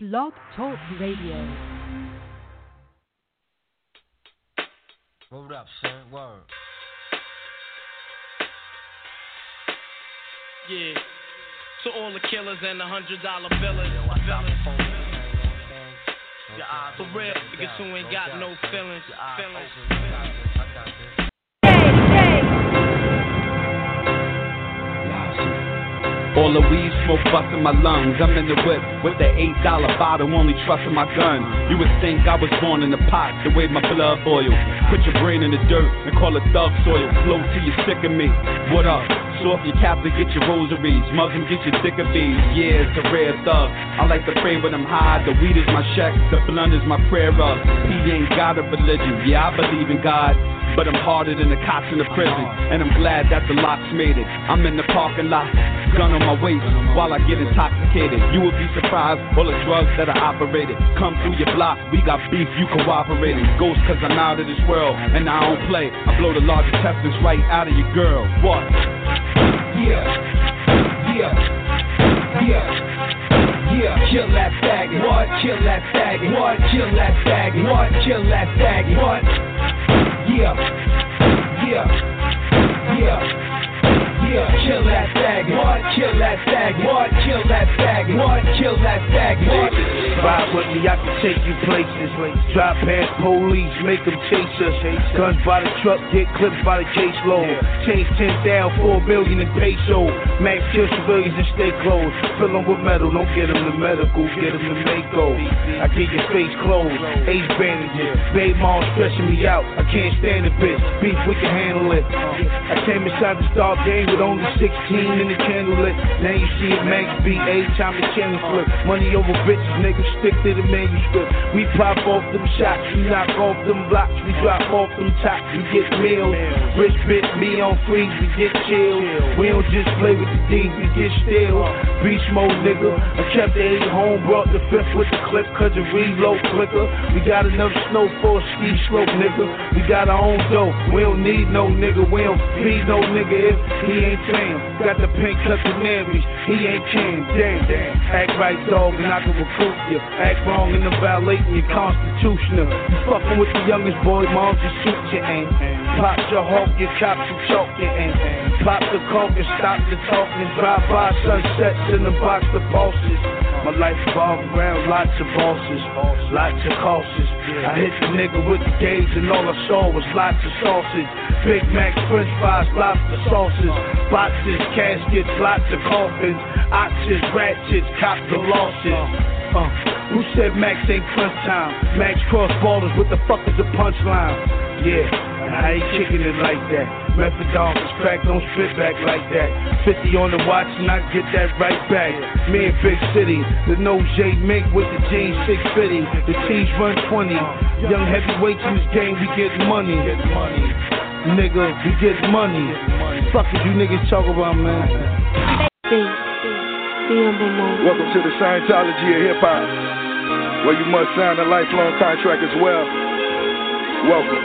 Blog Talk Radio. Hold up, son. Word. Yeah. To all the killers and the hundred dollar billers. Villains. For real, niggas who ain't got no feelings. Feelings. All the weed smoke busting my lungs. I'm in the whip with the eight dollar bottle, only trusting my gun. You would think I was born in the pot, the way my blood boils. Put your brain in the dirt and call it thug soil. Flow till you sick of me. What up? So if you to get your rosaries, Muslim get your thicker beads. Yeah, it's a rare thug. I like to pray when I'm high. The weed is my check, the blunt is my prayer rug. He ain't got a religion. Yeah, I believe in God. But I'm harder than the cops in the prison, and I'm glad that the locks made it. I'm in the parking lot, gun on my waist, while I get intoxicated. You would be surprised, all the drugs that I operated. Come through your block, we got beef, you cooperating. Ghost, cause I'm out of this world, and I don't play. I blow the large intestines right out of your girl. What? Yeah, yeah, yeah. Yeah, kill that faggot. What? Kill that faggot. What? Kill that faggot. What? Kill that faggot. What? Yeah, yeah, yeah. Kill that faggot. What? Kill that faggot. What? Kill that faggot. What? Kill that faggot. Ride with me, I can take you places. Drop past police, make them chase us. Guns by the truck, get clipped by the caseload. Change 10 down, 4 million in peso. Max kill civilians and stay closed. Fill them with metal, don't get them to medical, get them to Mako. I get your face closed, ace bandages. Babe mom stressing me out, I can't stand the bitch. Beef, we can handle it. I came inside the star game with only 16 in the candle lit. Now you see it, Max B, A, time the channel flip. Money over bitches, nigga, stick to the manuscript. We pop off them shots, we knock off them blocks, we drop off them tops, we get meals. Rich bitch, me on freeze, we get chill. We don't just play with the D, we get still. Beast mode, nigga. I kept the eight home, brought the fifth with the clip, cause the reload quicker. We got enough snow for a ski slope, nigga. We got our own dough, we don't need no nigga, we don't feed no nigga if he ain't fam. Got the pink canaries, he ain't can. Damn, damn. Act right, dog, and I can recruit you. Act wrong and I'm violating your constitutional. You fucking with the youngest boy, mom just shoot your aim. Eh? Pop your hawk, your cops and chalk your aim. Eh? Pop the coke and stop the talking. Drive by sunsets in the box of pulses. My life revolved around lots of bosses, lots of causes. I hit the nigga with the gauge and all I saw was lots of sausage. Big Mac, French fries, lobster sauces, boxes, caskets, lots of coffins, oxes, ratchets, cop the losses. Uh, who said Max ain't crunch time? Max cross borders, what the fuck is a punchline? Yeah, I ain't kicking it like that. Methadone is crack, don't spit back like that. 50 on the watch and I get that right back. Me in Big City, the no J Mink with the jeans 650. The T's run 20. Young heavyweights in this game, we get money. Nigga, we get money. Fuck is you niggas talk about, man? Welcome to the Scientology of hip hop, where you must sign a lifelong contract as well. Welcome.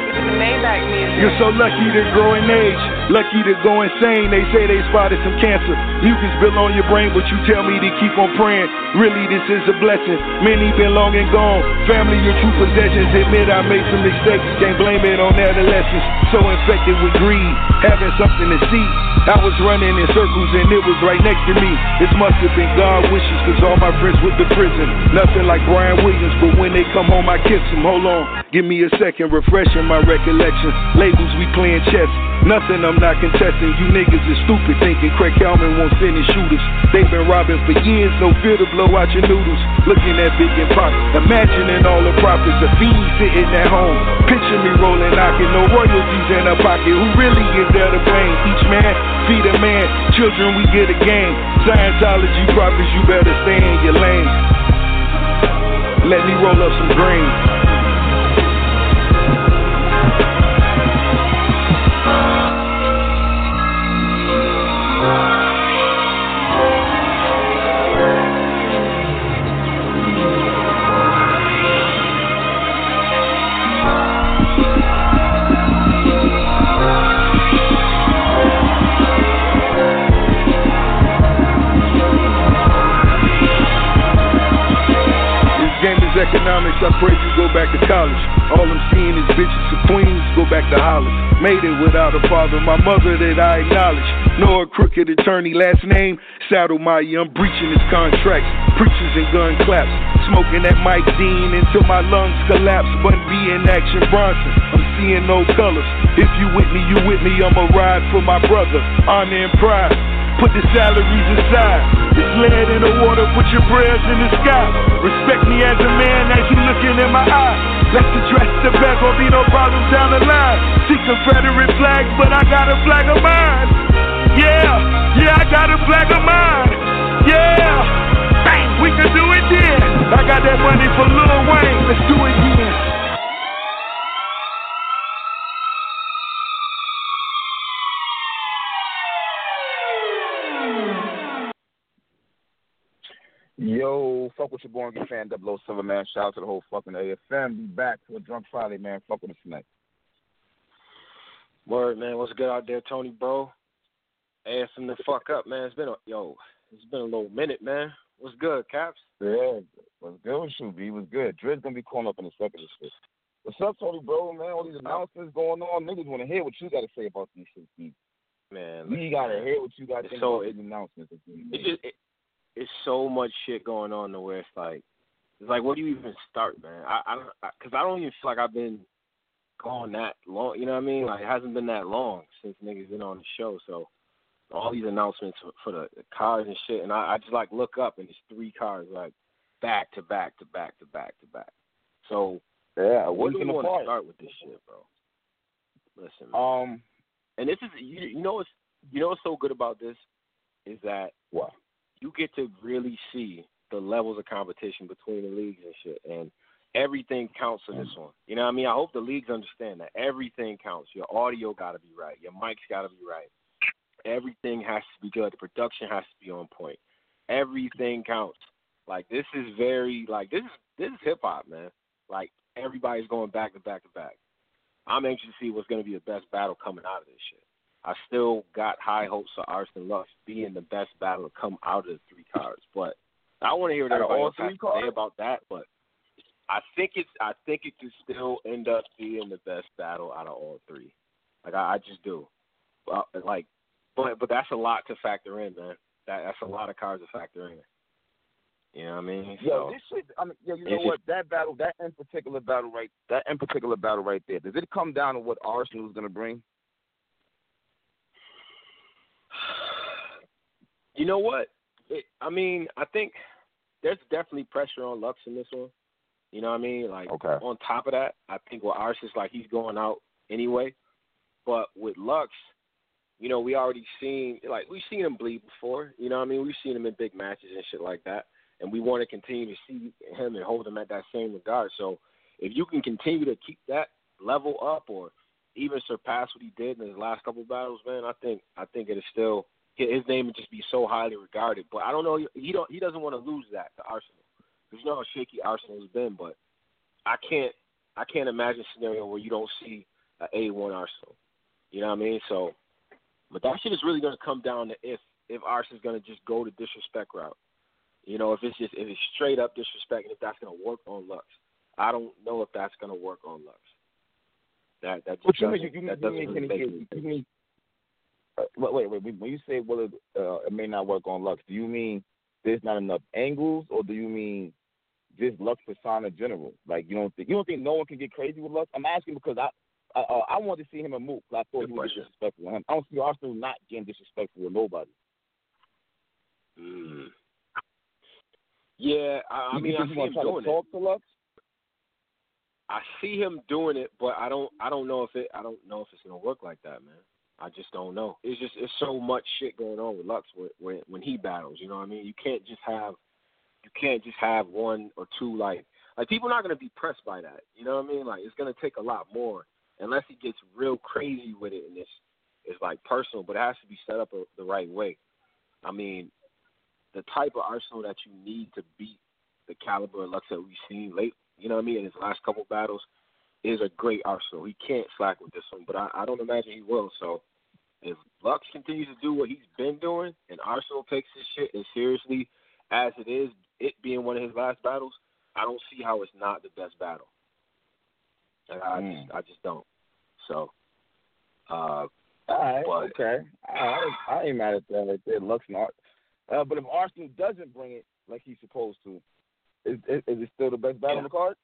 You're so lucky to grow in age, lucky to go insane. They say they spotted some cancer. Mucus built on your brain, but you tell me to keep on praying. Really, this is a blessing. Many been long and gone. Family, your true possessions. Admit I made some mistakes. Can't blame it on adolescence. So infected with greed, having something to see. I was running in circles and it was right next to me. This must have been God wishes, cause all my friends went to prison. Nothing like Brian Williams, but when they come home, I kiss them. Hold on, give me a second, refreshing my recollection. Labels, we playing chess. Nothing I'm not contesting. You niggas is stupid thinking Craig Kallman won't send his shooters. They've been robbing for years, no fear to blow out your noodles. Looking at big and pop, imagining all the profits. A fiend sitting at home. Picture me rolling, knocking, no royalties in her pocket. Who really is there to blame? Each man feed a man. Children, we get a game. Scientology prophets, you better stay in your lane. Let me roll up some green. Economics, I pray you go back to college. All I'm seeing is bitches and queens, go back to Hollis. Made it without a father, my mother that I acknowledge. Know a crooked attorney, last name, Saddle Meyer. I'm breaching his contracts, preachers and gun claps. Smoking that Mike Dean until my lungs collapse. Bun B in action Bronson, I'm seeing no colors. If you with me, you with me, I'ma ride for my brother. Honor and pride. Put the salaries aside. It's lead in the water, put your prayers in the sky. Respect me as a man as you looking in my eye. Let's address the back, will be no problems down the line. See Confederate flags, but I got a flag of mine. Yeah, yeah, I got a flag of mine. Yeah, fuck with your born get fan 007, man. Shout out to the whole fucking AFM. Be back for a drunk Friday, man. Fuck with us tonight. Word, man. What's good out there, Tony, bro? AFM the fuck up, man. It's been a yo. It's been a little minute, man. What's good, Caps? Yeah, what's good, Shoot B? What's good? Drizz gonna be calling up in a second. Shit. What's up, Tony, bro? Man, all these announcements going on. Niggas want to hear what you got to say about these shit, B. Man, we gotta hear what you got to say so about these announcements. It just, it, it's so much shit going on to where it's like, it's like, where do you even start, man? I, I don't, because I, I don't even feel like I've been gone that long. You know what I mean? Like it hasn't been that long since niggas been on the show. So all these announcements for, for the, the cars and shit, and I, I just like look up and it's three cars like back to back to back to back to back. So yeah, where do we want to start with this shit, bro? Listen, man. um, and this is you, you know what's you know what's so good about this is that what you get to really see the levels of competition between the leagues and shit. And everything counts in this one. You know what I mean? I hope the leagues understand that everything counts. Your audio got to be right. Your mics got to be right. Everything has to be good. The production has to be on point. Everything counts. Like this is very like this is this is hip hop, man. Like everybody's going back to back to back. I'm anxious to see what's going to be the best battle coming out of this shit. I still got high hopes for Arsonal Lux being the best battle to come out of the three cards. But I want to hear what everybody else has to say about that. But I think it's I think it could still end up being the best battle out of all three. Like I, I just do. Well, like, but but that's a lot to factor in, man. That that's a lot of cards to factor in. You know what I mean? Yo, this shit. I mean, yo, you know what? That battle, that in particular battle, right? That in particular battle, right there. Does it come down to what Arsonal is gonna bring? You know what? It, I mean, I think there's definitely pressure on Lux in this one. You know what I mean? Like okay. on top of that, I think with Ars is like he's going out anyway. But with Lux, you know, we already seen like we've seen him bleed before. You know what I mean? We've seen him in big matches and shit like that. And we want to continue to see him and hold him at that same regard. So if you can continue to keep that level up or even surpass what he did in his last couple battles, man, I think I think it is still his name would just be so highly regarded. But I don't know. He don't. He doesn't want to lose that to Arsonal. Because you know how shaky Arsonal's been. But I can't. I can't imagine a scenario where you don't see a A one Arsonal. You know what I mean? So, but that shit is really going to come down to if if Arsonal's going to just go the disrespect route. You know, if it's just if it's straight up disrespect, and if that's going to work on Lux. I don't know if that's going to work on Lux. That that just what you mean? You, you, that you mean, you mean uh, wait, wait, wait. When you say well, it, uh, it may not work on Lux, do you mean there's not enough angles, or do you mean just Lux persona general? Like you don't think you don't think no one can get crazy with Lux? I'm asking because I I, uh, I wanted to see him in move. I thought Good he was question. disrespectful. I don't see Arsonal not getting disrespectful with nobody. Mm. Yeah, I, I mean, I see him doing to talk it. To Lux? I see him doing it, but I don't. I don't know if it. I don't know if it's gonna work like that, man. I just don't know. It's just it's so much shit going on with Lux when when, he battles. You know what I mean? You can't just have you can't just have one or two like like people are not gonna be pressed by that. You know what I mean? Like it's gonna take a lot more unless he gets real crazy with it and it's it's like personal, but it has to be set up a, the right way. I mean, the type of arsenal that you need to beat the caliber of Lux that we've seen late, you know what I mean, in his last couple battles is a great arsenal. He can't slack with this one, but I, I don't imagine he will. So if Lux continues to do what he's been doing and Arsonal takes his shit as seriously as it is, it being one of his last battles, I don't see how it's not the best battle. And I Mm. just I just don't. So, uh, All right, But- okay. I, I ain't mad at that right there. Lux and uh, but if Arsonal doesn't bring it like he's supposed to, is, is, is it still the best battle on the card?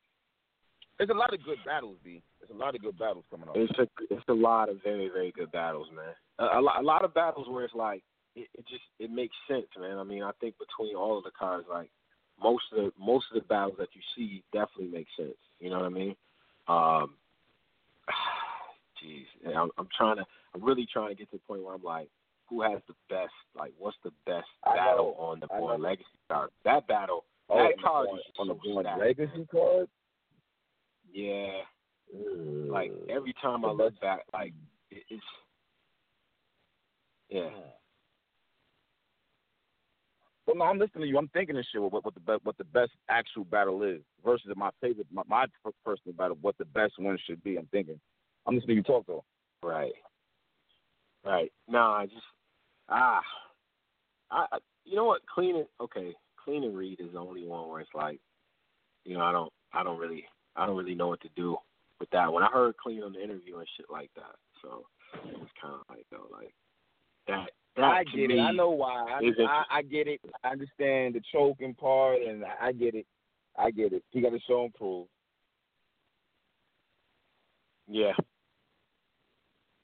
There's a lot of good battles, B. There's a lot of good battles coming up. it's a it's a lot of very very good battles, man. A, a, lot, a lot of battles where it's like it, it just it makes sense, man. I mean, I think between all of the cards, like most of the most of the battles that you see definitely make sense. You know what I mean? Um, jeez, I'm, I'm trying to, I'm really trying to get to the point where I'm like, who has the best? Like, what's the best I battle know. on the I Born. Legacy card? That battle, Oh, that card Born- is on the so Born Legacy man. card. Yeah, like every time I look back, like it, it's yeah. Well, no, I'm listening to you. I'm thinking of shit. What, what the best, what the best actual battle is versus my favorite, my, my personal battle. What the best one should be. I'm thinking. I'm listening to you talk though. Right. Right. No, I just ah, I, I you know what? Clean it. Okay, clean and read is the only one where it's like, you know, I don't, I don't really, I don't really know what to do with that. When I heard clean on the interview and shit like that, so it was kind of like, though, like that. That I to get me, it. I know why. I, I, I get it. I understand the choking part, and I, I get it. I get it. He got to show and prove. Yeah.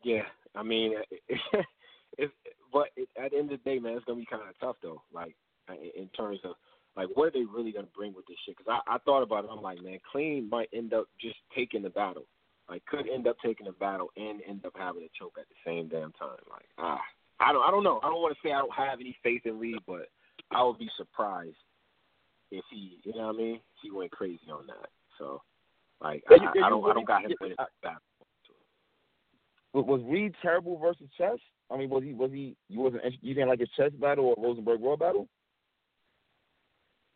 Yeah. I mean, if but it, at the end of the day, man, it's gonna be kind of tough though. Like in- in terms of like what are they really gonna bring with this shit? Because I, I thought about it. I'm like, man, clean might end up just taking the battle. Like could end up taking the battle and end up having a choke at the same damn time. Like ah, I don't I don't know. I don't want to say I don't have any faith in Reed, but I would be surprised if he, you know what I mean? If he went crazy on that. So like Yeah, you- I, yeah, I don't I don't got him yeah, winning I- the battle. Was, was Reed terrible versus Chess? I mean, was he? Was he? You wasn't? You didn't like his chess battle or Rosenberg Raw battle?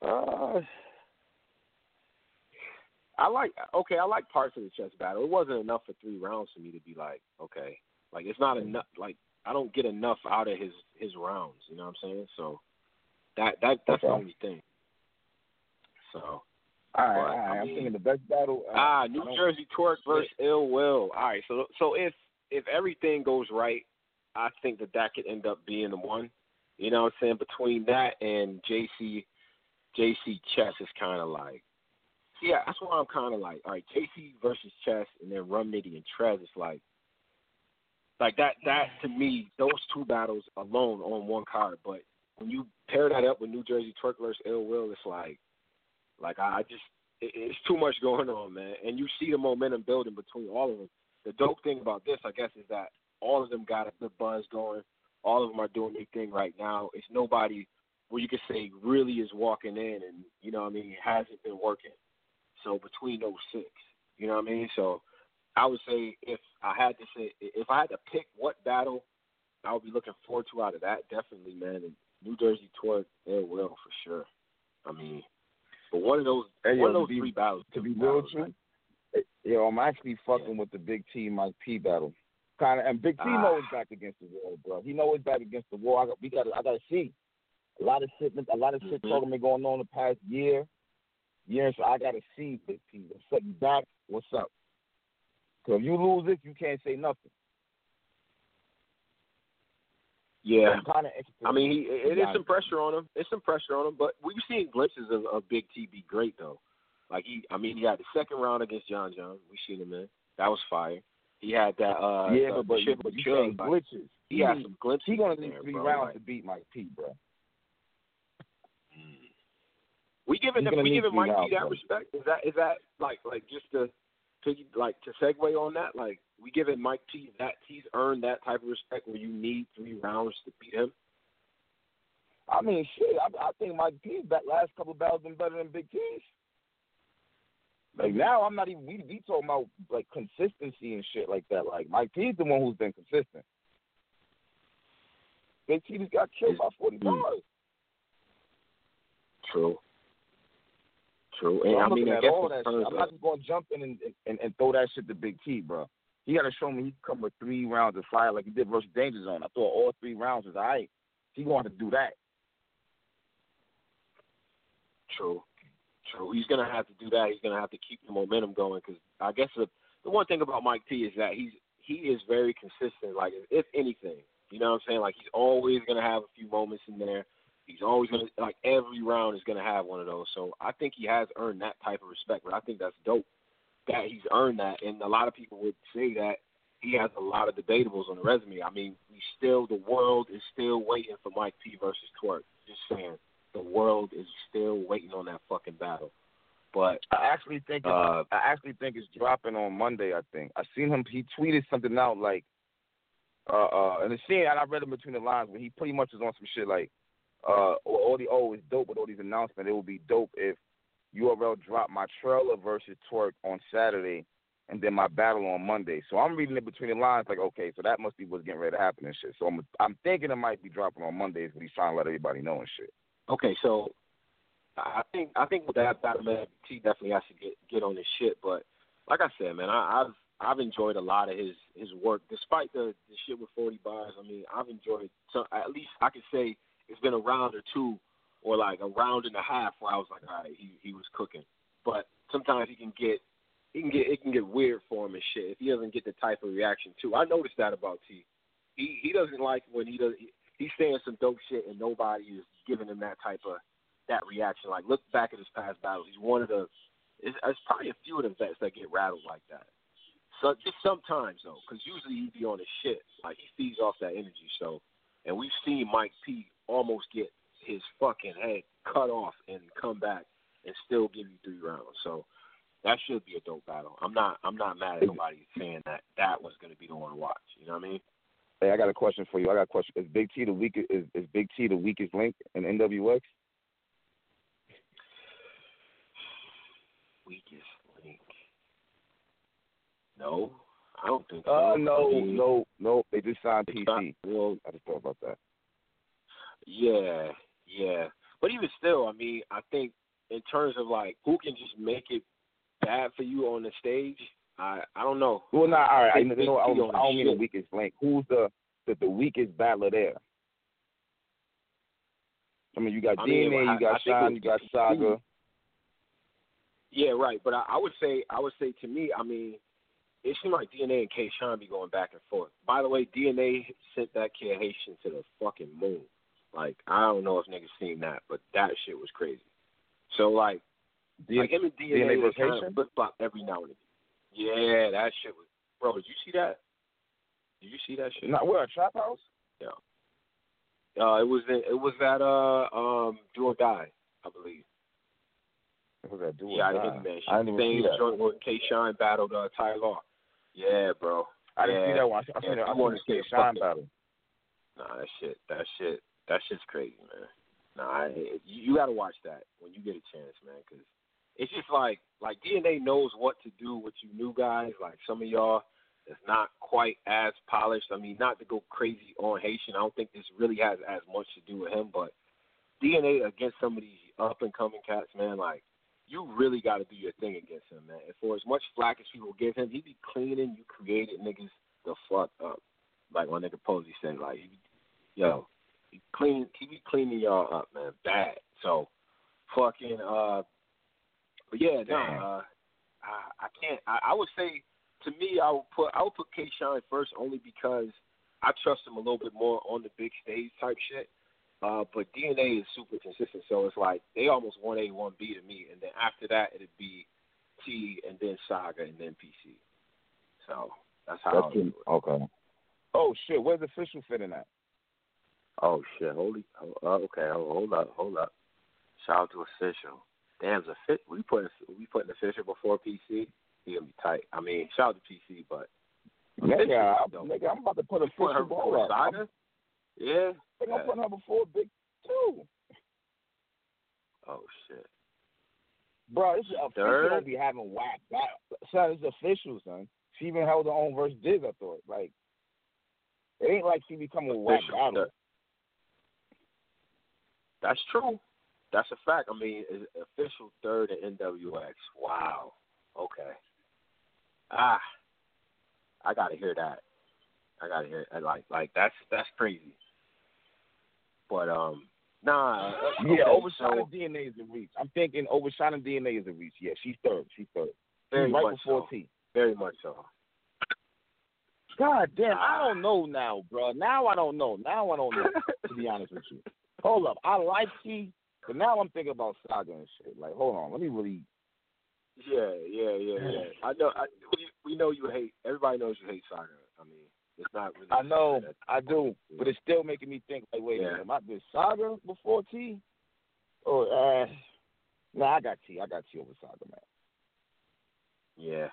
Uh, I like okay. I like parts of the chess battle. It wasn't enough for three rounds for me to be like, okay, like it's not enough. Like I don't get enough out of his his rounds. You know what I'm saying? So that that that's the only thing. So All right, But, all right. I I'm mean- thinking the best battle. uh, ah, New Jersey Twork versus Ill Will. All right, so so if if everything goes right, I think that that could end up being the one. You know what I'm saying? Between that and JC JC Chess is kind of like, yeah, that's why I'm kind of like, all right, JC versus Chess, and then Rum Nitty and Trez. It's like, like that. That to me, those two battles alone on one card. But when you pair that up with New Jersey Twork versus Ill Will, it's like, like I I just, it, it's too much going on, man. And you see the momentum building between all of them. The dope thing about this, I guess, is that all of them got a good buzz going. All of them are doing their thing right now. It's nobody where you could say really is walking in and you know what I mean it hasn't been working. So between those six, you know what I mean. So I would say if I had to say if I had to pick what battle I would be looking forward to out of that, definitely man, and New Jersey Twork, Ill Will for sure. I mean, but one of those Hey, one of those be- three battles. to be real with you, yo, I'm actually fucking with the Big T Mike P battle. Kind of, and Big T Ah. knows back against the wall, bro. He knows back against the wall. I got, we got, I got to see a lot of shit. A lot of shit Mhm. talking been going on the past year, year. So I got to see Big T. What's up? You back? What's up? Because if you lose it, you can't say nothing. Yeah, I'm kind of. I mean, he, it is some pressure on him. It's some pressure on him, but we've seen glimpses of, of Big T be great though. Like he, I mean, he had the second round against John John. We seen him in that was fire. He had that. uh yeah, but but, but you saying glitches. He had some glimpses. He gonna need there, three bro. rounds Like, to beat Mike P, bro. We giving them, we giving Mike P that bro. respect. Is that is that like like just to to like to segue on that? Like we giving Mike P that he's earned that type of respect where you need three rounds to beat him. I mean, shit. I, I think Mike P's that last couple of battles been better than Big T's. Like now, I'm not even. We we talking about like consistency and shit like that. Like Mike T's the one who's been consistent. Big T just got killed by 40 Mm. bars. True. True. So I'm I mean, looking I at guess all that shit. I'm not just gonna jump in and, and and throw that shit to Big T, bro. He got to show me he can come with three rounds of fire like he did versus Danger Zone. I thought all three rounds was alright. He going to do that. True. True. He's gonna have to do that. He's gonna have to keep the momentum going because I guess the the one thing about Mike P is that he's he is very consistent. Like if anything, you know what I'm saying? Like he's always gonna have a few moments in there. He's always gonna like every round is gonna have one of those. So I think he has earned that type of respect. But I think that's dope that he's earned that. And a lot of people would say that he has a lot of debatables on the resume. I mean, we still the world is still waiting for Mike P versus Twork. Just saying, the world is still waiting on that fucking battle. But I actually think uh, I actually think it's dropping on Monday. I think I seen him. He tweeted something out like, uh, uh, and the scene, and I read it between the lines, but he pretty much is on some shit like, uh, all the oh, it's dope with all these announcements. It would be dope if URL dropped my trailer versus Twork on Saturday, and then my battle on Monday. So I'm reading it between the lines, like, okay, so that must be what's getting ready to happen and shit. So I'm I'm thinking it might be dropping on Mondays, but he's trying to let everybody know and shit. Okay, so I think I think with that battle, man, T definitely has to get get on his shit. But like I said, man, I, I've I've enjoyed a lot of his his work, despite the the shit with 40 bars. I mean, I've enjoyed so At least I could say it's been a round or two, or like a round and a half where I was like, all right, he he was cooking. But sometimes he can get he can get it can get weird for him and shit if he doesn't get the type of reaction too. I noticed that about T. He he doesn't like when he does. He, he's saying some dope shit and nobody is giving him that type of that reaction. Like look back at his past battles. He's one of the. It's, it's probably a few of the vets that get rattled like that. So just sometimes though, because usually he'd be on his shit. Like he feeds off that energy. So, and we've seen Mike P almost get his fucking head cut off and come back and still give you three rounds. So that should be a dope battle. I'm not I'm not mad at nobody saying that that was going to be the one to watch. You know what I mean? Hey, I got a question for you. I got a question. Is Big T the weakest? Is, is Big T the weakest link in NWX? Weakest link? No, I don't think so. Uh, no, I mean, no, no. They just signed PC. not- well, I just thought about that. Yeah, yeah. But even still, I mean, I think in terms of like who can just make it bad for you on the stage, I I don't know. Well, not all right. I, you know, I, on I don't mean the weakest link. Who's the the, the weakest battler there? I mean, you got I mean, DNA, I- you got Shine, you got Saga. Yeah, right. But I, I would say I would say to me, I mean, it seemed like DNA and K Shine be going back and forth. By the way, DNA sent that kid Haitian to the fucking moon. Like I don't know if niggas seen that, but that shit was crazy. So like, D- like him and DNA, DNA they versus kind of flip flop every now and then. Yeah, that shit was. Bro, did you see that? Did you see that shit? Not where a trap house? Yeah. Uh, it was in, it was at uh um Do or Die, I believe. What was that dude? yeah, I Nah, didn't man. I didn't even Same see that. joint where K Shine battled uh, Ty Law. Yeah, bro. I didn't see that one. I, I Yeah, seen it. I seen the see Shine battle. Nah, that shit, that shit, that shit's crazy, man. Nah, I, you, you got to watch that when you get a chance, man, because it's just like like DNA knows what to do with you new guys. Like some of y'all that's not quite as polished. I mean, not to go crazy on Haitian. I don't think this really has as much to do with him, but DNA against some of these up and coming cats, man, like you really got to do your thing against him, man. And for as much flack as people give him, he be cleaning you created niggas the fuck up. Like my nigga Posey said, like, yo, clean, he be cleaning y'all up, man, bad. So, fucking, uh, but yeah, no, uh, I, I can't. I, I would say, to me, I would put, I would put K. Shine first only because I trust him a little bit more on the big stage type shit. Uh, but DNA is super consistent, so it's like they almost one A, one B to me, and then after that it'd be T, and then Saga, and then PC. So that's how. I That's would do pretty, it. okay. Oh shit, where's the official fit in that? Oh shit! Holy. Oh, uh, okay. Oh, hold up. Hold up. Shout out to official. Damn, the fit. We put we putting official before PC. He gonna be tight. I mean, shout out to PC, but Nigga, nigga, I'm about to put we put official ball before up. I'm, Saga. Yeah. think I'm putting her before Big Two. Oh shit. Bro, this is official don't be having whack battle. Son, it's official, son. She even held her own verse Diz, I thought. Like, it ain't like she become a whack Official third. That's true. That's a fact. I mean, official third in NWX. Wow. Okay. Ah, I gotta hear that. I gotta hear it. like like that's that's crazy. But um, Nah. Yeah, okay, overshot so, DNA is a reach. I'm thinking overshot DNA is a reach. Yeah, she's third. She's third. Very she's right much before so. T. Very much so. God damn, I don't know now, bro. Now I don't know. Now I don't know. to be honest with you. Hold up, I like T, but now I'm thinking about Saga and shit. Like, hold on, let me really. Yeah, yeah, yeah, yeah. I know. I, we, we know you hate. Everybody knows you hate Saga. I mean, it's not really. I know, I do, but it's still making me think. Like, wait a Yeah. minute, am I this Saga before T? Or uh, nah, I got T. I got T over Saga, man. Yeah.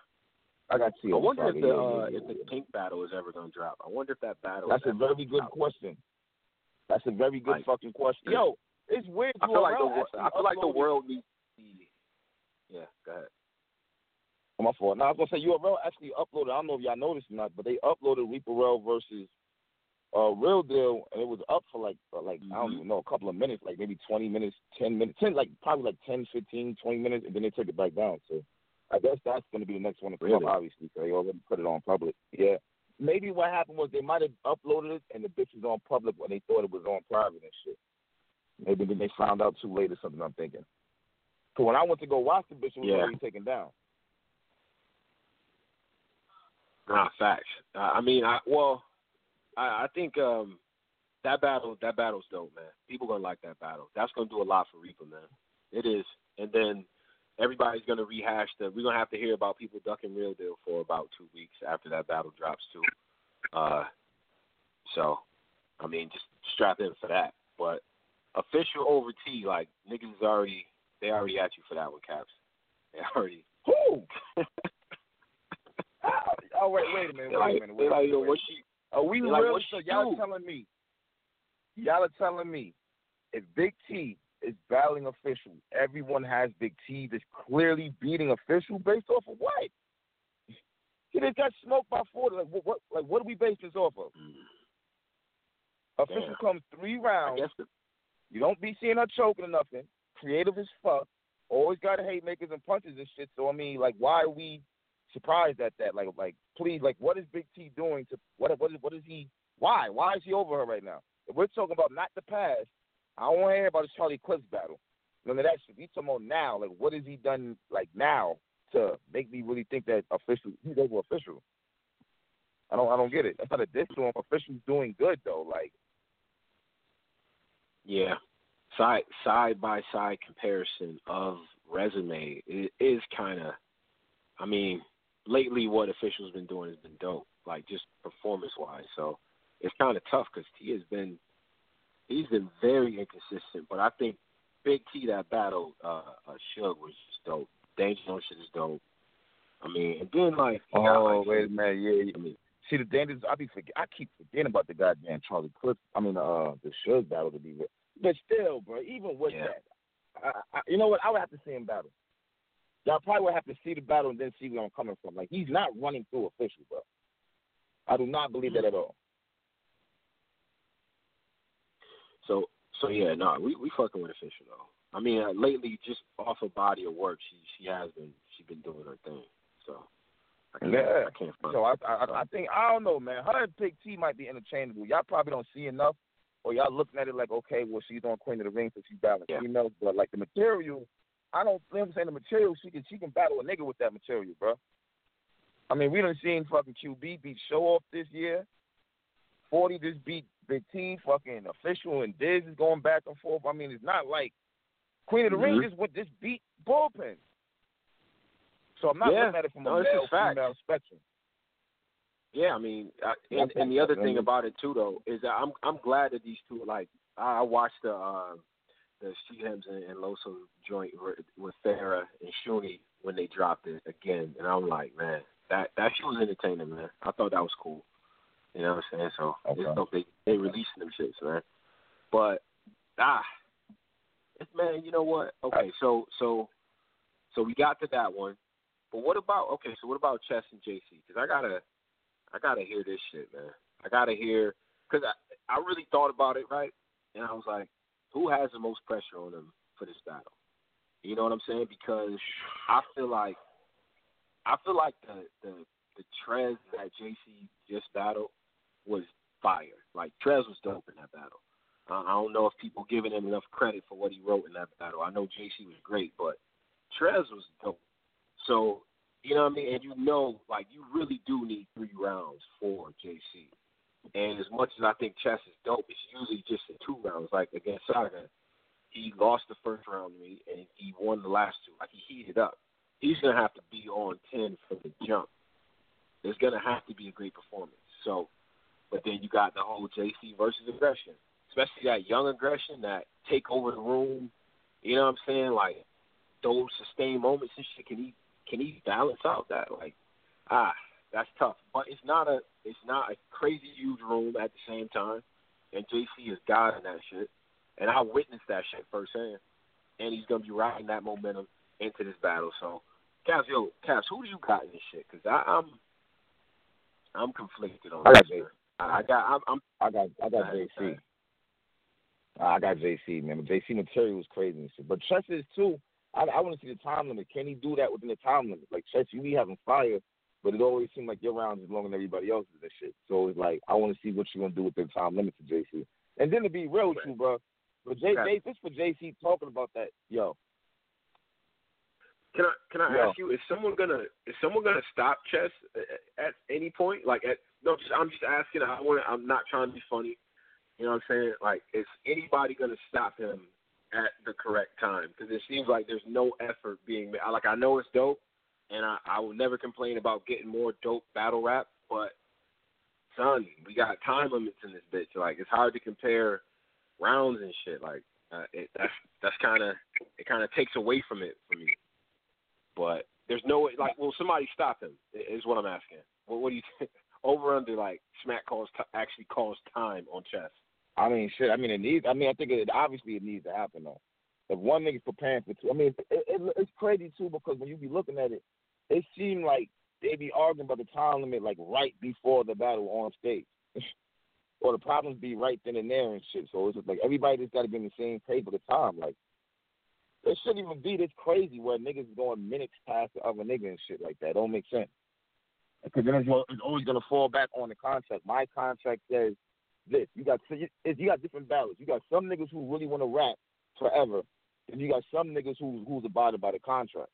I got T I over wonder Saga. if the uh, yeah, if the pink battle is ever gonna drop. I wonder if that battle. That's a very good drop. question. That's a very good Like- fucking question. Yo, it's weird. I feel like the URL wor- actually I feel like the world needs. Yeah. Go ahead. Oh, my fault. Now I was gonna say URL actually uploaded. I don't know if y'all noticed or not, but they uploaded Reaper Rel versus uh, Real Deal, and it was up for like for like I don't Mhm. even know a couple of minutes, like maybe twenty minutes, ten minutes, ten like probably like 10, 15, 20 minutes, and then they took it back down. So I guess that's gonna be the next one to come Really? up, obviously, because they already put it on public. Yeah. Maybe what happened was they might have uploaded it and the bitch was on public when they thought it was on private and shit. Maybe then they found out too late or something. I'm thinking. Cause when I went to go watch the bitch, it was Yeah. already taken down. Nah, facts. Uh, I mean, I well, I, I think um that battle that battle's dope, man. People gonna like that battle. That's gonna do a lot for Reaper, man. It is, and then everybody's gonna rehash the. We're gonna have to hear about people ducking Real Deal for about two weeks after that battle drops too. Uh, so, I mean, just strap in for that. But official over T, like niggas is already they already at you for that one, Caps. They already. Who? oh wait, wait a minute, wait like, a minute, wait a like, minute. yo, wait. what she? Are we they're like, so y'all do? telling me? Y'all are telling me if Big T is battling official, everyone has Big T that's clearly beating official based off of what? He just got smoked by forty. Like what? what like what do we base this off of? Mm. Official Damn. comes three I rounds. You don't be seeing her choking or nothing. Creative as fuck. Always got haymakers and punches and shit. So I mean, like, why are we surprised at that? Like, like, please, like, what is Big T doing to what? What is what is he? Why? Why is he over her right now? If we're talking about not the past, I don't want to hear about this Charlie Clips battle. None of that shit. We talking about now. Like, what has he done? Like now to make me really think that official he's over official. I don't. I don't get it. That's not a diss to him. Official's doing good though. Like, Yeah. Side side by side comparison of resume is kind of. I mean, lately what officials been doing has been dope, like just performance wise. So it's kind of tough because T has been he's been very inconsistent. But I think Big T that battle uh, uh Shug was just dope. Danger Zone shit is dope. I mean, and then like you got, oh like, wait a minute, yeah. I mean, See the dangers. I be forget. I keep forgetting about the goddamn Charlie Clips. I mean, uh, the Suge battle to be with. But still, bro. Even with Yeah. that, I, I, you know what? I would have to see him battle. Y'all probably would have to see the battle and then see where I'm coming from. Like he's not running through official, bro. I do not believe that at all. So so yeah, no, we we fucking with official though. I mean, uh, lately, just off her body of work, she she has been she been doing her thing. So I can't Yeah. I can't. So I, I, I think I don't know, man. Her and Big T might be interchangeable. Y'all probably don't see enough, or y'all looking at it like, okay, well, she's on Queen of the Ring, so she's battling Yeah. females. But like the material, I don't. You know what I'm saying the material. She can she can battle a nigga with that material, bro. I mean, we done seen fucking QB beat Show Off this year. Forty just beat Big T. Fucking official and Diz is going back and forth. I mean, it's not like Queen of the Ring Mhm. just went just beat bullpen. So I'm not Yeah. looking at it from No, a this male fact. female spectrum. Yeah, I mean, I, and, and the other thing about it too, though, is that I'm I'm glad that these two like I watched the uh, the Street Hems and, and Loso joint with- with Farrah and Shuni when they dropped it again, and I'm like, man, that that shit was entertaining, man. I thought that was cool. You know what I'm saying? So Okay. it's dope they they releasing them shits, man. But ah, it's, man, you know what? Okay, so so so we got to that one, but what about okay? So what about Chess and JC? Because I gotta I gotta hear this shit, man. I gotta hear because I I really thought about it, right? And I was like, who has the most pressure on them for this battle? You know what I'm saying? Because I feel like I feel like the the the Trez that JC just battled was fire. Like Trez was dope in that battle. Uh, I don't know if people giving him enough credit for what he wrote in that battle. I know JC was great, but Trez was dope. So you know what I mean? And you know, like you really do need three rounds for JC. And as much as I think chess is dope, it's usually just in two rounds. Like against Saga, he lost the first round to me, and he won the last two. Like he heated up. He's gonna have to be on ten from the jump. There's gonna have to be a great performance. So, but then you got the whole JC versus aggression, especially that young aggression that take over the room. You know what I'm saying? Like those sustained moments and shit. Can he can he balance out that? Like ah, that's tough. But it's not a it's not a crazy huge room at the same time. And JC is God in that shit. And I witnessed that shit firsthand. And he's gonna be riding that momentum into this battle. So, Caps, yo, Caps, who do you got in this shit? Because I'm I'm conflicted on I got this. I got I'm, I'm I got I got JC. I got JC, man. JC material was crazy and shit. But Chess is too. I, I want to see the time limit. Can he do that within the time limit? Like Chess, you be having fire, but it always seems like your rounds is longer than everybody else's and shit. So it's like I want to see what you're gonna do with the time limit to JC. And then to be real with you, bro, but J, J this for JC talking about that, yo. Can I can I yo. ask you? Is someone gonna is someone gonna stop chess at, at any point? Like at no, just, I'm just asking. I want. I'm not trying to be funny. You know what I'm saying? Like, is anybody gonna stop him at the correct time? Because it seems like there's no effort being made. Like I know it's dope, and I, I will never complain about getting more dope battle rap, but son, we got time limits in this bitch. Like it's hard to compare rounds and shit. Like uh, it, that's that's kind of it kind of takes away from it for me. But there's no way. Like, will somebody stop him? Is what I'm asking. What, what do you think? Over under like Smack calls t- actually calls time on chess. I mean, shit. I mean, it needs. I mean, I think it obviously it needs to happen though. If one nigga's preparing for two, I mean, it, it, it's crazy too because when you be looking at it, it seemed like they be arguing about the time limit like right before the battle on stage, or the problems be right then and there and shit. So it's just like everybody just got to be in the same page for the time. Like it shouldn't even be this crazy where niggas going minutes past the other nigga and shit like that. Don't make sense. Because then it's, always gonna fall back on the contract. My contract says this. You got you you got different battles. You got some niggas who really want to rap forever, and you got some niggas who who's abided by the contract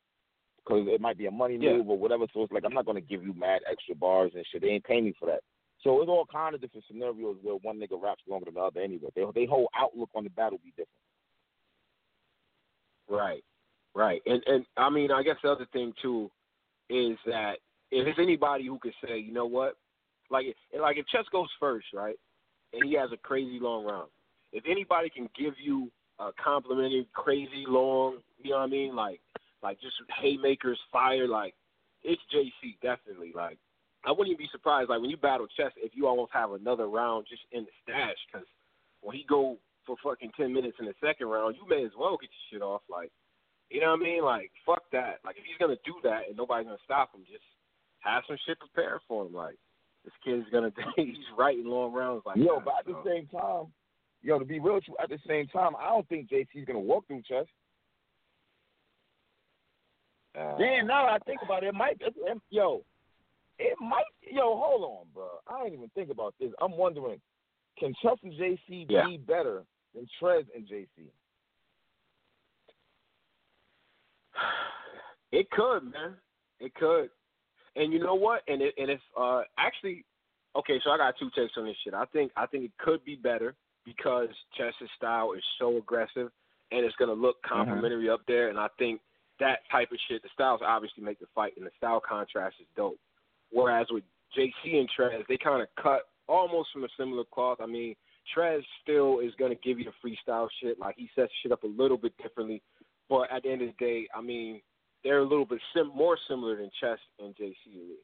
because it might be a money Yeah. move or whatever. So it's like I'm not gonna give you mad extra bars and shit. They ain't paying me for that. So it's all kind of different scenarios where one nigga raps longer than the other anyway. They they whole outlook on the battle be different. Right, right, and and I mean, I guess the other thing too is that if it's anybody who could say, you know what, like like if Chess goes first, right, and he has a crazy long round, if anybody can give you a complimentary crazy long, you know what I mean, like like just haymakers, fire, like it's JC definitely. Like I wouldn't even be surprised, like when you battle Chess, if you almost have another round just in the stash, because when he go for fucking ten minutes in the second round, you may as well get your shit off. Like, you know what I mean? Like, fuck that. Like, if he's gonna do that and nobody's gonna stop him, just have some shit prepared for him. Like, this kid's gonna he's writing long rounds. Like, Yo, that, but at the same time, yo, to be real with you, at the same time, I don't think JC's gonna walk through chess. Uh, Damn, now that I think about it, it might. It, it- yo, it might. Yo, hold on, bro. I didn't even think about this. I'm wondering, can Chess and JC Yeah. be better than Trez and JC? It could, man. It could. And you know what? And it and it's uh actually okay, so I got two takes on this shit. I think I think it could be better because Chess's style is so aggressive and it's gonna look complimentary up there and I think that type of shit, the styles obviously make the fight and the style contrast is dope. Whereas with JC and Trez, they kinda cut almost from a similar cloth. I mean, Trez still is gonna give you the freestyle shit, like he sets shit up a little bit differently. But at the end of the day, I mean, they're a little bit sim- more similar than Chess and JC to me.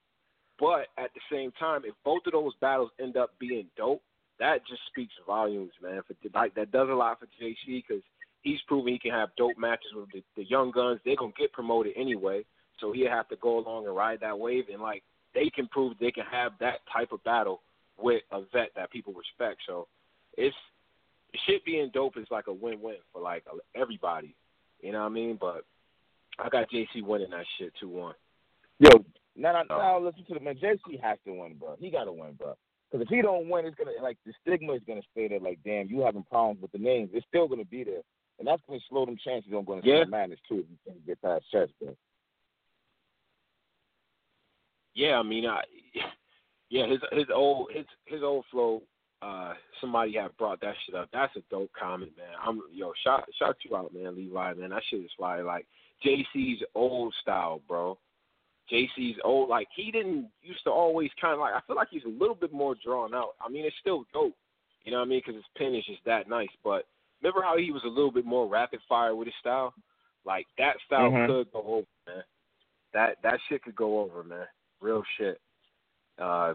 But at the same time, if both of those battles end up being dope, that just speaks volumes, man. For like that does a lot for JC because he's proven he can have dope matches with the, the young guns. They're gonna get promoted anyway, so he'll have to go along and ride that wave. And like they can prove they can have that type of battle with a vet that people respect. So it's shit being dope is like a win-win for like everybody. You know what I mean? But I got JC winning that shit two one. Yo, now, now, now listen to the man. JC has to win, bro. He got to win, bro. Because if he don't win, it's gonna like the stigma is gonna stay there. Like, damn, you having problems with the names. It's still gonna be there, and that's gonna slow them chances on going to yeah. madness too. If you can't get past chess, bro. Yeah, I mean, I, yeah, his his old his his old flow. Uh, somebody had brought that shit up. That's a dope comment, man. I'm yo, shout shout you out, man, Levi, man. That shit is fire. Like JC's old style, bro. JC's old, like he didn't used to always kind of like. I feel like he's a little bit more drawn out. I mean, it's still dope, you know what I mean? Because his pen is just that nice. But remember how he was a little bit more rapid fire with his style? Like that style Mhm. could go over, man. That that shit could go over, man. Real shit. Uh,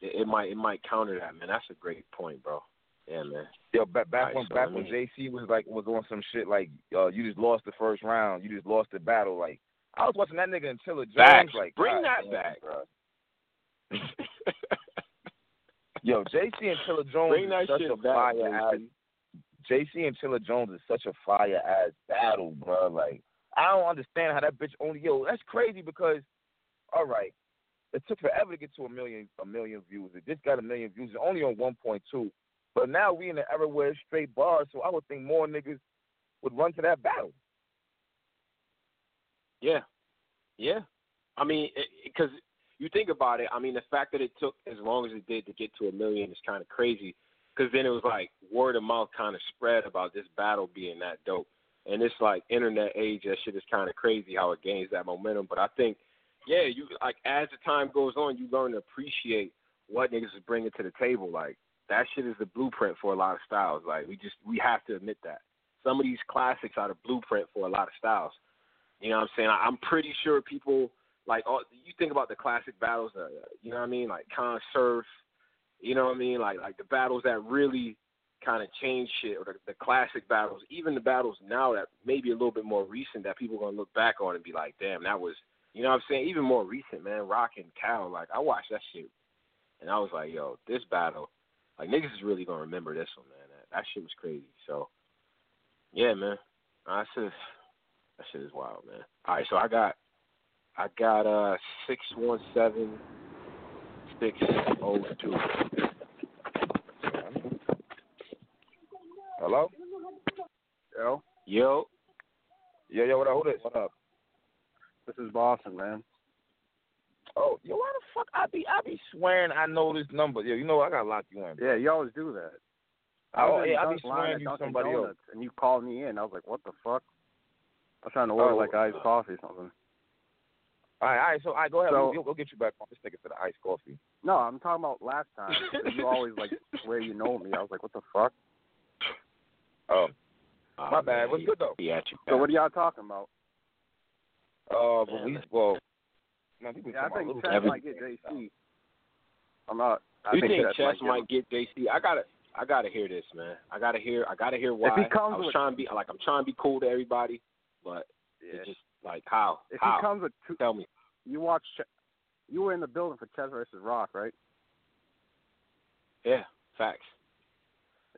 it, it might it might counter that, man. That's a great point, bro. Yeah, man. Yo, back back Alright, when so back when me- JC was like was on some shit like uh, you just lost the first round, you just lost the battle. Like I was watching that nigga until Chilla Jones. Like Bring that damn, back. bro. Yo, JC and Chilla Jones Bring is such a fire JC. ass. JC and Chilla Jones is such a fire ass battle, bro. Like I don't understand how that bitch only yo. That's crazy because, all right, it took forever to get to a million a million views. It just got a million views. It's only on one point two. But now we in the era where it's straight bars, so I would think more niggas would run to that battle. Yeah, yeah. I mean, because you think about it. I mean, the fact that it took as long as it did to get to a million is kind of crazy. Because then it was like word of mouth kind of spread about this battle being that dope. And it's like internet age. That shit is kind of crazy how it gains that momentum. But I think, yeah, you like as the time goes on, you learn to appreciate what niggas is bringing to the table. Like that shit is the blueprint for a lot of styles. Like we just we have to admit that some of these classics are the blueprint for a lot of styles. You know what I'm saying? I, I'm pretty sure people like all you think about the classic battles. Uh, you know what I mean? Like Con Surf. You know what I mean? Like like the battles that really kind of change shit, or the, the classic battles. Even the battles now that maybe a little bit more recent that people are gonna look back on and be like, damn, that was. You know what I'm saying? Even more recent, man. Rock and Cal. Like I watched that shit, and I was like, yo, this battle. Like niggas is really gonna remember this one, man. That, that shit was crazy. So, yeah, man. I said that shit is wild, man. All right, so I got, I got uh six one seven six oh two. Hello? Yo, Yo, Yo, yo, what up? Who this? What up? this is Boston, man. Oh, yo, why the fuck I be I be swearing I know this number. Yo, you know I gotta lock you in. Yeah, you always do that. Oh, was yeah, I be Dunk swearing you Dunkin' somebody else. And you called me in. I was like, what the fuck? I was trying to order Oh, like iced coffee or something. All right, all right. So, all right, go ahead. So- we'll, we'll get you back on this nigga for the iced coffee. No, I'm talking about last time. you always like where you know me. I was like, what the fuck? Oh, Oh, my bad. man, What's good though? He at you. So what are y'all talking about? Uh, but we well, man, Yeah, I think Chess every... might get JC. I'm not. I you think, think Chess Chess might, might get JC? I gotta, I gotta hear this, man. I gotta hear, I gotta hear why. he comes I was with- trying to be like, I'm trying to be cool to everybody, but Yeah. it's just like how, If how? he comes with two, Tell me. you watch. Ch- You were in the building for Chess versus Rock, right? Yeah, facts.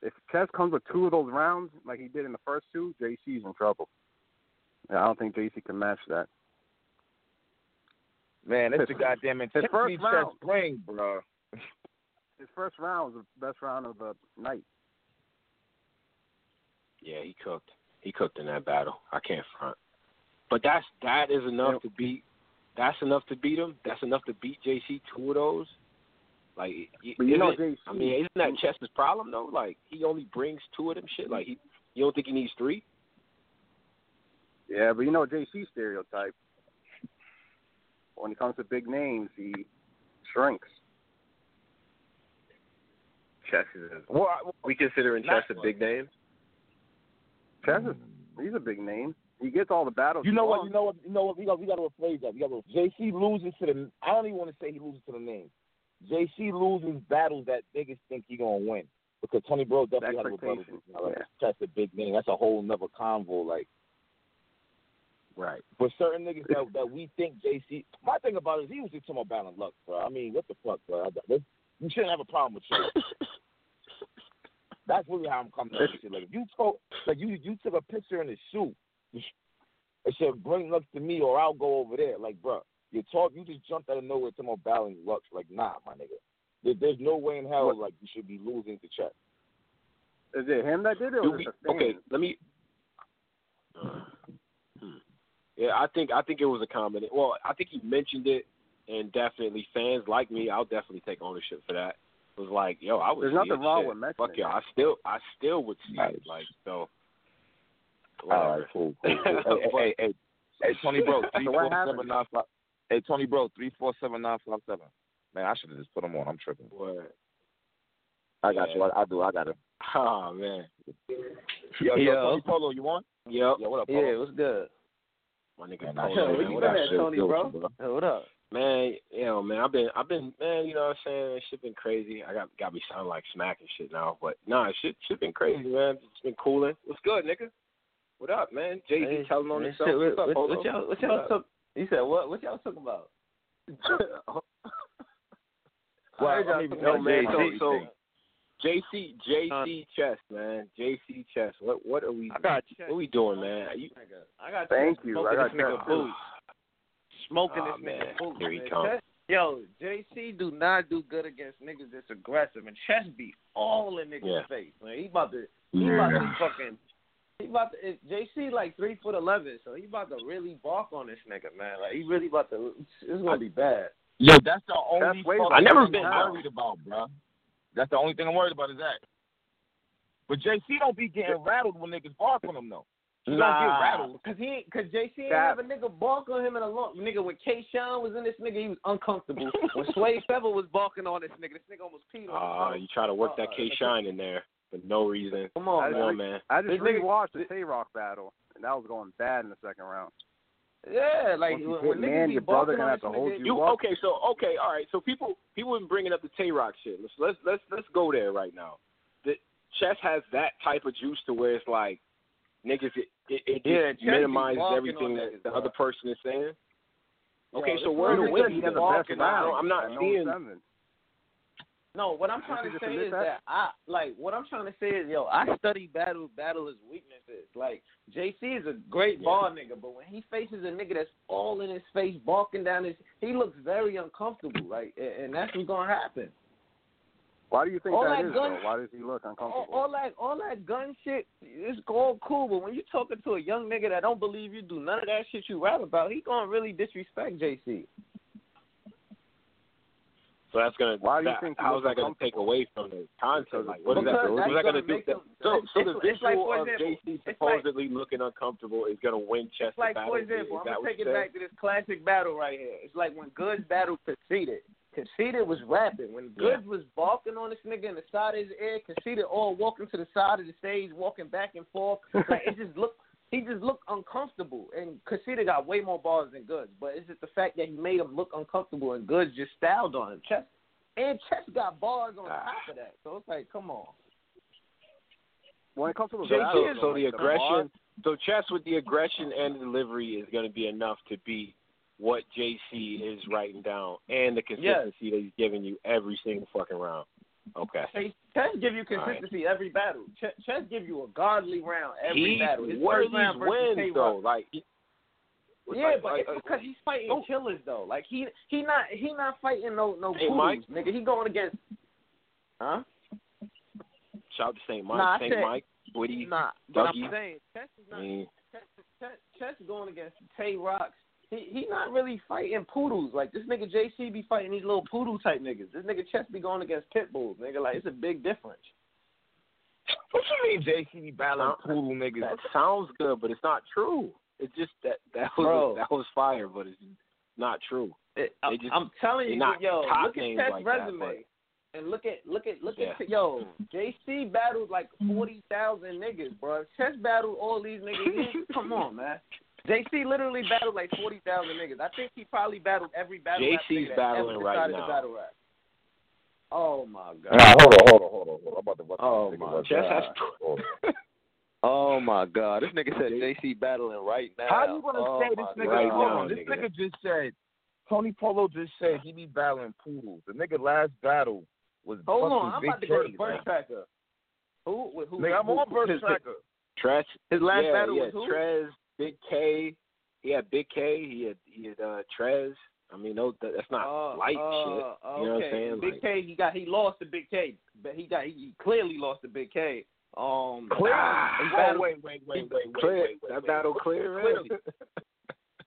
If Chess comes with two of those rounds, like he did in the first two, JC's in trouble. Yeah, I don't think JC can match that. Man, that's the His- goddamn intensity first chess round. bring, bro. His first round was the best round of the night. Yeah, he cooked. He cooked in that battle. I can't front. But that's that is enough to beat. That's enough to beat him. That's enough to beat JC. Two of those. Like, But you know, isn't JC. I mean, isn't that Chess's problem though? Like, he only brings two of them shit. Like, he you don't think he needs three? Yeah, but you know JC stereotype. When it comes to big names, he shrinks. Chess is. Well, I- We considering Not- Chess a big name. Chess is he's a big name. He gets all the battles. You he know what? wants. You know what? You know what? We got we got to rephrase that. We got to. JC loses to the. I don't even want to say he loses to the name. JC loses battles that niggas think he gonna win because Tony Bro definitely had a rebuttal. Expectation, Like, yeah. That's a big name. That's a whole another convo. Like Right. for certain niggas that that we think JC. My thing about it is he was just talking about battle luck, bro. I mean, what the fuck, bro? I- this- You shouldn't have a problem with shit. That's really how I'm coming at this shit. Like if you told, like you you took a picture in the shoe, it said bring luck to me or I'll go over there. Like, bro, you talk, you just jumped out of nowhere talking about battling luck. Like, nah, my nigga, there's no way in hell like you should be losing to Chess. Is it him that did it? Or we, the okay, let me. Yeah, I think I think it was a combination. Well, I think he mentioned it, and definitely fans like me, I'll definitely take ownership for that. It was like, yo, I would. There's nothing wrong shit. with mentioning Fuck yeah, it. I still, I still would see Nice. it. Like so. All Whatever. right, cool, cool. cool. hey, hey, hey, hey, Tony Bro, three So four what happened? seven nine five. Hey, Tony Bro, three four seven nine five seven. Man, I should have just put him on. I'm tripping. What? I got Yeah. you. I, I do. I got him. Oh man. Yo, yo, Yo. Tony Polo, you on? Yep. Yo, what up, Polo? Yeah, what's good? My nigga. Man, I Polo, should- Where man. you What been up? at, Tony, bro? with you, bro. Hey, what up? Man, you know, man, I've been, I've been, man, you know what I'm saying? Shit been crazy. I got, got me sounding like smack and shit now, but nah, shit, shit been crazy, man. It's been cooling. What's good, nigga? What up, man? Jay Z Hey, telling on hey, himself. shit, What's up, what, Polo? what, what y'all, what y'all talk, you said what? What y'all talking about? Well, I heard y'all I mean, talking Yo, about man, Jay-Z. so, so JC, JC uh, Chess, man, JC Chess. What, what are we, I got what we doing, man? Are you, I got Thank you. I got this nigga boots. Smoking Aw, this man. nigga boots. Here he man. come. Chess- Yo, JC do not do good against niggas that's aggressive, and Chess be all in niggas' Yeah. face. Man, he about to, he about to fucking, he about to. It, JC like three foot eleven, so he about to really bark on this nigga, man. Like he really about to. It's gonna be bad. Yo, that's the only way fucking I never been worried about, bro. That's the only thing I'm worried about is that. But JC don't be getting rattled when niggas bark on him though. He don't get rattled. Cause he, cause JC ain't That- have a nigga bark on him in a long. Nigga, when K Shine was in this nigga, he was uncomfortable. when Sway Feather was barking on this nigga, this nigga almost peed on uh, himself. you try to work that Uh, K Shine in there for no reason. Come on, I Come man. on, man. I just This nigga- rewatched the Tay Roc battle, and that was going bad in the second round. Yeah, like when, when niggas man, be your brother gonna have to hold you You up. okay? So okay, all right. So people people been bringing up the Tay Roc shit. Let's let's let's let's go there right now. The chess has that type of juice to where it's like niggas it it, it Yeah, Chess minimizes everything on that the other person is saying. Okay, this so where the He win? had He the the best barking. I don't- round. I'm not at seeing. 07. No, what I'm trying to say is that? I like what I'm trying to say is yo, I study battle battle battlers' weaknesses. Like JC is a great Yeah. ball nigga, but when he faces a nigga that's all in his face, barking down his, he looks very uncomfortable. Like, and and that's what's gonna happen. Why do you think All that that is, gun- Why does he look uncomfortable? all that, all that gun shit, it's all cool. But when you talking to a young nigga that don't believe you do none of that shit you rap about, he gonna really disrespect JC. So that's gonna. Why do you that, think How is that gonna take away from the content? Like, what is that? What is that gonna gonna do? him- So, so the it's like, visual of example, JC it's like- supposedly looking uncomfortable is gonna win chess It's like, battle. for example, I'm gonna take it back to this classic battle right here. It's like when Goodz battled Conceited. Conceited was rapping. When Goodz was barking on this nigga in the side of his ear, Conceited all walking to the side of the stage, walking back and forth. Like it just looked he just looked uncomfortable. And Conceited got way more bars than Goodz. But it's just the fact that he made him look uncomfortable and Goodz just styled on him. Chess and Chess got bars on Ah. top of that. So it's like, come on. When it comes to the So, battle, so, though, so like, the aggression, so chess with the aggression and the delivery is going to be enough to beat what JC is writing down and the consistency that he's giving you every single fucking round. Okay. Chess give you All right. consistency every battle. Chess, give you a godly round every He, battle. His first round these versus wins though? Like, Yeah, like- but like, it's because he's fighting don't- killers though. Like he he not he not fighting no no Hey, poodles, nigga. He going against huh? shout out to Saint Mike, Nah, Saint said- Mike, Woody. Nah, but? I'm saying Chess is not mean, Chess, Chess, Chess going against Tay Rocs. He he not really fighting poodles. Like this nigga JC be fighting these little poodle type niggas. This nigga Chess be going against pit bulls, nigga. Like it's a big difference. What you mean, JC be battling poodle niggas? that sounds good, but it's not true. It's just that that was Bro. that was fire, but it's not true. It, I'm, just- I'm telling you, not yo, look at Chess' like that, resume. And look at look at look Yeah. at yo, JC battled like forty thousand niggas, bro. Chess battled all these niggas. Come on, man. JC literally battled like forty thousand niggas. I think he probably battled every battle. rap JC's nigga battling right now. Battle rap. Oh my god. Nah, hold on, hold on, hold on, hold on. I'm about to bust Oh, this my right Chess has Hold. Oh my god. This nigga said JC battling right now. How you gonna oh say this nigga? Right hold on, this nigga. nigga just said. Tony Polo just said he be battling poodles. The nigga last battle was Hold fucking on, I'm Big about to go to Burst. Tracker. Who, who, who Nigga, I'm who- on his- Burst Tracker. Trez, His last yeah, battle yeah, was who? Trez, Big K. He had Big K. He had he had uh, Trez. I mean, no, that's not Uh, light uh, shit. You know what I'm saying? Big Like, K, he got he lost to Big K, but he got he, clearly lost to Big K. Um, Clear. he oh, battled- wait, wait, wait, wait, wait, clear. wait, wait, that wait. battle clear. Clearly.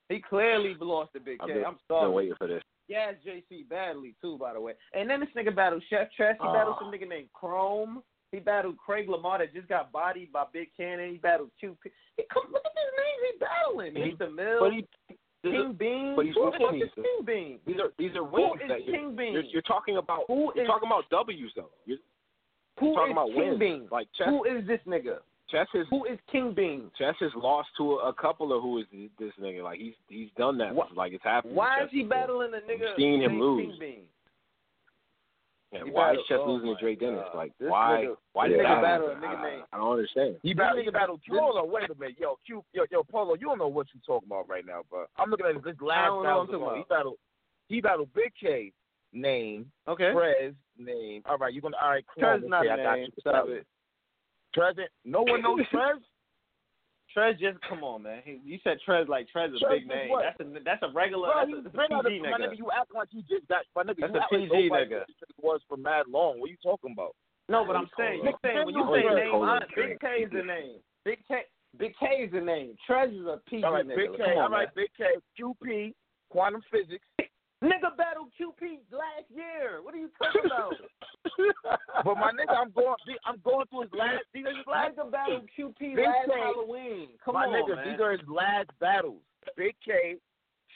he clearly lost to Big K. been, I'm been sorry. waiting for this. Yes, JC badly too, by the way. And then this nigga battled Chef Tress. He Oh. battled some nigga named Chrome. He battled Craig Lamar that just got bodied by Big Cannon. He battled QP. He come, look at this names he battling. He- Mr. Mills, But he, King Bean. but he's Who the fuck is. King Bean? these are these are wins is that you're, King Bean? you're, you're talking about. Who you're is- talking about W's though. You're Who talking is about King wins. Bean? Like Chess, Who is this nigga? Chess has Who is King Bean? Chess has lost to a, a couple of who is this nigga. Like he's he's done that. Wha- Like it's happened. Why is he before. battling a nigga We've seen him lose. King Bean? Yeah, He why is Chess oh losing to Dre Dennis? God. Like This why? nigga- why did nigga that battled a nigga I, named- I don't understand. He battled. He battled. Hold on, wait a minute, yo, Q, yo, yo, Polo. You don't know what you talking about right now, bro. I'm looking at this I last don't know battle. what I'm talking He battled. He battled Big K. Name. Okay. Trez. Name. All right, you gonna. All right, come Trez on. not okay, a I got you. Stop it. Trez. No one knows Trez. Trez just come on, man. He, you said Trez like Trez is a big name. what? That's a that's a regular. Bro, that's a, a PG my nigga. nigga. You act like you just got my nigga. That's you a act like PG nobody nigga. knew who this was for mad long. What are you talking about? No, but I'm saying you saying when you say name, I, Big K is the name. Big K, Big K is the name. Trez is a PG All right, nigga. Big K. All right. Big K. QP. Quantum physics. Nigga battled QP last year. What are you talking about? but my nigga, I'm going. I'm going through his last. These are his last. Nigga battled QP Big last K. Halloween. Come my on, nigga, man. these are his last battles. Big K,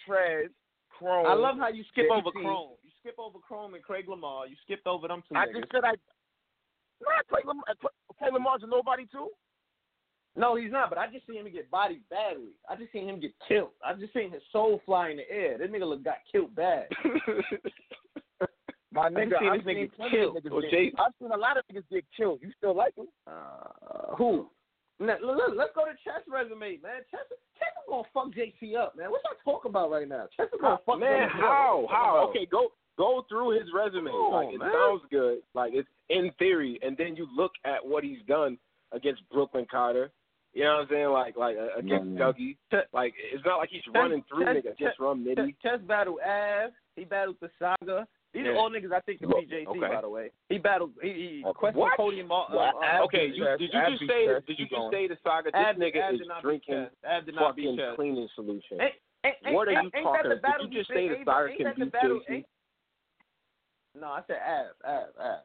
Trez, Chrome. I love how you skip over Chrome. You skip over Chrome and Craig Lamar. You skipped over them two I niggas. just said I. Nah, Clay Lamar. Clay Lamar's a nobody too. No, he's not. But I just seen him get bodied badly. I just seen him get killed. I just seen his soul fly in the air. That nigga look, got killed bad. My nigga, I've this nigga seen killed. of niggas Well, get- Jay- I've seen a lot of niggas get killed. You still like him? Uh, who? Now, look, look, let's go to Chess resume, man. Chess, Chess is gonna fuck JC up, man. What y'all talking about right now? Chess is gonna fuck Man, JC how? up. How? Okay, go go through his resume. Come on, like it man. sounds good. Like it's in theory, and then you look at what he's done against Brooklyn Carter. You know what I'm saying? Like like uh, against. Dougie. Like it's not like he's running through Chess- niggas Just Rum Chess, Nitty. Chess battled Av. He battled the Saga. These are all niggas I think can beat JC, Okay. by the way. He battled. He, he Okay. Quest What? podium. Mar- uh, What? uh, Av- Okay, you, did you just say? Chess. Did you just say the saga? This Av, nigga Av is not beat drinking Av did not beat fucking Chess. cleaning solution. Ain't, ain't, ain't, What are you ain't, ain't talking about? Did you just say the Saga can that the beat battle- JC? No, I said Av, Av, Av.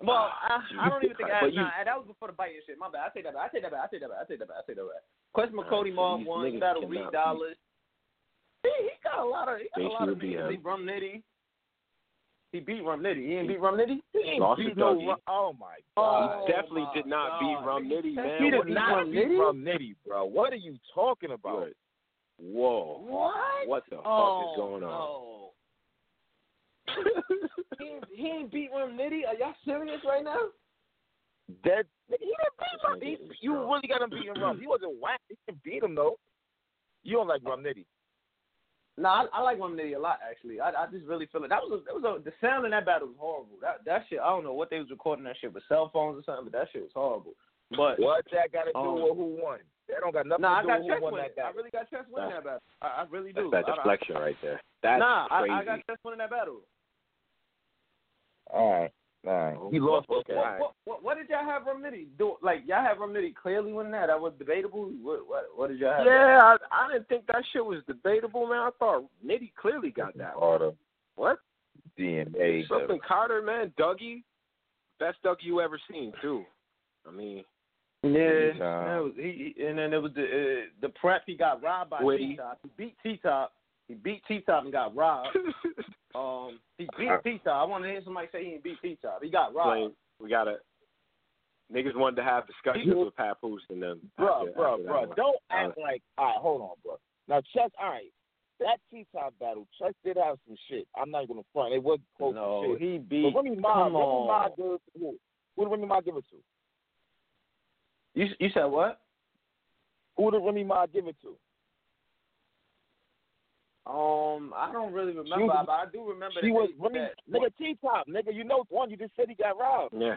Well, ah, I, I don't even think you- Nah, that was before the bite and shit. My bad. I take that back. I take that back. I take that back. I take that back. I take that back. Quest McCody these won. He battled Reed Dollaz. He, he got a lot of. He got a lot of beats. He Rum Nitty. He beat Rum Nitty. He didn't beat Rum Nitty. He ain't Lost beat no. Dougie. Ru- Oh my Oh, god. He definitely did not beat Rum Nitty, man. He did did What- beat not Rum beat? Rum Nitty, bro. What are you talking about? Whoa. What? What the fuck oh, is going on? Oh. No. he, ain't, he ain't beat Rum Nitty. Are y'all serious right now? That he didn't beat Rum. He, you really got him beating Rum. He wasn't whack. He can beat him though. You don't like Rum Nitty. No, I, I like Rum Nitty a lot actually. I, I just really feel it. That was a, that was a, the sound in that battle was horrible. That that shit. I don't know what they was recording that shit with cell phones or something, but that shit was horrible. But What that got to do Um, with who won? That don't got nothing nah, I to do got with Chess who won winning. that I really got Chess winning that battle. I, I really do. That's that I- I- deflection right there. That's nah, crazy. I, I got Chess winning that battle. All right, all right. He lost. What, Okay. what, what, what, what did y'all have Rum Nitty do? Like y'all have Rum Nitty clearly winning that? That was debatable. What what, what did y'all have? Yeah, I, I didn't think that shit was debatable, man. I thought Nitty clearly got that. one. Carter, What? DNA. Something Carter, man. Dougie, best Dougie you ever seen, too. I mean, Yeah, that was, he, he- and then it was the uh, the prep. He got robbed by T Top. He beat T Top. He beat T Top and got robbed. um, he beat T Top. I want to hear somebody say he didn't beat T Top. He got robbed. like, we gotta. Niggas wanted to have discussions He- with Papoose and them. bro, after- bro, after that bro. one. Don't Uh, act like. All right, hold on, bro. Now, Chess. All right, that T-top battle, Chess did have some shit. I'm not gonna front. It was close no, to shit. he But beat. Remy Ma, come Remy Ma on. give it to who? Who did Remy Ma give it to? You you said what? Who did Remy Ma give it to? Um, I don't really remember, was- but I do remember She that. was they- Remy, that nigga T-top, nigga. You know one. You just said he got robbed. Yeah.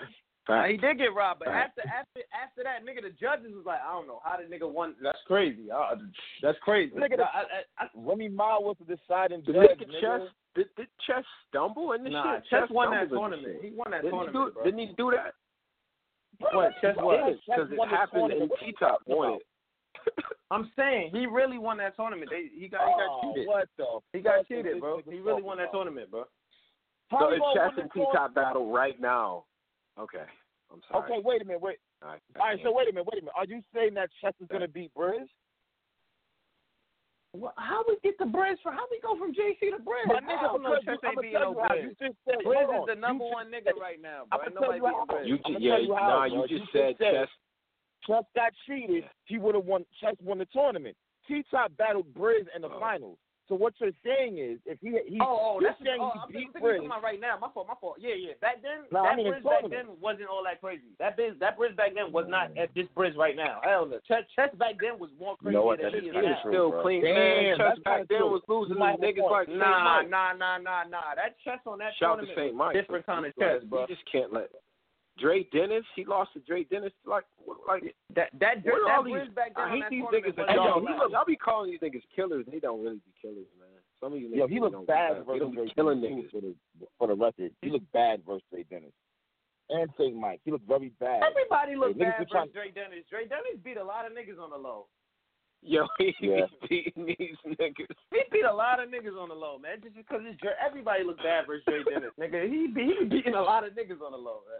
Nah, he did get robbed, but after after after that, nigga, the judges was like, I don't know how the nigga won. That's crazy. Uh, that's crazy. Nigga, I, I, I, Remy Ma was the deciding Did judge. nigga nigga. Chess did, did Chess stumble in the nah, shit? Chess won that stumbled in the tournament. He won that Didn't he, tournament, do, bro. didn't he do that? What Chess Yeah, what? Chess Because it happened and tournament. T Top won it. I'm saying he really won that tournament. They, he got he got Oh, cheated. what the? He got fuck cheated, bro. He really won that about? tournament, bro. How So he it's Chess win and the T tournament? Top battle right now. Okay. I'm sorry. Okay, wait a minute. Wait. All right. All right. So wait a minute. Wait a minute. Are you saying that Chess is gonna beat Briz? Well, how we get the Briz from? How we go from JC to Briz? My I nigga, don't know. because Chess you- ain't I'ma beating no you how Briz. you just said. Briz is the number You one nigga right now, bro. I'ma tell nobody you how. beating Briz. You I'ma yeah, you how, nah, bro. you You just just said said- Chess. Chess got cheated. He would have won. Chess won the tournament. T Top battled Briz in the Oh. finals. So what you're saying is, if he he Oh, oh, you're that's saying oh, he I'm beat thinking you're Briz, about right now. My fault, my fault. Yeah, yeah. Back then, No, that I mean in Briz back then wasn't all that crazy. That Briz, that Briz back then was not at this Briz right now. Hell no. Chess, Chess back then was more You crazy know what, than that he is is kinda now. Still bro. clean, Damn, man. Chess back then true. was losing You to might have a niggas like Saint Nah, Mike. nah, nah, nah, nah. That chess on that Shout to tournament Saint was Mike. different kind of You chess, bro. just can't let. Dre Dennis, he lost to Dre Dennis. Like, what- like That that What that all these- back then I on hate these niggas that wasn't y'all- y'all, he that. look, y'all be calling these niggas killers. They don't really be killers, man. Some of you niggas Yo, he don't looked be bad They versus don't Dre killing Dennis, niggas. For the, for the record, he looked bad versus Dre Dennis and Saint Mike. He looked very bad. Everybody looked Hey, bad be versus trying- Dre Dennis. Dre Dennis beat a lot of niggas on the low. Yo, he Yeah. be beating these niggas. He beat a lot of niggas on the low, man. Just because it's Dre, everybody look bad versus Dre Dennis, nigga. He be, he be beating a lot of niggas on the low, man.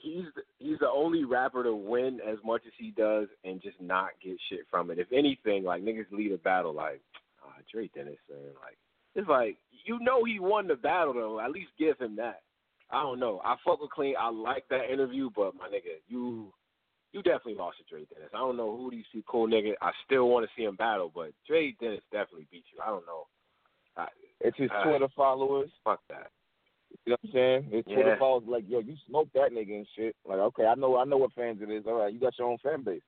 He's the, he's the only rapper to win as much as he does and just not get shit from it. If anything, like niggas lead a battle like ah, Dre Dennis, man. Like it's like you know he won the battle though. At least give him that. I don't know. I fuck with Clean. I like that interview, but my nigga, you you definitely lost to Dre Dennis. I don't know who these two cool niggas. I still want to see him battle, but Dre Dennis definitely beat you. I don't know. I, It's his Uh, Twitter followers. fuck that. You know what I'm saying? His Twitter Yeah. followers like, yo, you smoked that nigga and shit. Like, okay, I know, I know what fans it is. All right, you got your own fan base.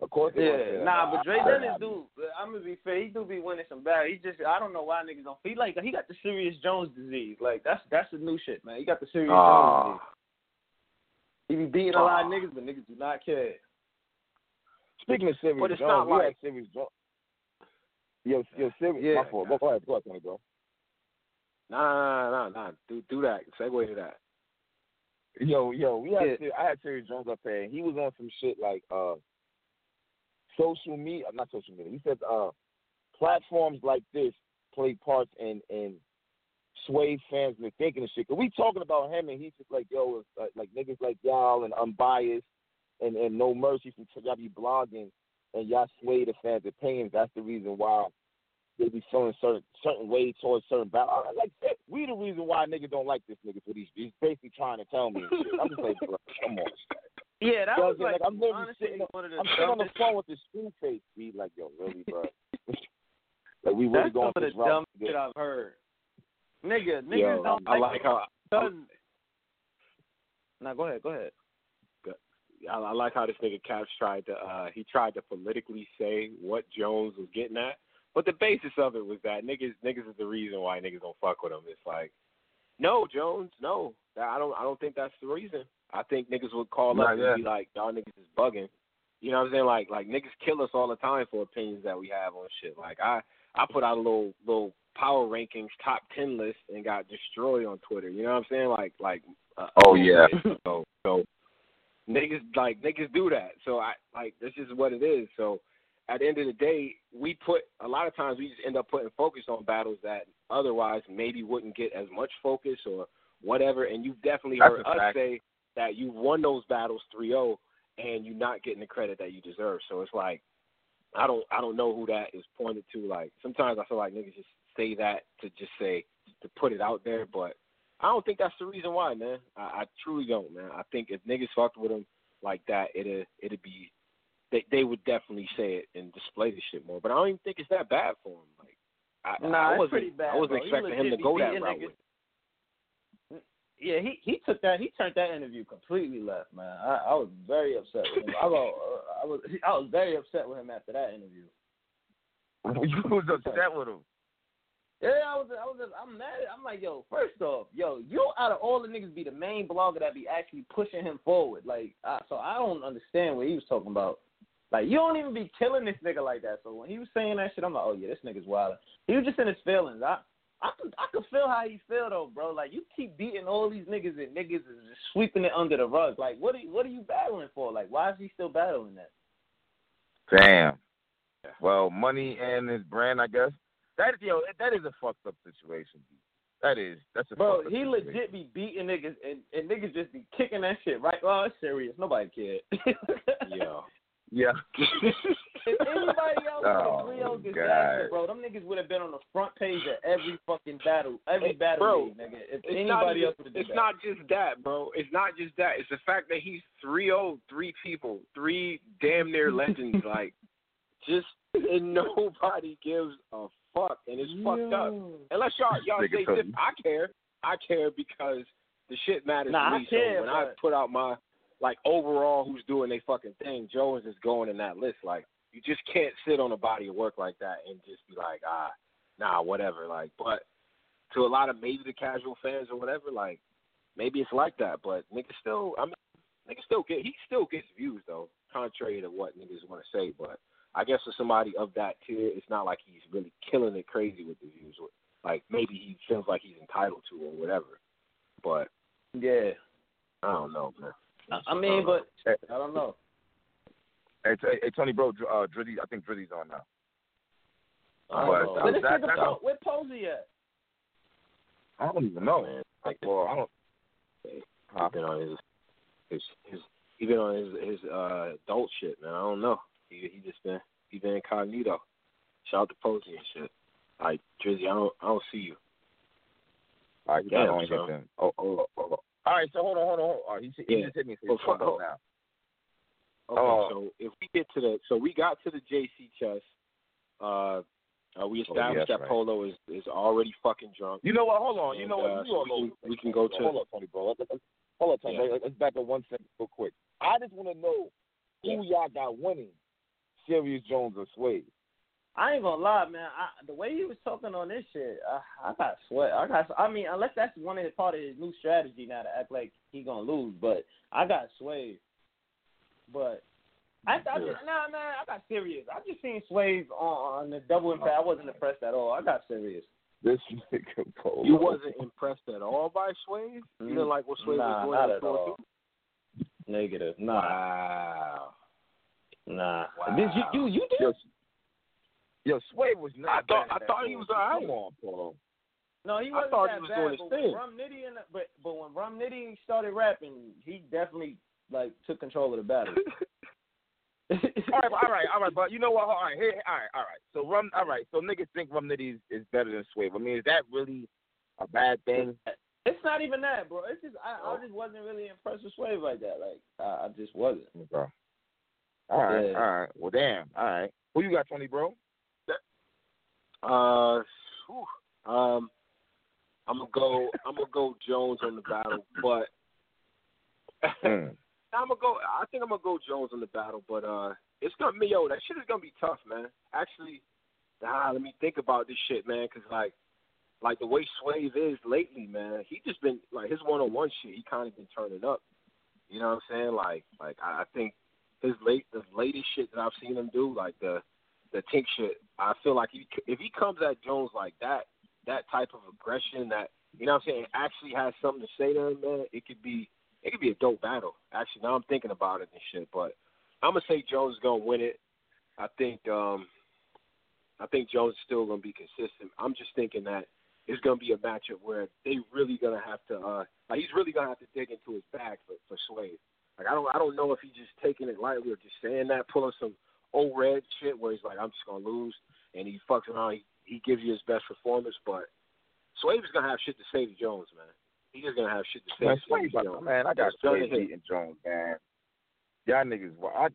Of course, Yeah, nah, but Dre Dennis do. I'm gonna be fair. He do be winning some battles. He just, I don't know why niggas don't. He like, he got the Sirius Jones disease. Like that's that's the new shit, man. He got the Sirius Jones Ah. disease. He be beating a lot of niggas, but niggas do not care. Speaking of it's Jones, not we like- had Sirius Jones. Yo, yo, Sirius, Yeah. my fault. Go ahead, go ahead, Tony, bro. Nah, nah, nah, nah. Do do that. Segue to that. Yo, yo, we had Yeah. I had Sirius Jones up there, and he was on some shit like uh, social media, not social media. He said uh, platforms like this play parts in in sway fans into thinking and shit. Cause we talking about him, and he's just like, yo, it's like, like niggas like y'all and unbiased and and no mercy from y'all be blogging and y'all sway the fans' opinions. That's the reason why they be feeling certain certain way towards certain battle. I'm like, we the reason why niggas don't like this nigga for these. He's basically trying to tell me. I'm just like, bro, come on. Yeah, that was what I'm saying? like, Like, I'm literally honestly sitting on- one of the I'm sitting on the phone with this screw face. Be like, yo, really, bro? like we really That's going some of the dumbest shit I've heard. Nigga, niggas Yo, don't I like how Cause... Nah, go ahead, go ahead. I, I like how this nigga Caps tried to uh he tried to politically say what Jones was getting at, but the basis of it was that niggas niggas is the reason why niggas don't fuck with him. It's like, no Jones, no, I don't I don't think that's the reason. I think niggas would call Nah, up yeah. and be like, y'all niggas is bugging. You know what I'm saying? Like like niggas kill us all the time for opinions that we have on shit. Like I I put out a little little power rankings top ten list and got destroyed on Twitter. You know what I'm saying? Like like. Uh, Oh, yeah. So so niggas like niggas do that. So I like this is what it is. So at the end of the day, we put a lot of times we just end up putting focus on battles that otherwise maybe wouldn't get as much focus or whatever. And you've definitely That's heard us fact. say that you won those battles 3-0 and you're not getting the credit that you deserve. So it's like I don't I don't know who that is pointed to. Like sometimes I feel like niggas just say that to just say to put it out there, but I don't think that's the reason why, man. I, I truly don't, man. I think if niggas fucked with him like that, it'd it'd be they they would definitely say it and display the shit more. But I don't even think it's that bad for him. Like I, Nah, I it's wasn't pretty bad, I wasn't bro. He expecting him to go that beating route. With. Yeah, he he took that. He turned that interview completely left, man. I, I was very upset with him. I was, uh, I was I was very upset with him after that interview. you was upset with him. Yeah, I was, I was, I'm mad. I'm like, yo, first off, yo, you out of all the niggas be the main blogger that be actually pushing him forward. Like, I, so I don't understand what he was talking about. Like, you don't even be killing this nigga like that. So when he was saying that shit, I'm like, oh yeah, this nigga's wild. He was just in his feelings. I, I could, I could feel how he feel though, bro. Like, you keep beating all these niggas and niggas is just sweeping it under the rug. Like, what, are, what are you battling for? Like, why is he still battling that? Damn. Well, money and his brand, I guess. That yo, that is a fucked up situation. That is that's a bro. he situation. legit be beating niggas and, and niggas just be kicking that shit right. Oh, it's serious. Nobody cared. yeah. Yeah. if anybody else oh, would have disaster, bro, them niggas would have been on the front page of every fucking battle, every it, battle bro, league, nigga. If anybody not, else would have It's that. not just that, bro. It's not just that. It's the fact that he's three oh three people, three damn near legends. like, just and nobody gives a fuck, and it's Yo. fucked up. Unless y'all y'all say I care. I care because the shit matters nah, to me. I care, so when but... I put out my like overall who's doing their fucking thing, Jones is just going in that list. Like you just can't sit on a body of work like that and just be like, ah, nah, whatever. Like, but to a lot of maybe the casual fans or whatever, like maybe it's like that. But niggas still, I mean, niggas still get he still gets views though, contrary to what niggas want to say. But I guess for somebody of that tier, it's not like he's really killing it crazy with the views. Like maybe he feels like he's entitled to or whatever. But yeah, I don't know, man. I mean, but I don't know. Hey, hey, hey Tony, bro, uh, Drizzy, I think Drizzy's on now. Uh, but, Where this that, po- where Posey at? I don't even know, man. Like, well, I don't. Huh? Been on his, his, his, he been on his, his uh, adult shit, man. I don't know. He, he just been, he been incognito. Shout out to Posey and shit. Like Drizzy, I don't, I don't see you. All right, you Damn, got on so. him. Oh, oh, oh, oh. All right, so hold on, hold on, hold on. He, he Yeah. just hit me. So Well, on now. Okay, Oh. so if we get to the, so we got to the JC chess. Uh, uh we established yes, that right. Polo is is already fucking drunk. You know what? Hold on. You know what? uh, You so we can- we can go to- Hold on, Tony, bro. Let's, let's, hold on, Tony. Yeah. Let's, let's back up one second real quick. I just want to know who y'all got winning, Sirius Jones or Sway. I ain't gonna lie, man. I, the way he was talking on this shit, I, I got sweat. I got. I mean, unless that's one of his part of his new strategy now to act like he gonna lose, but I got swayed. But I, I just, nah, nah, I got serious. I just seen Swave on, on the double impact. I wasn't impressed at all. I got serious. This nigga Polo. You wasn't impressed at all by Swave. You didn't mm, like what Swave nah, was not doing at all. Negative. Nah, Wow. nah. Wow. Did you, you, you did? Yo, yo, Sway was not. I thought- bad I thought he was point. alright. Come on, Polo. No, he wasn't thought that he was bad. doing but thing. when Rum Nitty and but but when Rum Nitty started rapping, he definitely like took control of the battle. all right, all right, all right, but you know what? All right, here, all right, all right. So rum, all right. So niggas think rum nitty is, is better than Sway. I mean, is that really a bad thing? It's not even that, bro. It's just I, I oh. just wasn't really impressed with Sway like that. Like I, I just wasn't. Okay. All right, Yeah. all right. Well, damn. All right. Who you got, Tony, bro? Uh, whew. um, I'm gonna go. I'm gonna go Jones on the battle, but Mm. I'm gonna go. I think I'm gonna go Jones on the battle, but uh, it's gonna be yo. That shit is gonna be tough, man. Actually, nah. Let me think about this shit, man, because like, like the way Swave is lately, man. He just been like his one on one shit. He kind of been turning up. You know what I'm saying? Like, like I I think his late the latest shit that I've seen him do, like the the Tink shit. I feel like he, if he comes at Jones like that, that type of aggression, that you know what I'm saying, actually has something to say to him, man. It could be it could be a dope battle. Actually, now I'm thinking about it and shit, but I'm gonna say Jones is gonna win it. I think um I think Jones is still gonna be consistent. I'm just thinking that it's gonna be a matchup where they really gonna have to uh like he's really gonna have to dig into his bag for for Swave. Like I don't I don't know if he's just taking it lightly or just saying that, pulling some old red shit where he's like, I'm just gonna lose and he fucks around, he, he gives you his best performance, but Swave is gonna have shit to say to Jones, man. He's just gonna have shit to say Man, to Sway, Jones. man, I got Sway beating Jones, man. Y'all niggas, well, I,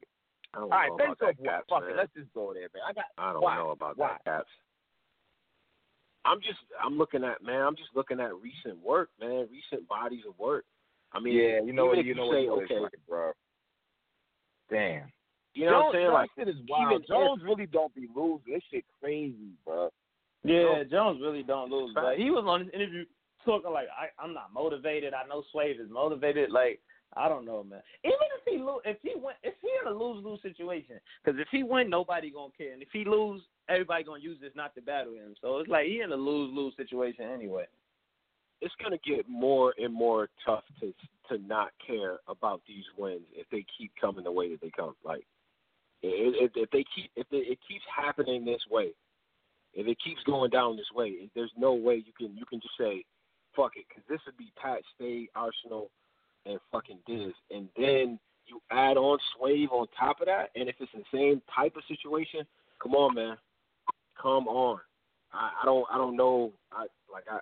I don't all right, know about that caps, Fuck man. it, let's just go there, man. I got. I don't why? know about Why? that caps. I'm just I'm looking at man, I'm just looking at recent work, man, recent bodies of work. I mean, yeah, you know what? You know say, what? okay, like, bro. Damn. You know what I'm saying? Like shit is wild. Jones really don't be losing. This shit crazy, bro. Yeah, Jones really don't lose. But he was on this interview talking like, I, "I'm not motivated. I know Swave is motivated." Like, I don't know, man. Even if he lose, if he win, if he in a lose lose situation, because if he win, nobody gonna care, and if he lose, everybody gonna use this not to battle him. So it's like he in a lose lose situation anyway. It's gonna get more and more tough to to not care about these wins if they keep coming the way that they come. Like, if, if they keep if they, it keeps happening this way, if it keeps going down this way, there's no way you can you can just say, fuck it, because this would be Pat Stay, Arsonal, and fucking Diz, and then you add on Swave on top of that, and if it's the same type of situation, come on, man, come on. I, I don't I don't know. I like I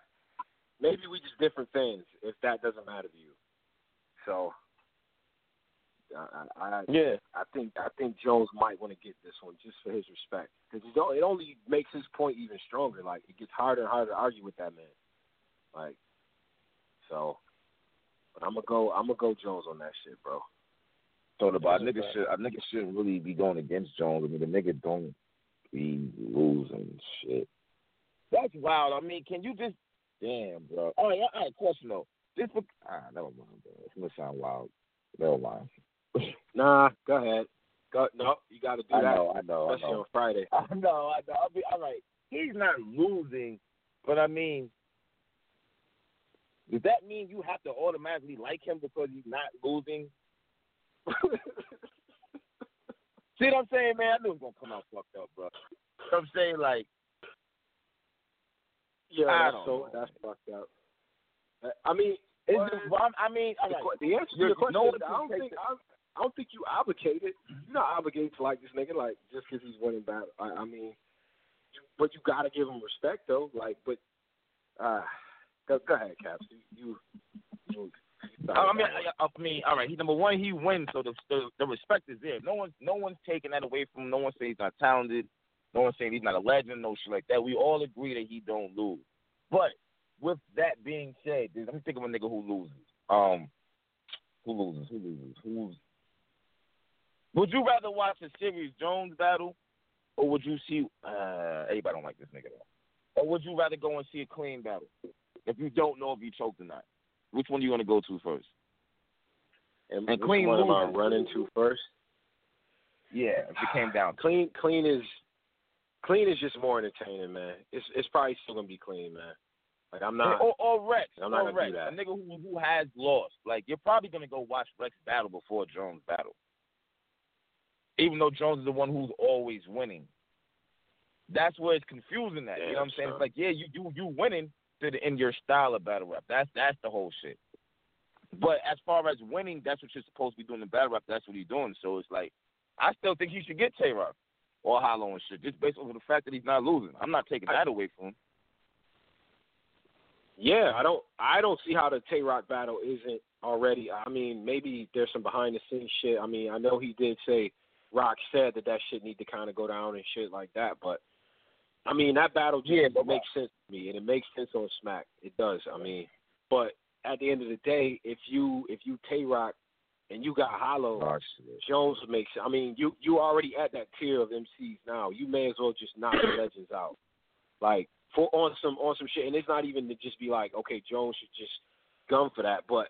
maybe we just different fans if that doesn't matter to you. So I, I, yeah, I think I think Jones might want to get this one just for his respect because it only makes his point even stronger. Like it gets harder and harder to argue with that man. Like so, but I'm gonna go. I'm gonna go Jones on that shit, bro. So the but nigga should a nigga shouldn't really be going against Jones. I mean the nigga don't be losing shit. That's wild. I mean, can you just damn, bro? All right, all right. Question though. This for ah, never mind. Bro. It's gonna sound wild. Never mind. nah, go ahead. Go, no, you got to do I that. Know, I know, Especially I know. on Friday. I know, I know. I'll be all right. He's not losing, but I mean, does that mean you have to automatically like him because he's not losing? See what I'm saying, man? I knew it was gonna come out fucked up, bro. You know what I'm saying, like, yeah, I that's so that's fucked up. I mean, it's well, just, I mean, all the, right. the answer to your question no I don't think I, I don't think you obligated. You're not obligated to like this nigga like just because he's winning battle. I, I mean, but you got to give him respect though. Like, but uh, go, go ahead, Caps. You, you, you I mean, I, I mean, all right. He number one, he wins, so the, the the respect is there. No one's no one's taking that away from him. No one's saying he's not talented. No one's saying he's not a legend. No shit like that. We all agree that he don't lose. But with that being said, let me think of a nigga who loses. Um, who loses? Who loses? Who's? Would you rather watch a Sirius Jones battle, or would you see? Uh, everybody don't like this nigga though. Or would you rather go and see a clean battle if you don't know if you choked or not? Which one are you gonna go to first? and, and clean one am I running to first? Yeah, if it came down. Clean, clean is clean is just more entertaining, man. It's it's probably still gonna be clean, man. Like I'm not. or, or Rex. I'm not or gonna Rex, do that. A nigga who who has lost. Like you're probably gonna go watch Rex battle before Jones battle. Even though Jones is the one who's always winning. That's where it's confusing at. you know what I'm saying? sure. It's like, yeah, you you you winning to the, in your style of battle rap. That's that's the whole shit. But as far as winning, that's what you're supposed to be doing in battle rap. That's what he's doing. So it's like, I still think he should get Tay Roc or Hollow and shit, just based on the fact that he's not losing. I'm not taking that away from him. Yeah, I don't I don't see how the Tay Roc battle isn't already. I mean, maybe there's some behind the scenes shit. I mean, I know he did say Rock said that that shit need to kind of go down and shit like that, but I mean that battle just Yeah, but- makes sense to me, and it makes sense on Smack. It does. I mean, but at the end of the day, if you if you Tay Roc and you got Hollow, Oh. Jones makes. I mean, you you already at that tier of MCs now. You may as well just knock the legends out, like for on some on some shit. And it's not even to just be like, okay, Jones should just gun for that, but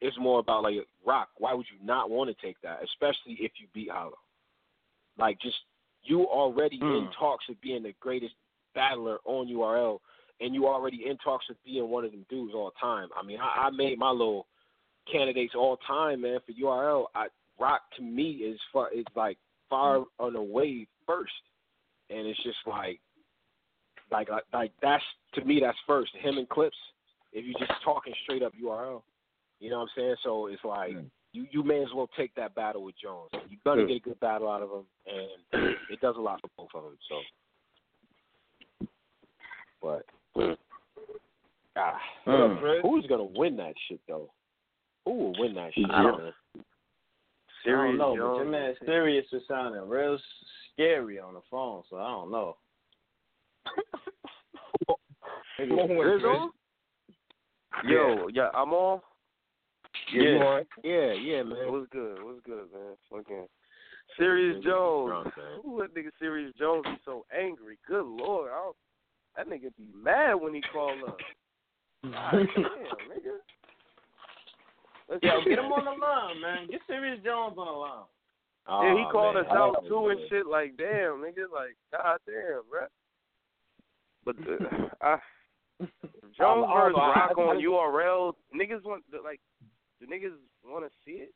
it's more about like Rock. Why would you not want to take that, especially if you beat Hollow? Like, just you already in mm. talks of being the greatest battler on URL, and you already in talks of being one of them dudes all time. I mean, I, I made my little candidates all time, man, for URL. I Rock to me is far is like far mm. on the way first, and it's just like, like like like that's to me that's first. Him and Clips, if you just talking straight up URL, you know what I'm saying? So it's like mm. You you may as well take that battle with Jones. You're gonna get a good battle out of him, and it does a lot for both of them. So, but ah, Mm. who's gonna win that shit though? Who will win that shit? I don't- man? I don't know, but Jones. your man Sirius was sounding real scary on the phone, so I don't know. Maybe Rizzo? Yo, yeah, I'm on. Yeah, you on? Yeah, yeah, man. What's good? What's good, man? Fucking Sirius Jones. Drunk. Who let nigga Sirius Jones be so angry? Good lord, I don't, That nigga be mad when he call up. God damn, nigga. Let's Yo, see. get him on the line, man. Get Sirius Jones on the line. Yeah, he called man. us out too and shit. Like, damn, nigga, like, god damn, bruh. But uh, I, Jones I versus know, I- I- on I- URL, niggas want like, the niggas want to see it.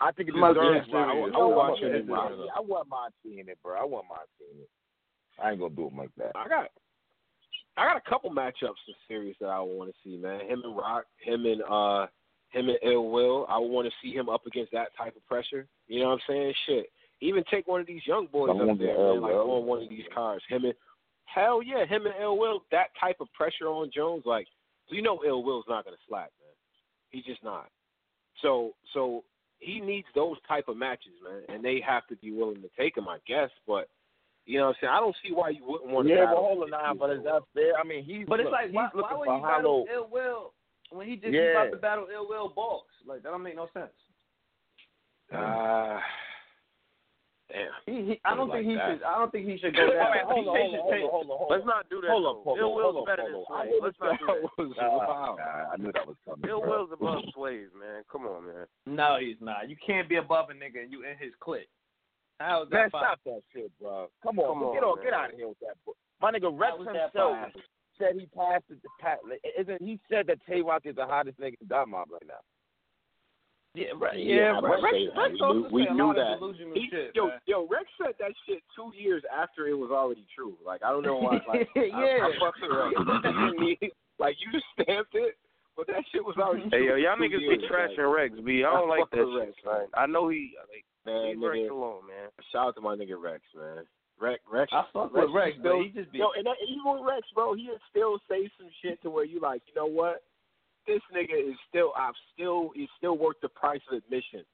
I think it Must be deserves. serious. I, I, I I, would I, watch I, it. I, I wouldn't mind seeing it, bro. I wouldn't mind seeing it. I ain't gonna do it like that. I got I got a couple matchups in series that I want to see, man. Him and Rock, him and uh him and Ill Will. I want to see him up against that type of pressure. You know what I'm saying? Shit. Even take one of these young boys Someone up there, to Ill man, like on one of these cars. Him and hell yeah, him and Ill Will. That type of pressure on Jones, like you know, Ill Will's not gonna slack, man. He's just not. So so he needs those type of matches, man, and they have to be willing to take him, I guess. But you know what I'm saying? I don't see why you wouldn't want to. Yeah, but battle hold on now, but it's that fair? I mean, he's But it's look, like, he's why, looking why would for he battle. Ill Will when he just Yeah. about to battle Ill Will Boss? Like that don't make no sense. Uh, damn. He, he I don't Like think he that. should. I don't think he should go down. Wait, hold on, hold on, hold on, hold on. Let's not do that. Hold up, though. hold Ill on, Will's hold better hold than on. I Swave. Let's not do That that. was Uh, wow. nah, I knew that was coming. Ill bro. Will's above Swave's, man. Come on, man. No, he's not. You can't be above a nigga and you in his clique. How is Man, that stop that shit, bro. Come on, Come on, get on, man. get out of here with that. Book. My nigga Rex How was that himself said he passed it. Pat, isn't he said that Tay Roc is the hottest nigga in Dot Mob right now? Yeah, right. Yeah, Yeah, Rex Rex, say. Rex We knew- we said knew that. He, shit, yo, man. yo, Rex said that shit two years after it was already true. Like I don't know why. Like, Yeah. I, I fucks with Rex. like you just stamped it, but that shit was already. Hey, yo, y'all niggas years, be trashing like, Rex, B. I don't I like fuck that with shit, Rex, man. I know he, like, Man, leave Rex alone, man. shout out to my nigga Rex, man. Rex, Rex. I fuck with Rex, still, but he just be. Yo, and that, even with Rex, bro, he'd still say some shit to where you like, you know what? This nigga is still, I've still, he's still worth the price of admission.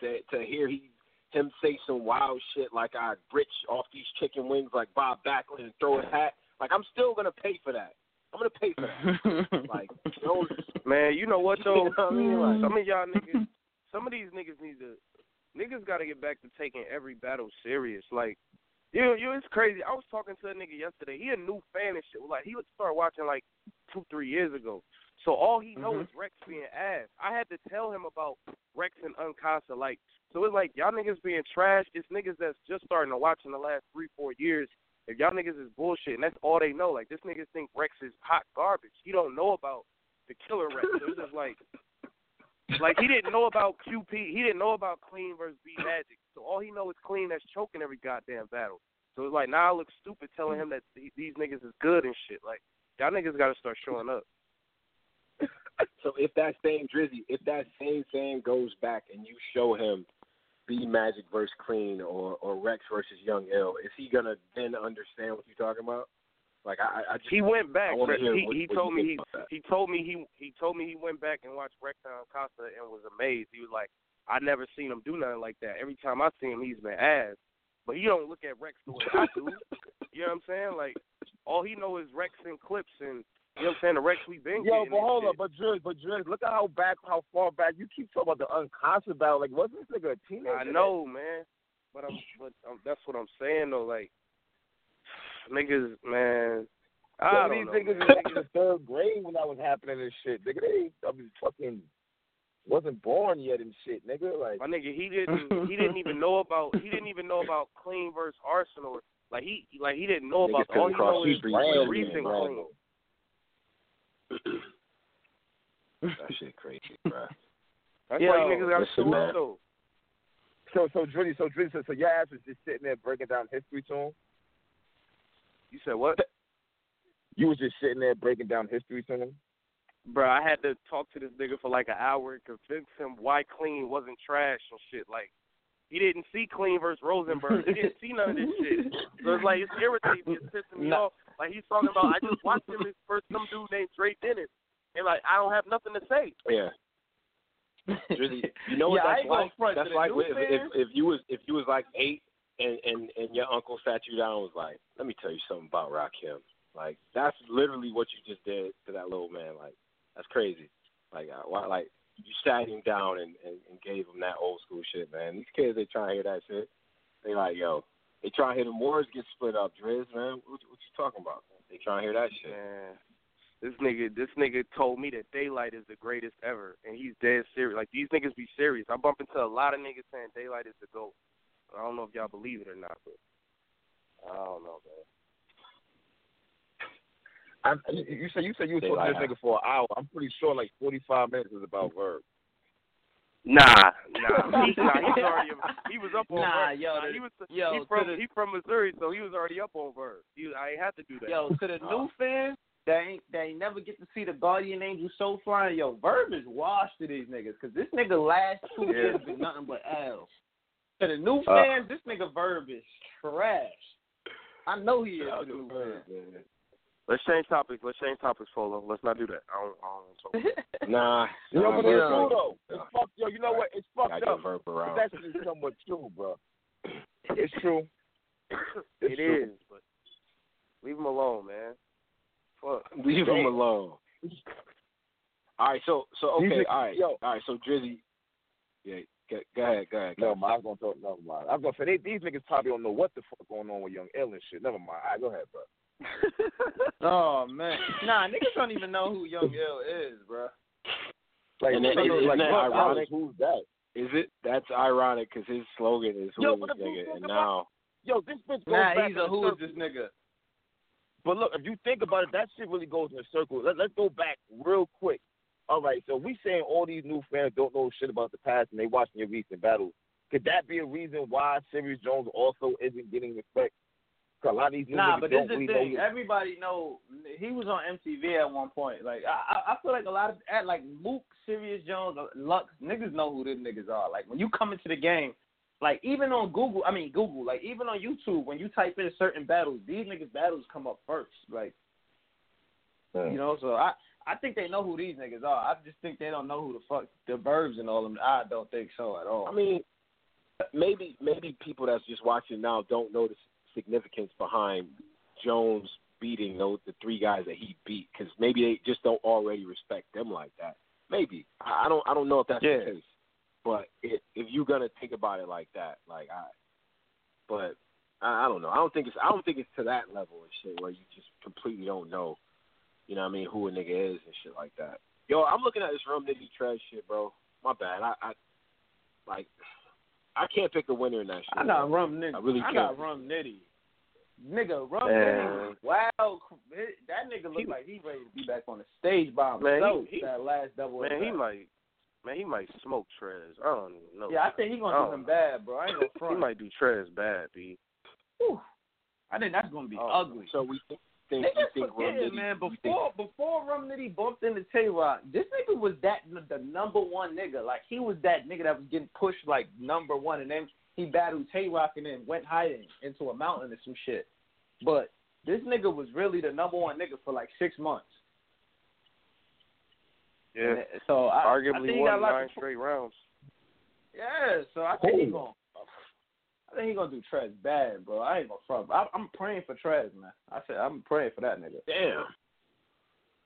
To to hear he him say some wild shit like I rich off these chicken wings like Bob Backlund and throw a hat. Like I'm still gonna pay for that. I'm gonna pay for that. like, you know, Man, you know what you though? know what I mean? Like, Some of y'all niggas, some of these niggas need to, niggas got to get back to taking every battle serious. Like, you, know, you, it's crazy. I was talking to a nigga yesterday. He a new fan and shit. Like, he would start watching like two, three years ago. So all he knows mm-hmm. is Rex being ass. I had to tell him about Rex and Uncasa. Like, so it's like y'all niggas being trash. It's niggas that's just starting to watch in the last three, four years. If y'all niggas is bullshit, and that's all they know. Like, this niggas think Rex is hot garbage. He don't know about the killer Rex. So it's just like, like he didn't know about QP. He didn't know about Clean versus B Magic. So all he know is Clean that's choking every goddamn battle. So it's like now I look stupid telling him that th- these niggas is good and shit. Like y'all niggas got to start showing up. So if that same Drizzy, if that same thing goes back and you show him B Magic versus Clean or or Rex versus Young Ill, is he gonna then understand what you're talking about? Like I, I just He went back. I wanna Rex. hear He, what- he what told me he he told me he he told me he went back and watched Rex and Costa and was amazed. He was like, I never seen him do nothing like that. Every time I see him, he's been ass. But he don't look at Rex the way I do. you know what I'm saying? Like all he know is Rex and clips and you know what I'm saying. The Rex we been Yo, getting but hold shit. up, but Driz, but Driz, look at how back, how far back you keep talking about the unconscious battle. Like, wasn't this nigga a teenager? I know, man. But I'm, but um, that's what I'm saying though. Like, niggas, man. I Some of don't these know, niggas man. was in the third grade when that was happening and shit. Nigga, they I mean, fucking wasn't born yet and shit, nigga. Like, My nigga, he didn't. He didn't even know about. He didn't even know about Clean versus Arsonal. Like he, like he didn't know about. All he cross know is Brand, recent. Clean. That shit crazy, bro. That's Yo, why you niggas got to listen, show up though. so, so Drizzy, so Drizzy, so, so your ass was just sitting there breaking down history to him. You said what? You was just sitting there breaking down history to him. Bro, I had to talk to this nigga for like an hour and convince him why Clean wasn't trash and shit. Like, he didn't see Clean versus Rosenberg. He didn't see none of this shit. So it's like it's irritating it's pissing me No. off. Like he's talking about, I just watched him first some dude named Dre Dennis, and like I don't have nothing to say. Yeah. Drizzy, you know what Yeah, that's like? That's like if, if if you was if you was like eight and and and your uncle sat you down and was like, "Let me tell you something about Rakim." Like that's literally what you just did to that little man. Like that's crazy. Like uh, why? Like you sat him down and, and and gave him that old school shit, man. These kids they trying to hear that shit. They like, yo, They try to hear them words get split up, Driz, man. What, what you talking about? They trying to hear that shit. Man, this nigga, this nigga told me that Daylyt is the greatest ever, and he's dead serious. Like these niggas be serious. I bump into a lot of niggas saying Daylyt is the goat. I don't know if y'all believe it or not, but I don't know, man. I, man. you said you said you were talking to this nigga for an hour. I'm pretty sure like 45 minutes is about Verb. Nah, nah, he, nah. He's already he was up on Nah, Verb. yo, Nah, he was yo, he to from the- he from Missouri, so he was already up on Verb. He, I ain't had to do that. Yo, to the new fans they ain't that ain't never get to see the Guardian Angel show flying, yo, Verb is washed to these niggas because this nigga last two Yeah. years been nothing but L. To the new Uh. fans, this nigga Verb is trash. I know he is to the new fans. Let's change topics. Let's change topics, Polo. Let's not do that. I don't. I don't want to talk. Nah, You know nah, what it's true ain't- though? It's fucked. Yo, you know what? It's fucked get up. Verb But around. that's actually somewhat true, bro. It's true. It's It true. is, but leave him alone, man. Fuck. Leave him alone. All right, so so okay, niggas- all right, yo. all right. So Drizzy, yeah, go, go ahead, go ahead. Go No, ahead. man, I was gonna talk. Never mind. I was gonna say they, these niggas probably don't know what the fuck going on with Young Ill and shit. Never mind. All right, go ahead, bro. Oh man, nah, niggas don't even know who Young L is, bro. Like, And then- like, isn't like, that fuck, ironic? Who's that? Is it? That's ironic because his slogan is "Who Yo, is this nigga?" And about- now, Yo, this bitch goes Nah, back he's a the who is circle. this nigga? But look, if you think about it, that shit really goes in a circle. Let, let's go back real quick. All right, so we saying all these new fans don't know shit about the past and they watching your recent battles. Could that be a reason why Sirius Jones also isn't getting respect? 'Cause a lot of these Nah, but this don't is the thing. know. Everybody know he was on MTV at one point. Like I, I I feel like a lot of at like Mook, Sirius Jones, Lux, niggas know who them niggas are. Like when you come into the game, like even on Google, I mean Google, like even on YouTube, when you type in certain battles, these niggas battles come up first. Like you know, so I I think they know who these niggas are. I just think they don't know who the fuck the verbs and all of them. I don't think so at all. I mean, maybe maybe people that's just watching now don't know the significance behind Jones beating those the three guys that he beat because maybe they just don't already respect them like that. Maybe I don't I don't know if that's Yeah. the case, but if if you're gonna think about it like that, like I, but I, I don't know. I don't think it's I don't think it's to that level and shit where you just completely don't know, you know what I mean, who a nigga is and shit like that. Yo, I'm looking at this Rum Nitty Trash shit, bro. My bad. I, I like I can't pick a winner in that shit. I got rum nitty. I really I can't. got rum nitty. Nigga, rum Man. nitty. Wow, that nigga look He- like he ready to be back on the stage by Man, himself. he- he- that last double. Man, he might. Man, he might smoke Trez. I don't even know. Yeah, I think he gonna do him bad, bro. I ain't gonna He might do Trez bad, b. Whew. I think that's gonna be Oh, ugly. So we think, think you Niggas think Rum Nitty, man. you think- Before before Rum Nitty bumped into Tay Roc, this nigga was that the number one nigga. Like he was that nigga that was getting pushed like number one, and then he battled Tay Roc and then went hiding into a mountain or some shit. But this nigga was really the number one nigga for like six months. Yeah. And So I, I Arguably think he got won nine to- straight rounds. Yeah, so I think he gonna. I think he gonna do Trez bad, bro. I ain't gonna front. I, I'm praying for Trez, man. I said I'm praying for that nigga. Damn.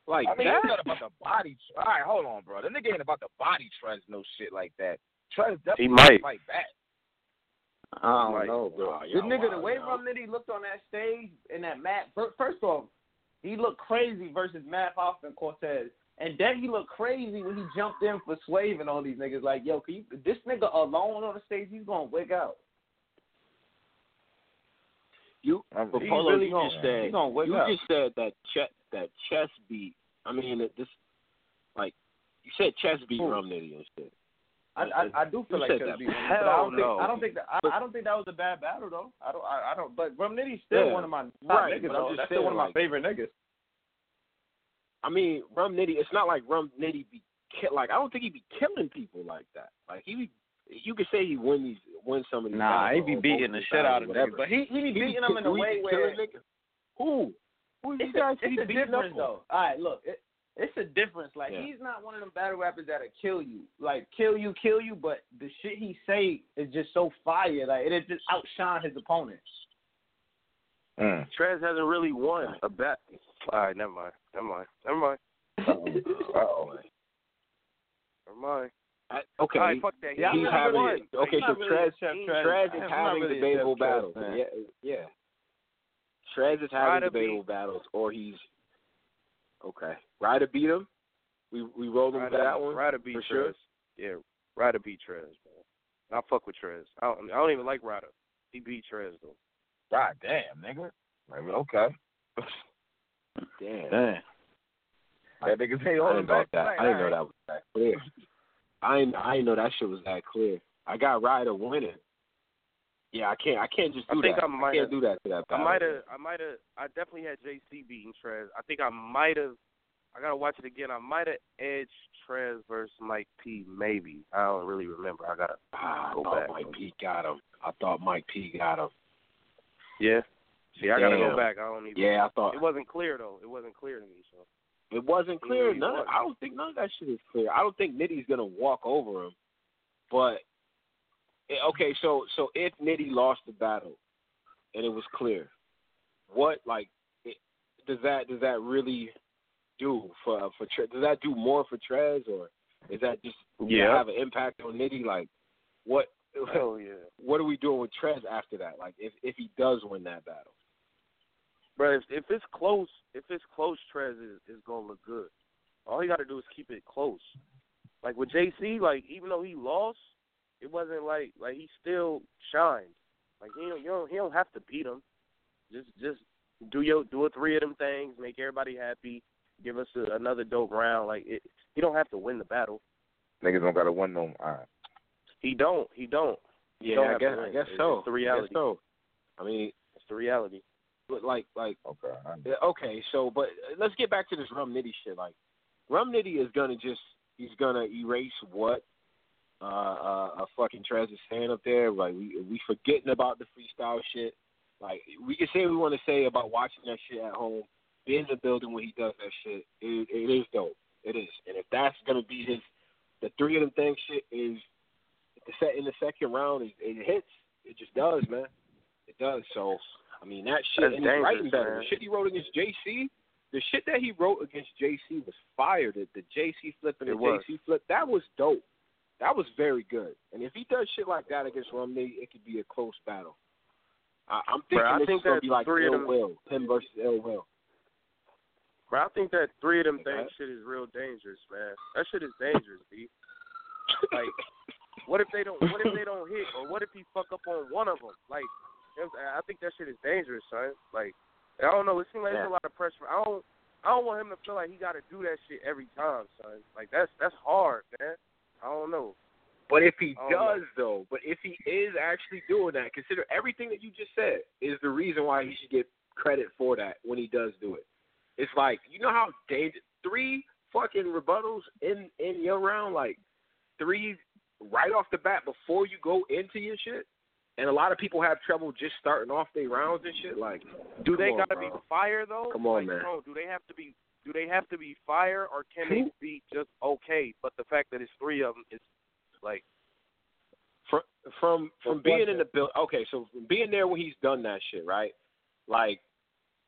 Like I mean, that? not about the body. All right, hold on, bro. The nigga ain't about the body trends, no shit like that. Trez definitely He might. fight back. I don't Like, know, bro. nah, this y'all nigga, the wild, way yo. Rum Nitty looked on that stage in that Matt, fir- first off, he looked crazy versus Matt Hoffman Cortez. And then he looked crazy when he jumped in for Swave and all these niggas. Like, yo, can you, this nigga alone on the stage, he's gonna wig out. You, but Polo, really you gonna- just said he gonna wake you up. just said that chest that chess beat. I mean, this like you said chest beat? Rum Nitty and shit. I, I, I do feel You like that. beat Hell but I don't think. I don't think that I, I don't think that was a bad battle though. I don't I, I don't. But Rum Nitty's still Yeah. one of my top Right, niggas I'm though. just That's still one of my like- favorite niggas. I mean, Rum Nitty. It's not like Rum Nitty be like I don't think he'd be killing people like that. Like he, be, you could say he win these, win some of these. Nah, he battles be beating the shit out of whatever. niggas. But he he be beating them in a way where killing niggas? Who? Who is these guys a, he it's a beating difference up though. All right, look, it, it's a difference. Like Yeah. he's not one of them battle rappers that'll kill you, like kill you, kill you. But the shit he say is just so fire, like it just outshine his opponents. Mm. Trez hasn't really won a bet. All right, never mind. Never mind. Never mind. Uh-oh. Never mind. I, okay, All right, fuck that. yeah, He's he's not having really- okay. he's So not really Trez, Trez. Trez is having really a debatable Chef Trez battles. fan. Yeah, yeah. Trez is having Ryder debatable battles, or he's okay. Ryder beat him. We we rolled him for that one Ryder beat for sure. Trez. Yeah, Ryder beat Trez, man. I fuck with Trez. I don't, I don't even like Ryder. He beat Trez though. God damn, nigga. Maybe okay. Damn. Damn. That nigga say I all didn't know back that. I didn't know that was that clear. I didn't, I didn't know that shit was that clear. I got Ryder winning. Yeah, I can't. I can't just I do think that. I might can't have- do that to that. I might have. I might have. I definitely had JC beating Trez. I think I might have. I gotta watch it again. I might have edged Trez versus Mike P. Maybe. I don't really remember. I gotta Ah, I go thought back. Mike P got him. I thought Mike P got him. Yeah. See, I gotta go back. I don't even. Yeah, I thought It wasn't clear though. It wasn't clear to me. So. It wasn't clear. He None. was. I don't think none of that shit is clear. I don't think Nitty's gonna walk over him. But eh, okay, so so if Nitty lost the battle and it was clear, what like it, does that does that really do for for Tre- does that do more for Trez or is that just Yeah. have an impact on Nitty? Like what Hell yeah. what are we doing with Trez after that? Like if if he does win that battle. Bro, if, if it's close, if it's close, Trez is, is gonna look good. All you got to do is keep it close. Like with JC, like even though he lost, it wasn't like like he still shined. Like he don't, you don't he don't have to beat him. Just just do your do a three of them things, make everybody happy, give us a, another dope round. Like it, he don't have to win the battle. Niggas don't gotta win no. All right. He don't. He don't. He Yeah, don't I guess. I guess It's- so. It's the I reality. guess so. I mean, It's the reality. But like like Okay. Yeah, Okay, so but let's get back to this Rum Nitty shit. Like Rum Nitty is gonna just he's gonna erase what uh uh, uh fucking Trez is saying up there. Like we we forgetting about the freestyle shit. Like we can say what we want to say about watching that shit at home, being in the building when he does that shit. It, it is dope. It is, and if that's gonna be his, the three of them things shit is the set in the second round. It, it hits. It just does, man. It does. So I mean that shit That's and he's writing better. man. The shit he wrote against JC, the shit that he wrote against JC was fire. The, the JC flip and the was. JC flip, that was dope. That was very good. And if he does shit like that against Rum Nitty, it could be a close battle. I, I'm thinking Bruh, I this think is gonna be like Ill Will, him versus Ill Will. Bro, I think that three of them Okay. things shit is real dangerous, man. That shit is dangerous, B. Like, what if they don't? What if they don't hit, or what if he fuck up on one of them? Like, you I'm saying? I think that shit is dangerous, son. Like, I don't know. It seems like there's a lot of pressure. I don't. I don't want him to feel like he got to do that shit every time, son. Like that's that's hard, man. I don't know. But if he does, though, but if he is actually doing that, consider everything that you just said is the reason why he should get credit for that when he does do it. It's like you know how dangerous three fucking rebuttals in in your round, like three right off the bat before you go into your shit. And a lot of people have trouble just starting off their rounds and shit. Like, Do they on, gotta be fire though? Come on, like, man. Bro, do they have to be? Do they have to be fire, or can they be just okay? But the fact that it's three of them is like from from from being in the build. Okay, so from being there when he's done that shit, right? Like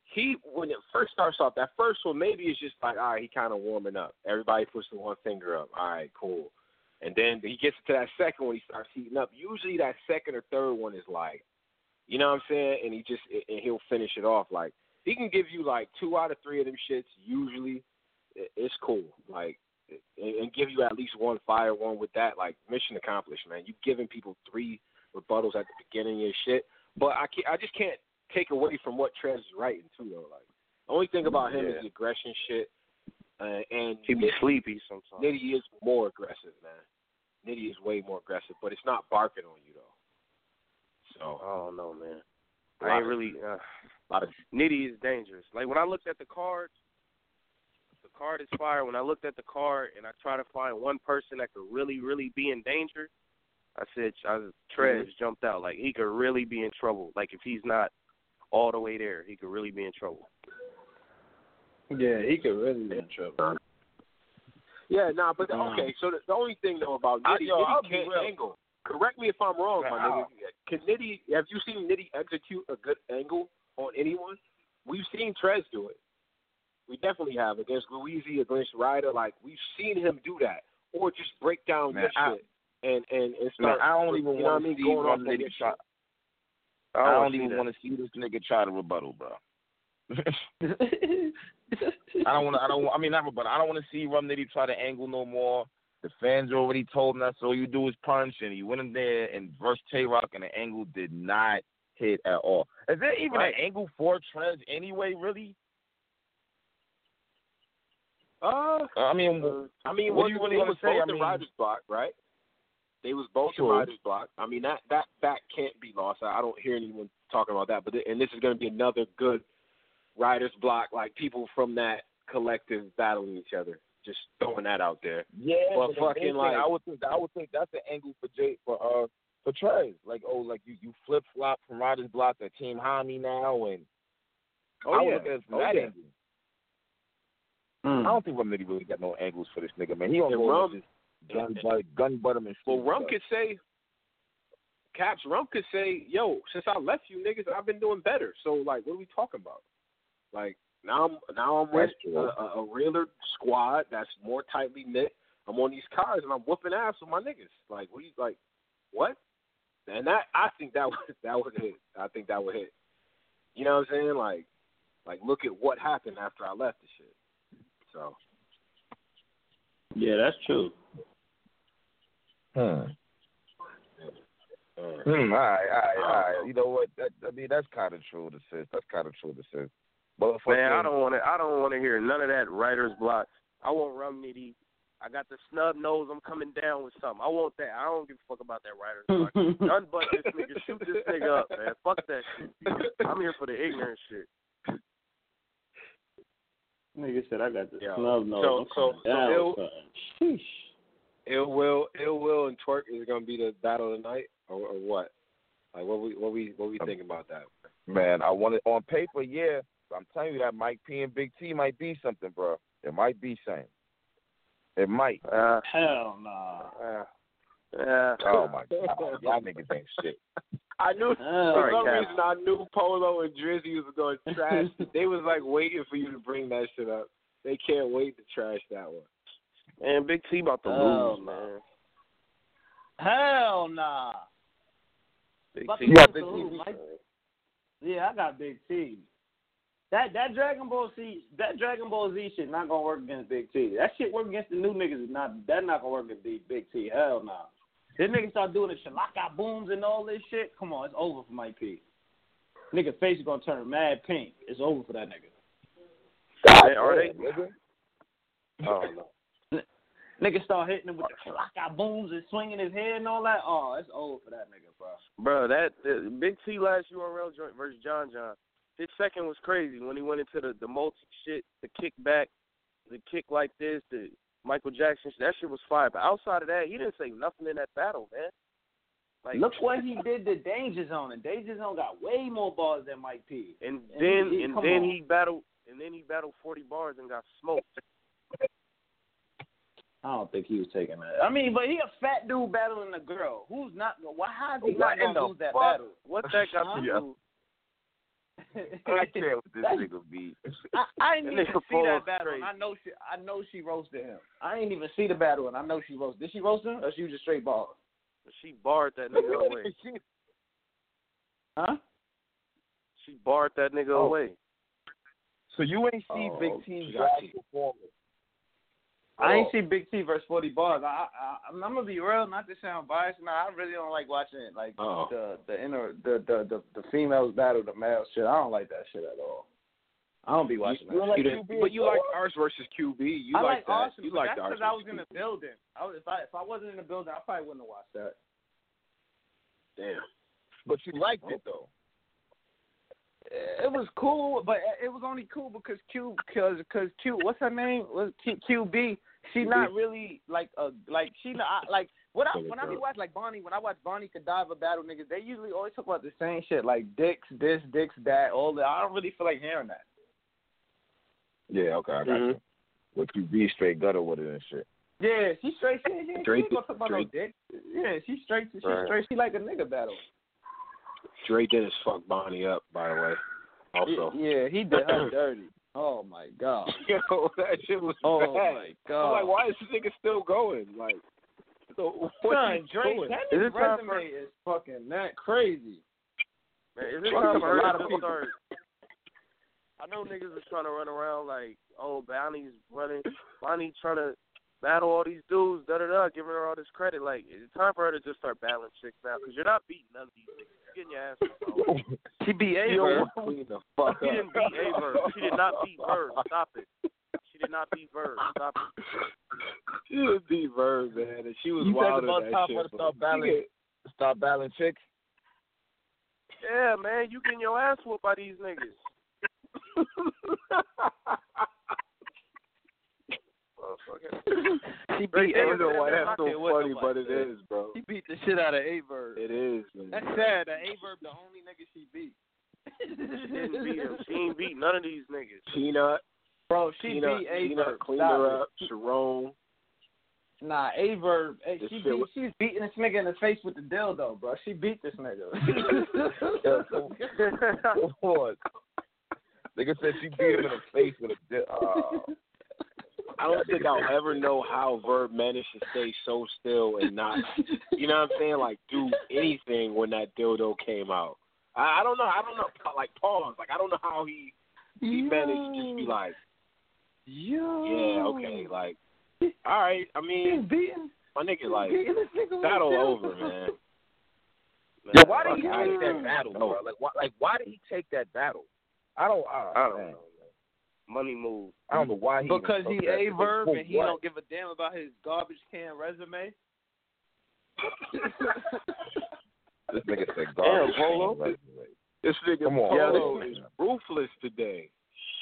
he when it first starts off, that first one maybe it's just like, all right, he kind of warming up. Everybody puts the one finger up. All right, cool. And then he gets to that second one, he starts heating up. Usually that second or third one is like, you know what I'm saying? And he just and he'll finish it off like he can give you like two out of three of them shits. Usually, it's cool. Like and give you at least one fire one with that, like mission accomplished, man. You giving people three rebuttals at the beginning of your shit, but I can't, I just can't take away from what Trez is writing too, though. Like the only thing about him is the aggression shit, uh, and he be Nitty- sleepy sometimes. Nitty is more aggressive, man. Nitty is way more aggressive, but it's not barking on you though. So I don't know, man. I ain't of- really. Uh, a lot of Nitty is dangerous. Like when I looked at the card, the card is fire. When I looked at the card and I try to find one person that could really, really be in danger, I said I, Trez jumped out. Like he could really be in trouble. Like if he's not all the way there, he could really be in trouble. Yeah, he could really be in trouble. Yeah, nah, but the, okay. So the, the only thing though about I- Nitty, yo, Nitty can't real. angle. Correct me if I'm wrong, my nigga. Can Nitty? Have you seen Nitty execute a good angle on anyone? We've seen Trez do it. We definitely have against Louisi, against Ryder. Like we've seen him do that. or just break down Man, your I- shit and and and Man, start. I don't even you know want to mean, see going off Rum on Nitty your try. shit. I I wanna don't even want to see this nigga try to rebuttal, bro. I don't want to. I don't. I mean, not but I don't want to see Rum Nitty try to angle no more. The fans already told him that's all you do is punch, and he went in there and versed Tay Roc, and the angle did not hit at all. Is there even Right. an angle for Trez anyway? Really? Uh, I mean, uh, I mean, what do you really want to say? I mean, writer's block, right? They was both Sure. in writer's block. I mean, that that that can't be lost. I I don't hear anyone talking about that. But and this is going to be another good writer's block, like people from that collective battling each other. Just throwing that out there. Yeah, But but fucking, like- I would think I would think that's the angle for Jay for uh for Trez. Like oh, like you you flip flop from Riders Block to Team Hami now, and Oh, I would yeah. look at it from Oh, that yeah. angle. I don't think Rum Nitty really got no angles for this nigga, man. He don't go Rum- with this gun butt gun butterman. Well, shit, Rum could say, Caps, Rum could say, yo, since I left you niggas, I've been doing better. So, like, what are we talking about? Like, now I'm now I'm with That's a, a, a realer squad that's more tightly knit. I'm on these cars and I'm whooping ass with my niggas. Like, what? You, like, what? And that I think that would that would hit. I think that would hit. You know what I'm saying? Like, like look at what happened after I left the shit. So Yeah, that's true. Hmm. Hmm. All right, all right, all right. You know what? That, I mean, that's kind of true to sis. That's kind of true to sis. But Man, I don't want to. I don't want to hear none of that writer's block. I want Rum Nitty. I got the snub nose. I'm coming down with something. I want that. I don't give a fuck about that writer's block. None but this nigga. Shoot this nigga up, man. Fuck that shit. I'm here for the ignorant shit. Nigga said I got the Yeah. snub nose. So- I'm so- down so with. Sheesh. Ill Will, Ill Will, and Twork is gonna be the battle tonight, or, or what? Like, what we, what we, what we um, think about that? Man, I want it on paper, yeah. I'm telling you that Mike P and Big T might be something, bro. It might be something. It might. Uh, Hell nah. uh, yeah. Oh my god, y'all niggas ain't shit. I knew Hell for some reason I knew Polo and Drizzy was going to trash. they was like waiting for you to bring that shit up. They can't wait to trash that one. Man, Big T about to Oh, lose, man. Hell nah. Big T. you, got Big Big T. T. Yeah, I got Big T. That that Dragon Ball Z that Dragon Ball Z shit not gonna work against Big T. That shit work against the new niggas is not that not gonna work against Big Big T. Hell nah. This nigga start doing the shalaka booms and all this shit. Come on, it's over for Mike P. Nigga face is gonna turn mad pink. It's over for that nigga. Man, are they? Nigga. Oh no. Nigga start hitting him with the shalaka booms and swinging his head and all that. Oh, it's over for that nigga, bro. Bro, that uh, Big T last URL joint versus John John. His second was crazy when he went into the the multi shit, the kick back, the kick like this, the Michael Jackson. shit. That shit was fire. But outside of that, he didn't say nothing in that battle, man. Like Look what he did to Danger Zone, and Danger Zone got way more bars than Mike P. and and then he- and then on. he battled and then he battled forty bars and got smoked. I don't think he was taking that. I mean, but he a fat dude battling a girl. Who's not? Gonna why? How is he What not gonna lose that battle? What that got to do? I care what this nigga be. I, I didn't even see full that battle. And. I know she. I know she roasted him. I didn't even see the battle, and I know she roasted. Did she roast him, or she was just straight ball? She barred that nigga away. Huh? She barred that nigga Oh. away. So you ain't see Oh, Big T's she live got you. performance. I ain't Oh. see Big T versus Forty Bars. I, I, I'm gonna be real, not to sound biased. Nah, I really don't like watching it. Like Oh. the the inner the, the the the females battle the males shit. I don't like that shit at all. I don't be watching You that. don't shit. like QB but you like ours versus QB. You I like, that. Arsonal, you but like that's ours because I was in the building. I was, if I if I wasn't in the building, I probably wouldn't have watched that. Damn. But you liked it oh. though. It was cool, but it was only cool because Q, because because Q, what's her name? Was Q, QB? She not really like a like she not like what I when I be watching like Bonnie when I watch Bonnie Godiva battle niggas they usually always talk about the same shit like dicks this dicks that all that I don't really feel like hearing that. Yeah, okay, I got Mhm. you. But you be straight gutter with it and shit. Yeah, she straight. She, she, she Drake- ain't gonna talk about Drake- no dick. Yeah, she straight. She Right. straight. She like a nigga battle. Dre Dennis fucked Bonnie up, by the way. Also, Yeah, he did her dirty. Oh my god. Yo, that shit was Oh bad. my I'm god. like, why is this nigga still going? Like, so what Son, he Drake, doing? that Is nigga's resume for- is fucking that crazy. Man, is it Fuck time for a lot her of to people. start? I know niggas is trying to run around like, oh, Bonnie's running, Bonnie trying to battle all these dudes, da da da, giving her all this credit. Like, it's time for her to just start battling chicks now, because you're not beating none of these niggas. You're getting your ass. She beat Yo, Aver. clean the fuck She didn't beat Aver. She did not beat Verb. Stop it. She did not beat Verb. Stop it. She didn't beat Verb, man, and she was You said wild it's about that time shit. for her to bro. start She battling, get- start battling chicks. Yeah, man, you getting your ass whooped by these niggas. Motherfucker. She beat there, I don't know Aver. why that's so funny, nobody, but it man. is, bro. She beat the shit out of Aver. It is, man. That's sad. That Aver the only nigga she beat. She didn't beat him. She ain't beat none of these niggas. Peanut, Bro, she Peanut, beat Aver. Peanut cleaned Stop her up. Sharon. Nah, Aver, eh, This she shit beat, was- she's beating this nigga in the face with the dildo, bro. She beat this nigga. Yeah, so- Lord. Nigga said she beat him in the face with a dildo. uh, I don't think I'll ever know how Verb managed to stay so still and not, you know what I'm saying, like do anything when that dildo came out. I, I don't know. I don't know. Like pause. Like I don't know how he he managed to just be like, Yo. yeah, okay, like, all right. I He's mean, beating, my nigga, like, beating this nigga battle over, man. Yo, why did he Fuck take that battle, bro? Like, why? Like, why did he take that battle? I don't. I, I don't man. know. Money move. I don't mm. know why he. Because he a verb and he what? don't give a damn about his garbage can resume. This nigga said Damn, garbage. Polo. Resume. This nigga Come on, Polo man. is ruthless today.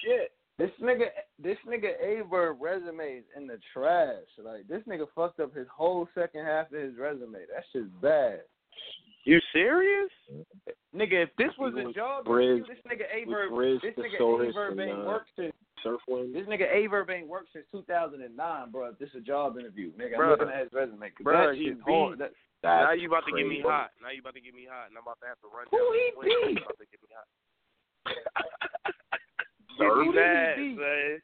Shit. This nigga, this nigga Averb resume is in the trash. Like this nigga fucked up his whole second half of his resume. That shit's bad. You serious? Nigga, if this was He a job, Briz- this nigga with Averb, this nigga Thesaurus, Averb and, ain't uh, worked since Surfwind. this nigga Averb ain't worked since 2009, bro. If this is a job interview, nigga, I'm Bruh. looking at his resume. 'cause Bruh, that he shit's hard. That, That's now you about to get me hot. Now you about to get me hot, and I'm about to have to run Who down. he the window. You about to get me hot. Surf? Get Who he bad, beat? son.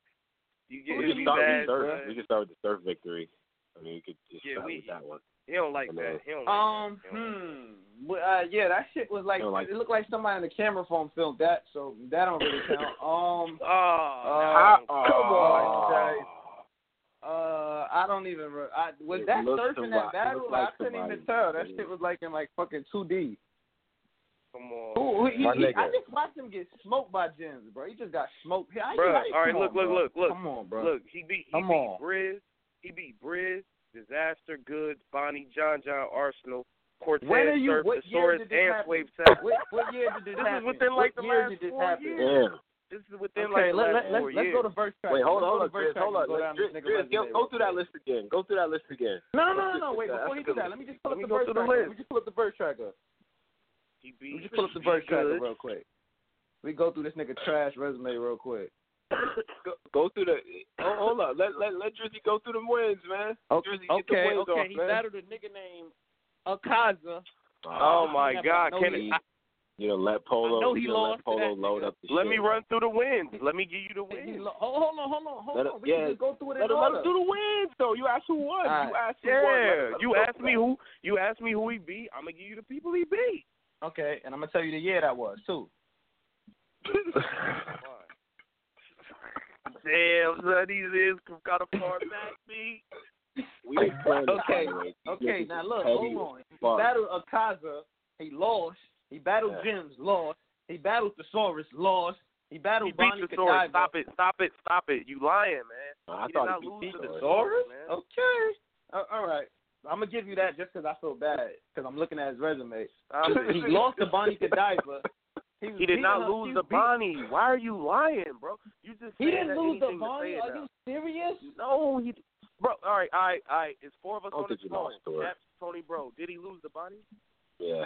You We get can me start with bad, surf. We can start with the surf victory. I mean, we could just Yeah, start we- with that one. He don't like that. He don't like Um, that. He don't like that. hmm. Well, Uh, yeah, that shit was like, You like- it looked like somebody in the camera phone filmed that, so that don't really count. Um, Oh, Uh, no. come on, guys. uh, I don't even. Re- I was It that looks surfing that it battle? Like, like I couldn't even tell. That shit was like in like fucking two D. Come on. Who, who, he, My he, I just watched him get smoked by Jens, bro. He just got smoked. How you- Bruh, all right, look, on, look, bro. look, look. Come on, bro. Look, he beat he Come beat on. Briz. He beat Briz, Dizaster, Goodz, Bonnie, John John, Arsonal, Cortez, When are you? Surf, What year Thesaurus, did this and happen? Swave What, what year did this This is within, like, what the year last did this four happen? years. Damn. This is within Okay, like the let, last let, four let's, let's go to verse track. Wait, hold Let's on, go hold to on, verse Chris, hold on. Go down Chris, Chris, go, go through that list again. Go through that list again. No, no, no, no, no. Wait, before a you do that, let me just pull Let up me the go verse through the list. Let me just pull up the verse tracker. He Let me just pull up the verse beat tracker real quick. We go through this nigga trash resume real quick. Go, go through the. Oh, hold up. Let let let Drizzy go through the wins, man. Drizzy, get the Okay, wins okay. off, He man. battled a nigga named Akaza. Oh, oh my God! I know Can it, I- You know, let Polo. I know he you know, lost let Polo that load up the let shit. me run through the wins. Let me give you the He wins. lo- oh, hold on, hold on, hold Let on. him- We yeah, go through it Let him, let him do the wins, though. You asked who won. Alright. You asked who won. Let Yeah, let you him asked me who you asked me who he beat. I'm gonna give you the people he beat. Okay, and I'm gonna tell you the year that was too. Damn, son, these is got a far back beat. We ain't Okay. Okay, now look, hold as on. He fuck. battled Akaza, he lost. He battled Yeah. Gems, lost. He battled Thesaurus, lost. He He battled beat Bonnie the sword. Stop it! Stop it! Stop it! You lying, man. I he did thought not he lose beat to the the Thesaurus? man. Okay. Uh, all right. I'm gonna give you that just because I feel bad because I'm looking at his resume. Stop it. he lost to Bonnie Godiva. He, He did not lose he to Bonnie. Why are you lying, bro? You just He didn't lose to anything Bonnie. Are you serious? No, he, bro. All right, all right, all right. It's four of us I don't on the think you phone. lost to. That's Tony, bro. Did he lose to Bonnie? Yeah.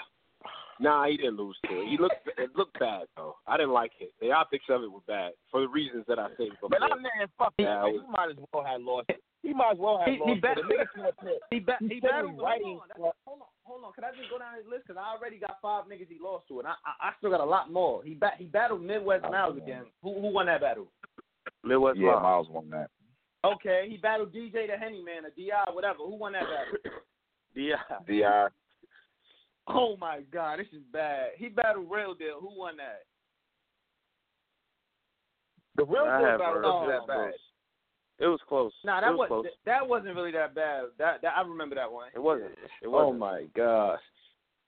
Nah, he didn't lose to it. He looked it looked bad though. I didn't like it. The optics of it were bad for the reasons that I said before. But I'm man, fuck Yeah, that. I Man. was- He might as well have lost. He might as well have He- he lost. bet- to the nigga came up here. He ba- He he battled. writing Hold on, hold on, hold on. Can I just go down his list? Because I already got five niggas he lost to, and I I, I still got a lot more. He ba- he battled Midwest Oh, Miles come on. again. Who who won that battle? Midwest yeah, Live. Miles won that. Okay, he battled DJ the Henny Man, or Di, whatever. Who won that battle? Di. Di. Oh my God, this is bad. He battled Real Deal. Who won that? The real I deal have battle wasn't that bad. those. It was close. Nah, it that was was close. that wasn't really that bad. That that I remember that one. It wasn't. It Oh wasn't. my gosh.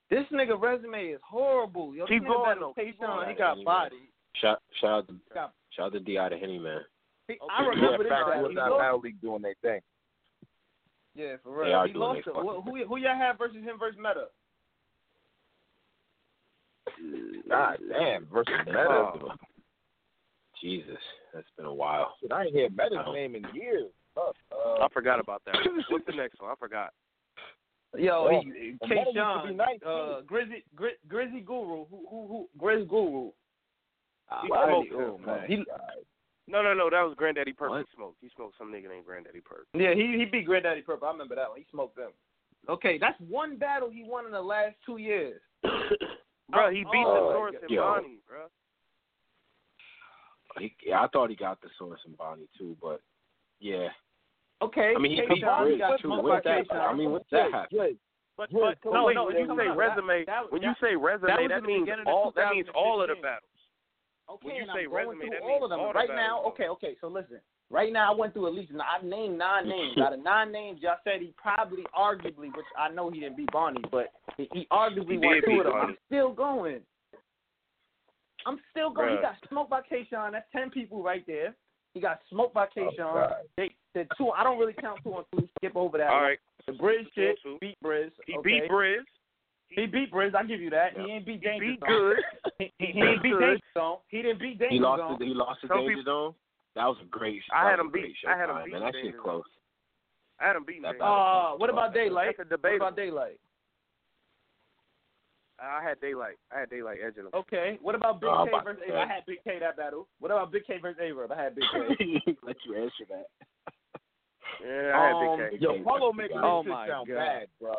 This nigga resume is horrible. Yo, Keep this going, though. Keep going. He got body. Shout shout out to Got, shout out to Di the Henny man. he, I Yeah, remember this fact, was He not lost, Battle League doing their thing. yeah, for real. He lost. who, who who y'all have versus him versus Meta? God damn, versus Meta. Oh. Jesus, that's been a while. Shit, I ain't hear Meta's Oh. name in years. Fuck, I Uh, forgot about that. What's the next one? I forgot. Yo, Oh, he and Meta used to be Tayshaun, nice, uh. Grizzy Gri, Grizzy Guru, who who who Grizz Guru. He Ah, smoked oh, man. He, No, no, no. That was Granddaddy Purple. What? He smoked. He smoked some nigga named Granddaddy Purple. yeah, he he beat Granddaddy Purple. I remember that one. He smoked them. Okay, that's one battle he won in the last two years. bro, oh, he beat Oh, the Source and. Bonnie, bro. He, yeah, I thought he got the source and Bonnie too, but yeah. Okay, I mean, he Tayshaun, beat he Bridge got too. smoked When's by that? I mean, when's that happen? Good. But, but no, no. When you say resume, That- when you say resume, that was that the means all. That means all of the 2015. battles. Okay, When you and say I'm going resume, through that all means of them. right now, though. okay, okay. So listen. Right now, I went through at least. I named nine names. Out of nine names, y'all said he probably, arguably, which I know he didn't beat Barney, but he, he arguably He won two beat of them. Barney. I'm still going. I'm still going. He got smoked by Kayshawn. That's ten people right there. He got smoked by oh, Kayshawn. God. they, the two. I don't really count two and two. Skip over that. All one. right. The Briz Two and shit two. beat Briz. He okay. beat Briz. He beat Briz. I give you that. Yeah. He ain't beat He beat Zone. good. He, he, He he ain't beat beat good. Danger Zone. He didn't beat Danger He lost. Zone. The, he lost the Some Danger people- Zone. That was a great. I had him beat- I had him beat man. That shit close. I had him beating That Danger battle- Zone. Uh, what about Daylyt? That's a What about Daylyt? I had Daylyt. I had Daylyt edging him. Okay. What about Big Oh, K I'm versus about to Averb? I had Big K that battle. What about Big K versus Averb? I had Big K. Let you answer that. Yeah, I had Um, Big K. Yo, Okay, Paulo making this. Oh shit sound God. bad, bro.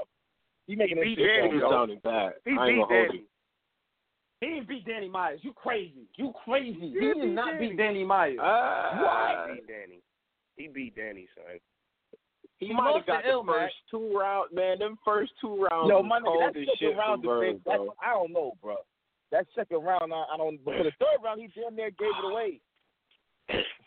He making He beat shit Danny, sound bad. He I ain't beat gonna Danny. you. He didn't beat Danny Myers. You crazy. You crazy. He, He did beat not Danny. beat Danny Myers. Ah, He beat Danny. He beat Danny, son. He He might have got to the Ill, man. first two rounds, man. Them first two rounds Yo, was my nigga, that second round for debate, that's, bro. I don't know, bro. That second round, I, I don't. But for the third round, he damn near gave it away.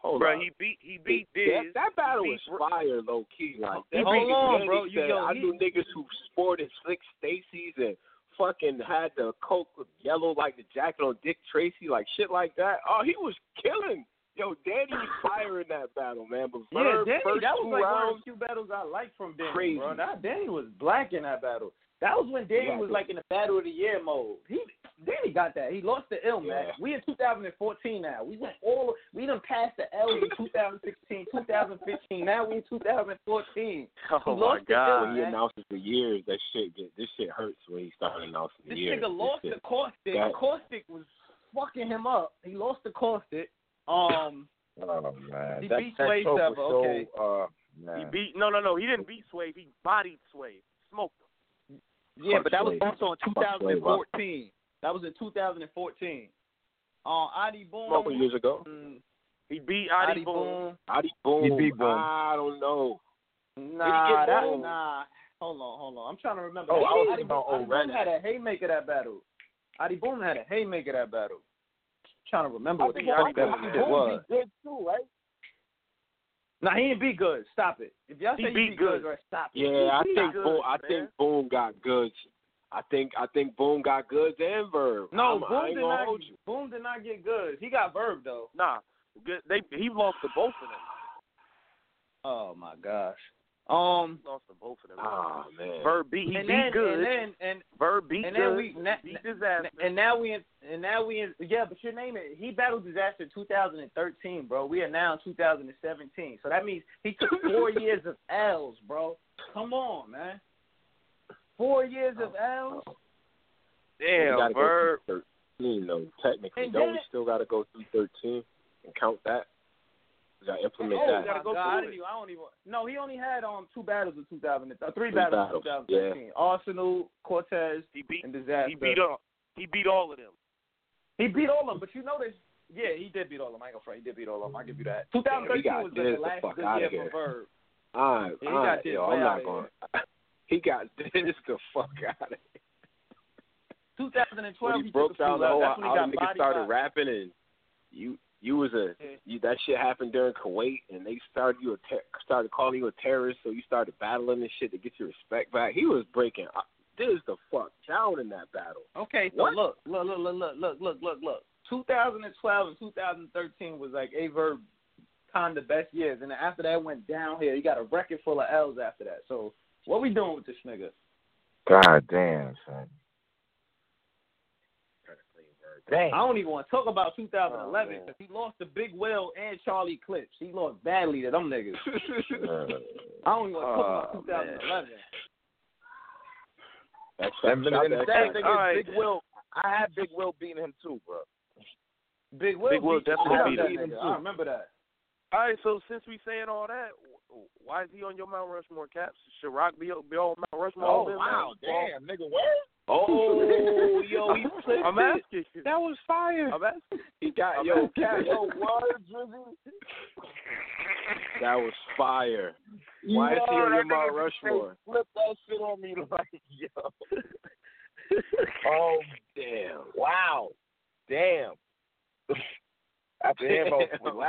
Hold Bro, on. he beat he beat that, Diz. that battle was fire, low key. Like that Hold on, bro. You- said, yo, I he- knew niggas who sported slick Stacy's and fucking had the coke yellow like the jacket on Dick Tracy, like shit like that. Oh, he was killing. Yo, Danny was fire in that battle, man. But Yeah, Danny, that was like one of the few battles I liked from Danny, Crazy. bro. That Danny was black in that battle. That was when Danny Yeah, was like in the battle of the year mode. He Danny got that. He lost the L man. Yeah. We in 2014 now. We went all we done passed the L in 2016, 2015. Now we in 2014. Oh He my lost the god. when he man. announces the years, that shit get this shit hurts when he started announcing the This years. This nigga lost This the shit- caustic. that- Caustic was fucking him up. He lost the caustic. Um, Oh man, He that, beat that Swave Sevah, so. okay. Uh, He beat no no no. He didn't beat Swave. He bodied Swave. Smoked him. Yeah, but that was also in Fuck Swave, bro. 2014. That was in 2014. Uh, Adi Boom. couple years ago. mm, He beat Adi Adi Boom. Boom. Adi Boom. He beat Boom. I don't know. Nah, that, Boom? nah. Hold on, hold on. I'm trying to remember. Oh, I was Adi about Boom, Adi Boom had a haymaker that battle. Adi Boom had a haymaker that battle. trying to remember I what think the I Adi Boom Adi Boom was. be good too, right? Nah, he ain't be good. Stop it. If y'all He say he beat be good, right, stop it. Yeah, I think good, Boom. I think Boom got goods. I think I think Boom got goods and Verb. No, I'm, did not. Boom did not get good. He got Verb though. Nah, good. They he lost to both of them. Oh my gosh. Um, lost to both of them. Ah man. Verb beat he and beat then good. and then and Verb beat and good. then we na- beat Dizaster. and now we in and now we in yeah, but your name it. He battled Dizaster in 2013, bro. We are now in 2017, so that means he took four years of L's, bro. Come on, man. Four years of L's. We Damn, gotta Verb. go through 13 though. Technically, And don't then- we still got to go through 13 and count that? We got to implement Oh that. my gotta go God! I through didn't it. even. I don't even. No, he only had um two battles in 2000. Uh, three, Three battles, battles, in 2013. Arsonal, Cortez, He beat and Dizaster. he beat all he beat all of them. He beat all of them, but you notice Yeah, he did beat all of them. I ain't gonna. He did beat all of them. I give you that. Damn, he 2013 got was the the last fuck good year here. for Verb. I, Yeah, he I, got this yo, I'm out not of going. He got this the fuck out of here. 2012, When he he broke took a down the whole levels. That's when how he the got niggas body started by- rapping and you you was a you, that shit happened during Kuwait, and they started you a ter- started calling you a terrorist, so you started battling and shit to get your respect back. He was breaking this the fuck down in that battle. Okay, so what? look, look, look, look, look, look, look, look. 2012 and 2013 was like Averb kind of best years, and after that went downhill. He got a record full of L's after that. So what we doing with this nigga? God damn, son. Damn. I don't even want to talk about 2011 Oh, because he lost to Big Will and Charlie Clips. He lost badly to them niggas. I don't even want to talk Oh, about 2011. That's And the, and the that's- sad thing is, right. Big Will, I had Big Will beating him too, bro. Big Will, Big Will beat definitely shit beat of him, that nigga. too. I remember that. All right, so since we saying all that, why is he on your Mount Rushmore caps? Should Rock be, be on Mount Rushmore? Oh, Then, wow, damn, nigga, where? Oh, yo, he flipped I'm it. asking you. That was fire. I'm asking. He got I'm yo, cat, yo, word, Drizzy. That was fire. Why is he on your Mount Rushmore? Flip that shit on me like, yo. oh, Damn. wow. Damn. After him, uh,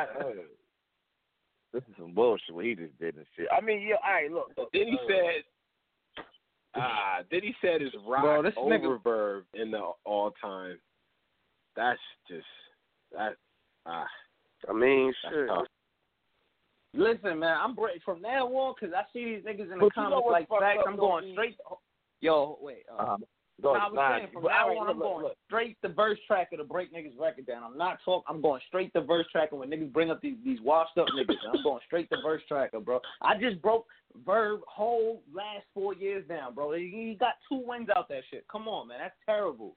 this is some bullshit what he just did and shit. I mean, yeah, all right, look. Then he said, ah, then he said his rock Bro, this nigga- oververb in the all time. That's just that. Ah, I mean, shit. tough. Listen, man, I'm break from now on because I see these niggas in the But you know comments like fucked facts. I'm going straight. To, yo, wait. Uh, Uh-huh. Go, nah, I was saying from now all right, on, I'm going look. straight to verse tracker to break niggas record down. I'm not talking. I'm going straight to verse tracker when niggas bring up these these washed up niggas. I'm going straight to verse tracker, bro. I just broke Verb whole last four years down, bro. He, he got two wins out that shit. Come on, man, that's terrible.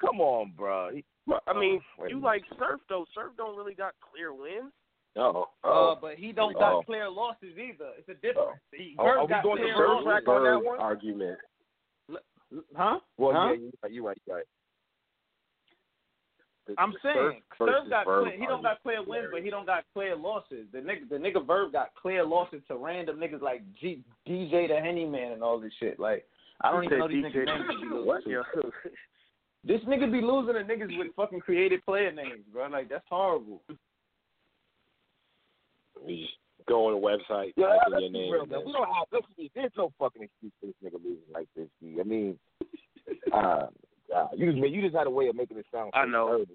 Come on, bro. He, But, I mean, wait a you like Surf though. Surf don't really got clear wins. No oh, Uh, but he don't Oh. got clear losses either. It's a difference. He, Oh, Verb are we got going to clear Verb track on that Verb one? argument. Huh? well, Huh? yeah, you right, you right. The- I'm the saying Surf got clear, he don't got clear wins, but he don't got clear losses. The nigga the nigga Verb got clear losses to random niggas like G, DJ the Henny Man and all this shit. Like I don't even know these niggas names. he be What? Yo. This nigga be losing to niggas with fucking creative player names, bro. Like that's horrible. You just go on a website, Yeah, type in your name. real, man. We don't have listen, there's no fucking excuse for this nigga losing like this, B. I mean, uh, uh, you just you just had a way of making it sound. I know. terrible.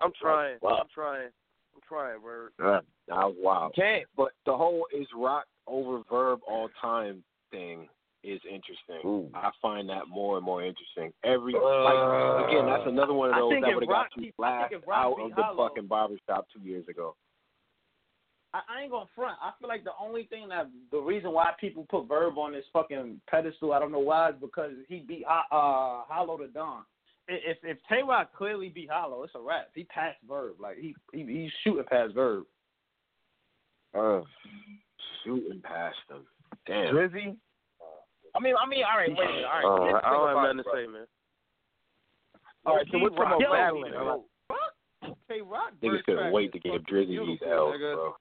I'm trying. Wow. I'm trying. I'm trying, Verb. Uh, That was wild. can't. But the whole is rock over verb all time thing is interesting. Ooh. I find that more and more interesting. Every Uh, like again, that's another one of those that would have got you keep- laughed think if Roc out of the Hollow- fucking barbershop two years ago. I, I ain't gonna front. I feel like the only thing that the reason why people put Verb on this fucking pedestal, I don't know why, is because he beat uh, uh Hollow Da Don. If if Tay Roc clearly beat Hollow, it's a wrap. He passed Verb. Like he, he he's shooting past Verb. Uh, Shooting past them. Damn. Drizzy. I mean, I mean, all right, wait a minute, all right. Uh, here's the I thing don't have about nothing it, to bro. say, man. All right, so what's Roc, about yo, battling? yo, fuck Tay Roc. Niggas verse couldn't wait to give fucking Drizzy these beautiful, L's, bro.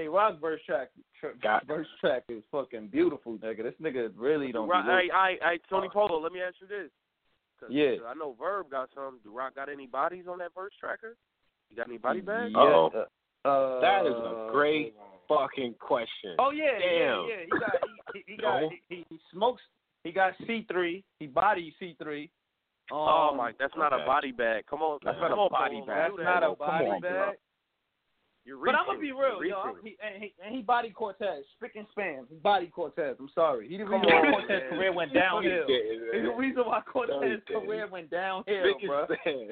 Tay Roc verse track, tr- Got- verse track is fucking beautiful, nigga. This nigga really don't. Roc, be losing. I, I, I, Tony Polo, let me ask you this. 'Cause- Yeah. 'cause I know Verb got some. Do Roc got any bodies on that verse tracker? You got any body bags? Yeah, Uh-oh. uh, That is a great fucking question. Oh yeah, Damn. yeah, yeah. He got he, he, he got No. he, he smokes. He got C three. He body C three. Um, oh my, that's not okay. a body bag. Come on, That's come not a on, body bag. don't That's not a body bag. You're But I'm gonna be real, yo. He, and he and he body Cortez, spick and span. He body Cortez. I'm sorry. He the reason why Cortez's career went downhill. He's the reason why Cortez's career went downhill, Big bro. as fan.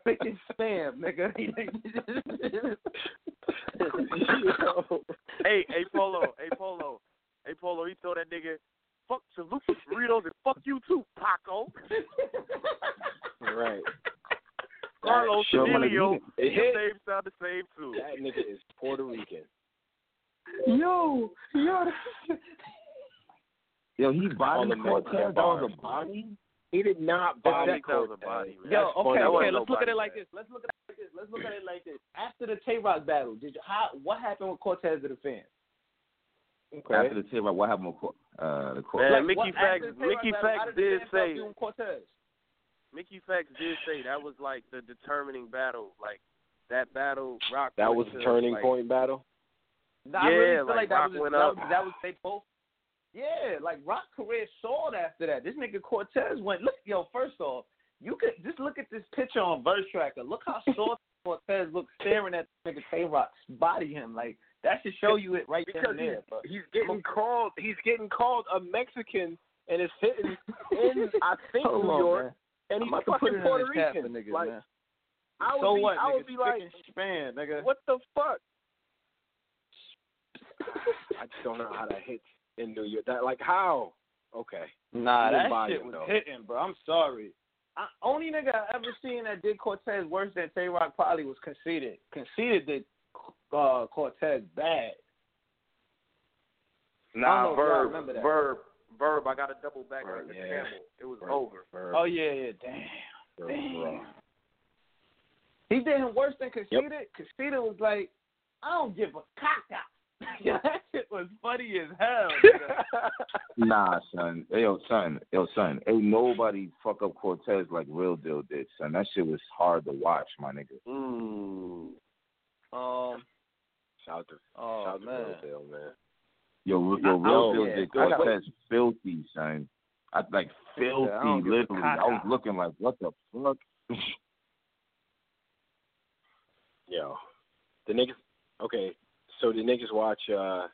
Spick and span, nigga. hey, hey Polo, hey Polo, hey Polo. He told that nigga, "Fuck salute the burritos and fuck you too, Paco." right. Carlos That- Emilio, It hit. same sound the same too. That nigga is Puerto Rican. yo, yo. Yo, he All body the Cortez. Mexican That was a body. He did not body that was Cortez. body, man. Yo, That's okay, okay. Let's look at it like this. Let's look at it like this. Let's look at it like this. After the Tay Roc battle, did you how what happened with Cortez to the fans? Okay. After the tape, what happened with Cor- uh, the court? Man, Like, Mickey what- Fax, after the Tay Mickey Rock battle, how Fax did did say, Cortez. Mickey Factz did say that was like the determining battle, like that battle. Roc That was the to, turning like, point battle. No, I really Yeah, feel like, like, that Roc was went that up. was, that was they both. Yeah, like Roc career soared after that. This nigga Cortez went. Look, yo, first off, you could just look at this picture on Verse Tracker. Look how sore Cortez looks staring at nigga Tay Roc's body. Him like that should show you it right then Because and there. But he's getting called. He's getting called a Mexican, and it's hitting in I think Hold New on, York, man. And he's fucking it Puerto in the chat Rican. niggas, like, man. I would so be, what? I would be like, span, nigga. what the fuck? I just don't know how that hits in New York. That like how? Okay. Nah, that shit was though. hitting, bro. I'm sorry. I, only nigga I ever seen that did Cortez worse than Tay Roc probably was conceited. Conceited did uh, Cortez bad. I don't know Nah, verb, verb, verb. I got to double back Verb, on the yeah. camel. It was Verb, over. verb, Oh yeah, yeah, damn, verb, damn. verb. He did him worse than conceited. Conceited was like, I don't give a caca. yeah, that shit was funny as hell. nigga. Nah, son. Hey, yo, son. Yo, son. Ain't nobody fuck up Cortez like Real Deal did, son. That shit was hard to watch, my nigga. Mm. um, Shout to oh shout to man. Real Deal, man. Yo, Real- yo, I- I Real don't- Deal yeah, did go ahead. Filthy, son. I like filthy, I don't give a literally. I was looking like, what the fuck? Yo, the niggas. Okay, so the niggas watch. uh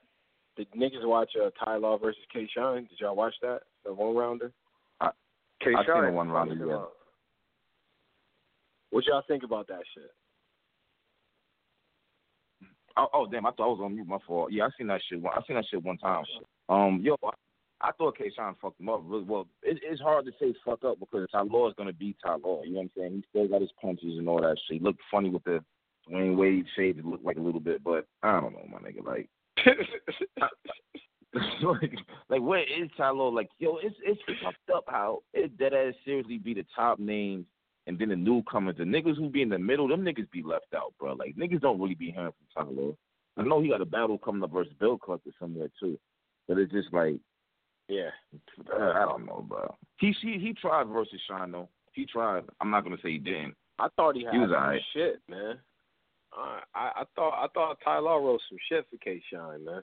The niggas watch uh, Ty Law versus K Shine. Did y'all watch that? The one rounder. I- K. I seen the one rounder, yeah. What y'all think about that shit? Oh, oh, damn! I thought I was on mute. My fault. Yeah, I seen that shit. One, I seen that shit one time. Um, yo, I, I thought K Shine fucked him up. Well, it, it's hard to say fuck up because Ty Law is gonna be Ty Law. You know what I'm saying? He still got his punches and all that shit. He looked funny with the Dwayne Wade shade. It looked like a little bit, but I don't know, my nigga. Like, like, like where is Ty Law? Like, yo, it's it's fucked up how it dead ass seriously be the top names and then the newcomers. The niggas who be in the middle, them niggas be left out, bro. Like niggas don't really be hearing from Ty Law. I know he got a battle coming up versus Bill Cluster somewhere too, but it's just like yeah. uh, I don't know, bro. He he he tried versus Shine though. He tried. I'm not gonna say he didn't. I thought he had He was some alright. shit, man. I, I I thought I thought Ty Law wrote some shit for K Shine, man.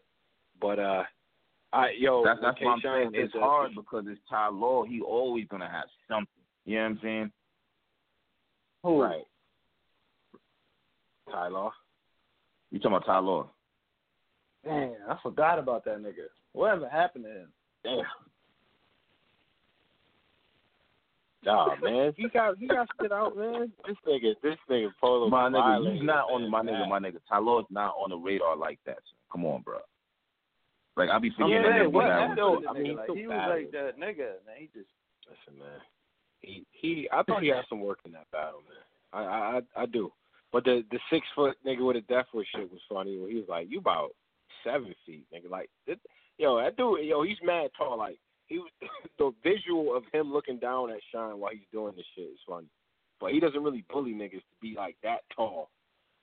But uh, I yo, That's that's what I'm saying. It's hard because it's Ty Law. He always gonna have something. You know what I'm saying? Who? Right. Ty Law. You talking about Ty Law? Damn, I forgot about that nigga. Whatever happened to him? Damn. Nah, man, he got he got spit out, man. This nigga, this nigga Polo. My nigga, he's not on my nigga. My nigga, Ty Law's not on the radar like that. Son. Come on, bro. Like I be forgetting Yeah, that man, nigga what that happened one. to the I mean, like, so he was like that nigga. Man, he just Listen, man. He he. I thought he had some work in that battle, man. I I I, do. But the the six foot nigga with a death wish shit was funny. When he was like, "You about seven feet, nigga." Like, it, yo, that dude, yo, he's mad tall. Like, he was the visual of him looking down at Shine while he's doing this shit is funny. But he doesn't really bully niggas to be like that tall.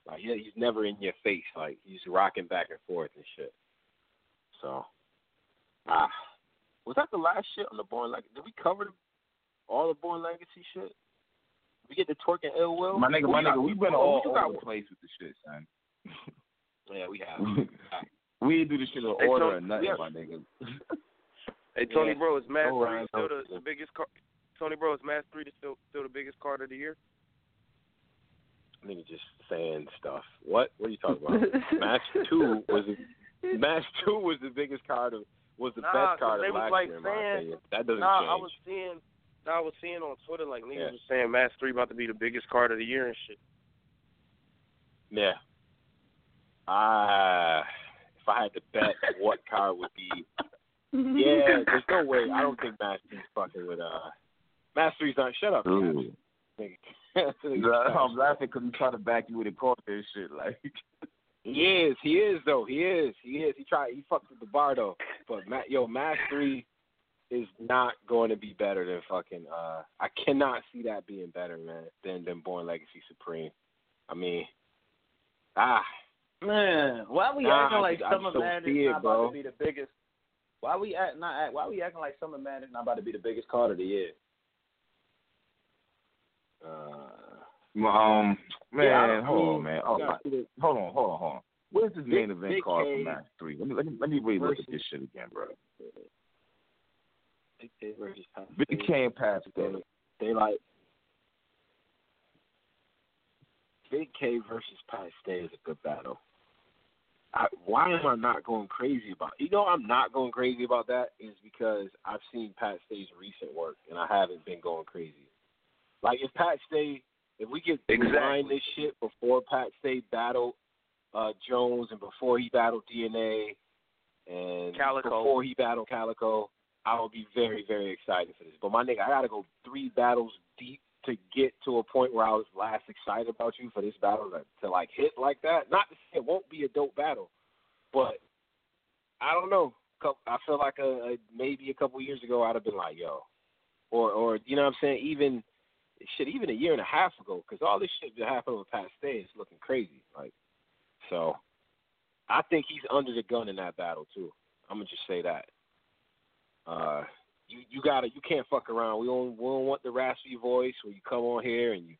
Like, he, he's never in your face. Like, he's rocking back and forth and shit. So, ah, was that the last shit on the Born Like? Did we cover the, all the Born Legacy shit? We get the Twork and ill will. My nigga, Who my nigga, we've been all you over got the with? place with the shit, son. Yeah, we have. we do this shit in Hey, order Tony, or nothing, yeah. my nigga. Hey, Tony Yeah. Bro, is Mass No, Three still the, the biggest? Car- Tony Bro, is Mass Three still still the biggest card of the year? Nigga just saying stuff. What? What are you talking about? match two was the, match two was the biggest card of was the Nah, best 'cause card of was last like year in my saying- opinion. That doesn't nah, change. I was seeing. Nah, I was seeing on Twitter like niggas Yeah. was saying Mass Three about to be the biggest card of the year and shit. Yeah. Ah, if I had to bet what card would be, yeah, there's no way. I don't think Match Three's fucking with uh. Match Three's not. Shut up, Ooh. nigga. I'm laughing because he tried to back you with a call and shit. Like, He is. He is though. He is. He is. He tried. He fucked with the bar though. But Matt, yo, Mass Three is not going to be better than fucking. uh I cannot see that being better, man, than than Born Legacy Supreme. I mean, ah, Man, why we Nah, acting like just- Summer Madness see it, not bro. about to be the biggest? Why we act not act? Why we acting like Summer Madness not about to be the biggest card of the year? uh, Um, man, Yeah, I don't- I hold mean, on, man. Oh, my, hold on, hold on, hold on. Where's this main Big- event Big card K for match three? Let me let me let me really look at this shit again, bro. Big K versus Pat Big Stay. K and Pastor. They, they like Big K versus Pat Stay is a good battle. I, why am I not going crazy about? You know, I'm not going crazy about that is because I've seen Pat Stay's recent work and I haven't been going crazy. Like if Pat Stay, if we could rewind this shit before Pat Stay battled uh, Jones and before he battled DNA and Calicoe. before he battled Calicoe, I would be very, very excited for this. But my nigga, I gotta go three battles deep to get to a point where I was last excited about you for this battle to, to like hit like that. Not to say it won't be a dope battle, but I don't know. I feel like a, a maybe a couple years ago I'd have been like, yo, or or you know what I'm saying? Even shit, even a year and a half ago, because all this shit that happened with Pat Stay is looking crazy. Like, so I think he's under the gun in that battle too. I'm gonna just say that. Uh, you you gotta you can't fuck around. We don't we don't want the raspy voice where you come on here and you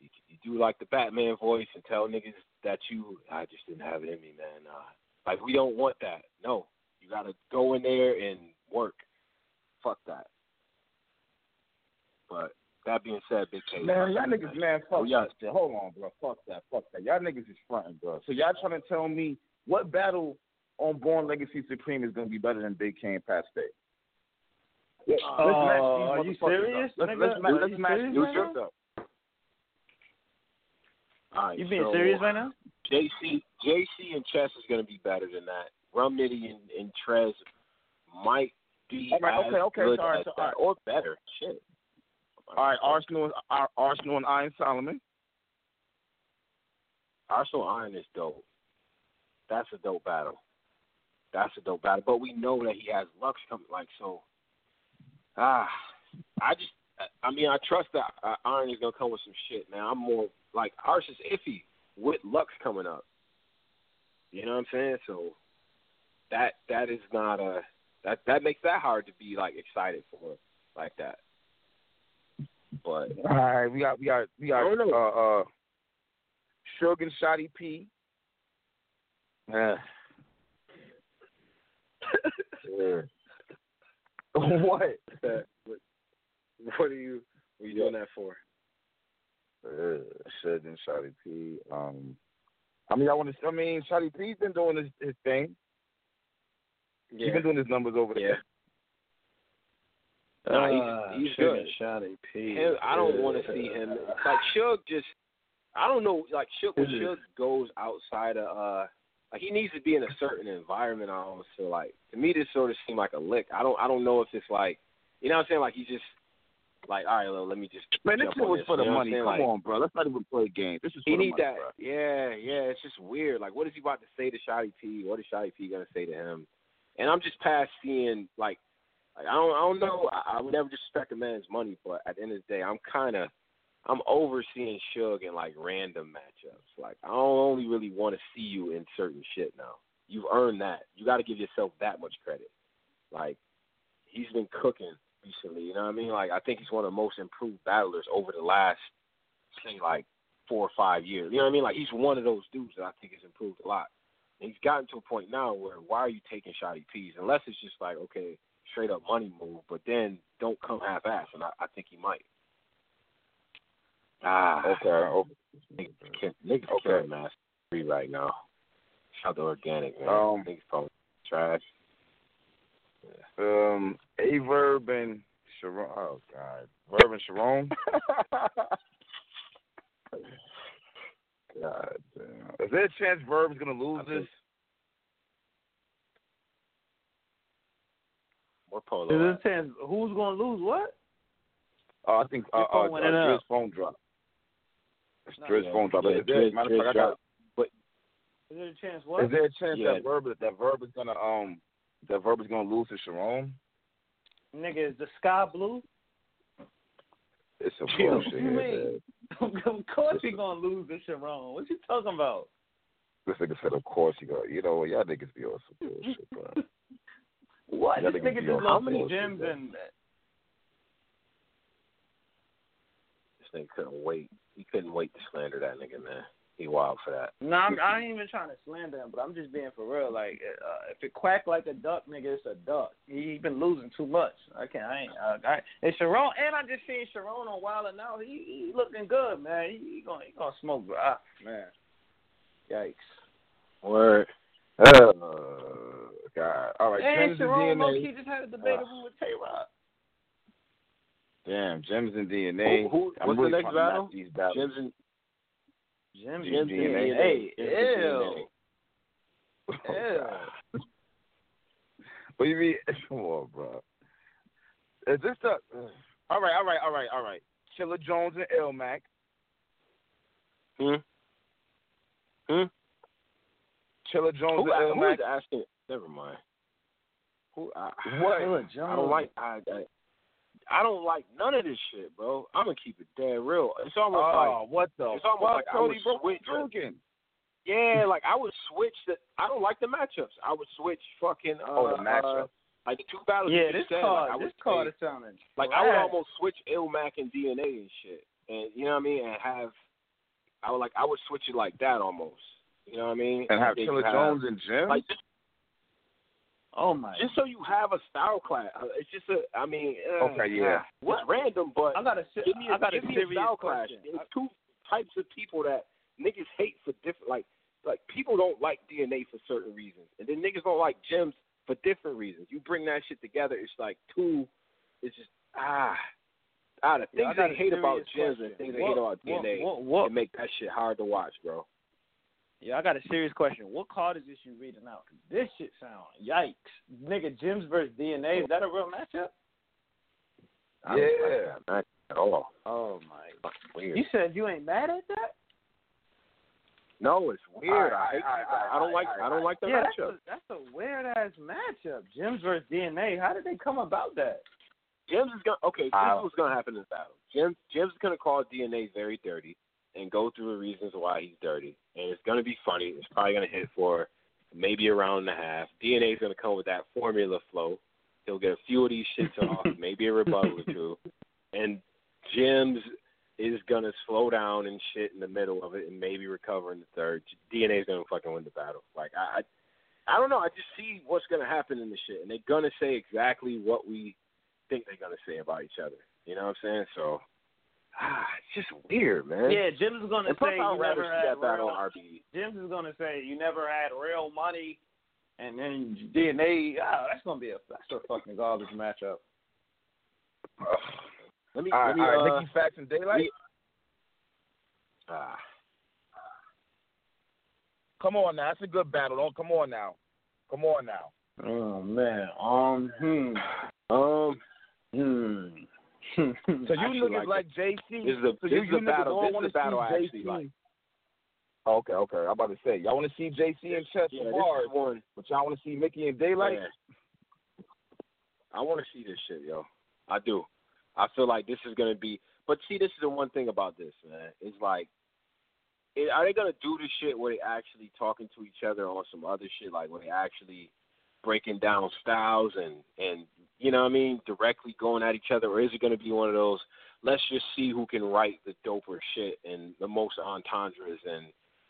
you, you do like the Batman voice and tell niggas that you I just didn't have it in me, man. Uh, like we don't want that. No, you gotta go in there and work. Fuck that. But that being said, Big K. Man, y'all niggas, man, fuck Oh, yeah. that shit. Hold on, bro. Fuck that. Fuck that. Y'all niggas is fronting, bro. So y'all trying to tell me what battle on Born Legacy Supreme is gonna be better than Big K and Pat Stay? Yeah, let's match these Oh, are you serious, up. Let's, nigga? let's, Are match, you let's match serious these right up. All right, You being so serious right now? JC, JC and Chess is going to be better than that. Rum Nitty and, and Trez might be All right, as okay, okay, good so, all right, as so, that, all right. or better. Shit. All right, Arsonal, Ar- Arsonal and Iron Solomon. Arsonal Iron is dope. That's a dope battle. That's a dope battle. But we know that he has Lux coming. Like so. Ah, I just. I mean, I trust that uh, Iron is gonna come with some shit, man. I'm more like ours is iffy with Lux coming up. You know what I'm saying? So that that is not a that that makes that hard to be like excited for like that. But All right, we got we got we got I don't know. uh uh Suge and Shotty P. Yeah. yeah. what? what? What are you? What are you doing that for? Uh, Suge and Shotty P. Um, I mean, I want to. I mean, Shotty P's been doing his, his thing. He's been doing his numbers over there. Yeah. Nah, Uh, he's, he's Sugar good. Shotty P. Him, I don't want to see him like Suge. Just I don't know. Like Suge, when Is it- Suge goes outside of uh, like he needs to be in a certain environment. I almost feel like to me this sort of seemed like a lick. I don't I don't know if it's like you know what I'm saying. Like he's just like all right, well, let me just Man, this was this, for the you know what money. Come? Like, on, bro. Let's not even play games. This is for He the need money, that. bro. Yeah, yeah. It's just weird. Like, what is he about to say to Shotty P? What is Shotty P gonna say to him? And I'm just past seeing like, like I don't, I don't know. I, I would never disrespect a man's money, but at the end of the day, I'm kind of, I'm over seeing Suge in like random matchups. Like, I don't only really want to see you in certain shit now. You've earned that. You got to give yourself that much credit. Like, he's been cooking recently. You know what I mean? Like, I think he's one of the most improved battlers over the last, say, like four or five years. You know what I mean? Like he's one of those dudes that I think has improved a lot. And he's gotten to a point now where why are you taking Shotty P's? Unless it's just like, okay, straight up money move, but then don't come half ass and I, I think he might. Ah Okay. okay. niggas, kill- niggas Okay. killing Master Three right now. Shout to organic, man. Um, niggas probably trash. Um, A Verb and Sharon. Oh God, Verb and Sharon. God damn. Is there a chance Verb is gonna lose I think- this? More polo. Is at? it chance who's gonna lose what? Oh, I think uh, Your uh, phone uh, went in and phone drop. No, Driz yeah. phone drop. Yeah, Is there, Driz- matter of fact, got, dropped. Is there a chance what? is there a chance Yeah. that Verb that Verb is gonna um that Verb is gonna lose to Sharon? Nigga, is the sky blue? It's some Yo, bullshit you here, mean- of course he gonna lose to Sharon. What you talking about? This nigga said, of course you go. You know what? Y'all niggas be on some bullshit, bro. What? Y'all this niggas nigga be just on lost some many bullshit, gems bro. and This nigga couldn't wait. He couldn't wait to slander that nigga, man. He wild for that. No, I'm, I ain't even trying to slander him, but I'm just being for real. Like, uh, if it quack like a duck, nigga, it's a duck. He, he been losing too much. I can't. I ain't. Uh, I, and Sharon, and I just seen Sharon on Wild and Out. He, he looking good, man. He, he gonna he gonna smoke. Ah, man. Yikes. Word. Uh, God. All right, and Sharon DNA. just had a debatable with Tay Roc. Damn, gems and DNA. Who, who, I'm what's really the next trying to match battle? These battles. Gems and Gems Gems and DNA. DNA. Ew. Oh, Ew. God. What do you mean? Come on, bro. Is this the? All right, all right, all right, all right. Chilla Jones and Illmac. Hmm? Hmm? Chilla Jones Who, and who Illmac. is asking? Never mind. Who? I, What? I don't like. I, I I don't like none of this shit, bro. I'm gonna keep it dead real. It's almost Oh, like what the it's almost fuck, like I would bro? switch. Drinking. Yeah, like I would switch the. I don't like the matchups. I would switch fucking. Uh, Oh, the matchup. Uh, like the two battles. Yeah, you this said, card, like, I would this card is sounding Like I would almost switch Illmac and DNA and shit, and you know what I mean, and have. I would like I would switch it like that almost. You know what I mean? And have then Chilla you Jones and Jim. Like just, Oh my. just so you have a style class. Uh, It's just a. I mean. Uh, Okay, yeah. It's random, but I got a. give me a, I got a give me a style clash. question. There's two types of people that niggas hate for different. Like, like people don't like DNA for certain reasons, and then niggas don't like gems for different reasons. You bring that shit together, it's like two. It's just ah. Ah, the Yeah, I things got they hate about serious gems and question. things they hate about DNA, what- what- it make that shit hard to watch, bro. Yeah, I got a serious question. What card is this you reading out? this shit sound yikes. Nigga, Jim's versus DNA. Is that a real matchup? I don't Yeah. like that match at all. Oh my. Weird. You said you ain't mad at that? no, it's weird. All right, I hate all right, that. I don't like. all right, I don't like the yeah, that's matchup. a, that's a weird ass matchup. Jim's versus DNA. How did they come about that? Jim's is gonna okay. This is what's gonna happen in this battle. Jim Jim's gonna call DNA very dirty and go through the reasons why he's dirty, and it's gonna be funny. It's probably gonna hit for maybe a round and a half. DNA's gonna come with that formula flow. He'll get a few of these shits off, maybe a rebuttal or two, and Jim's is gonna slow down and shit in the middle of it and maybe recover in the third. DNA's gonna fucking win the battle. Like I, I, I don't know. I just see what's gonna happen in the shit, and they're gonna say exactly what we think they're gonna say about each other. You know what I'm saying? So ah, it's just weird, man. Yeah, Jim's gonna and say you never had that real. on RBE. Jim's is gonna say you never had real money, and then DNA. Ah, that's gonna be a that's a fucking garbage matchup. Let me, All let right, me, all right. uh, Mickey Factz and Daylyt. me- ah, Come on now, that's a good battle. Don't come on now. Come on now. Oh man. Um. Hmm. um, Hmm. So you niggas like like JC. This is a- so this you, is you a battle- this is wanna battle I actually JC. like. Okay, okay. I'm about to say y'all want to see JC and Chess yeah, bars, one. but y'all want to see Mickey and Daylyt. Yeah. I want to see this shit, yo. I do. I feel like this is gonna be. But see, this is the one thing about this, man. It's like, it, are they gonna do this shit where they actually talking to each other on some other shit, like where they actually breaking down styles and and you know what I mean, directly going at each other, or is it gonna be one of those? Let's just see who can write the doper shit and the most entendres and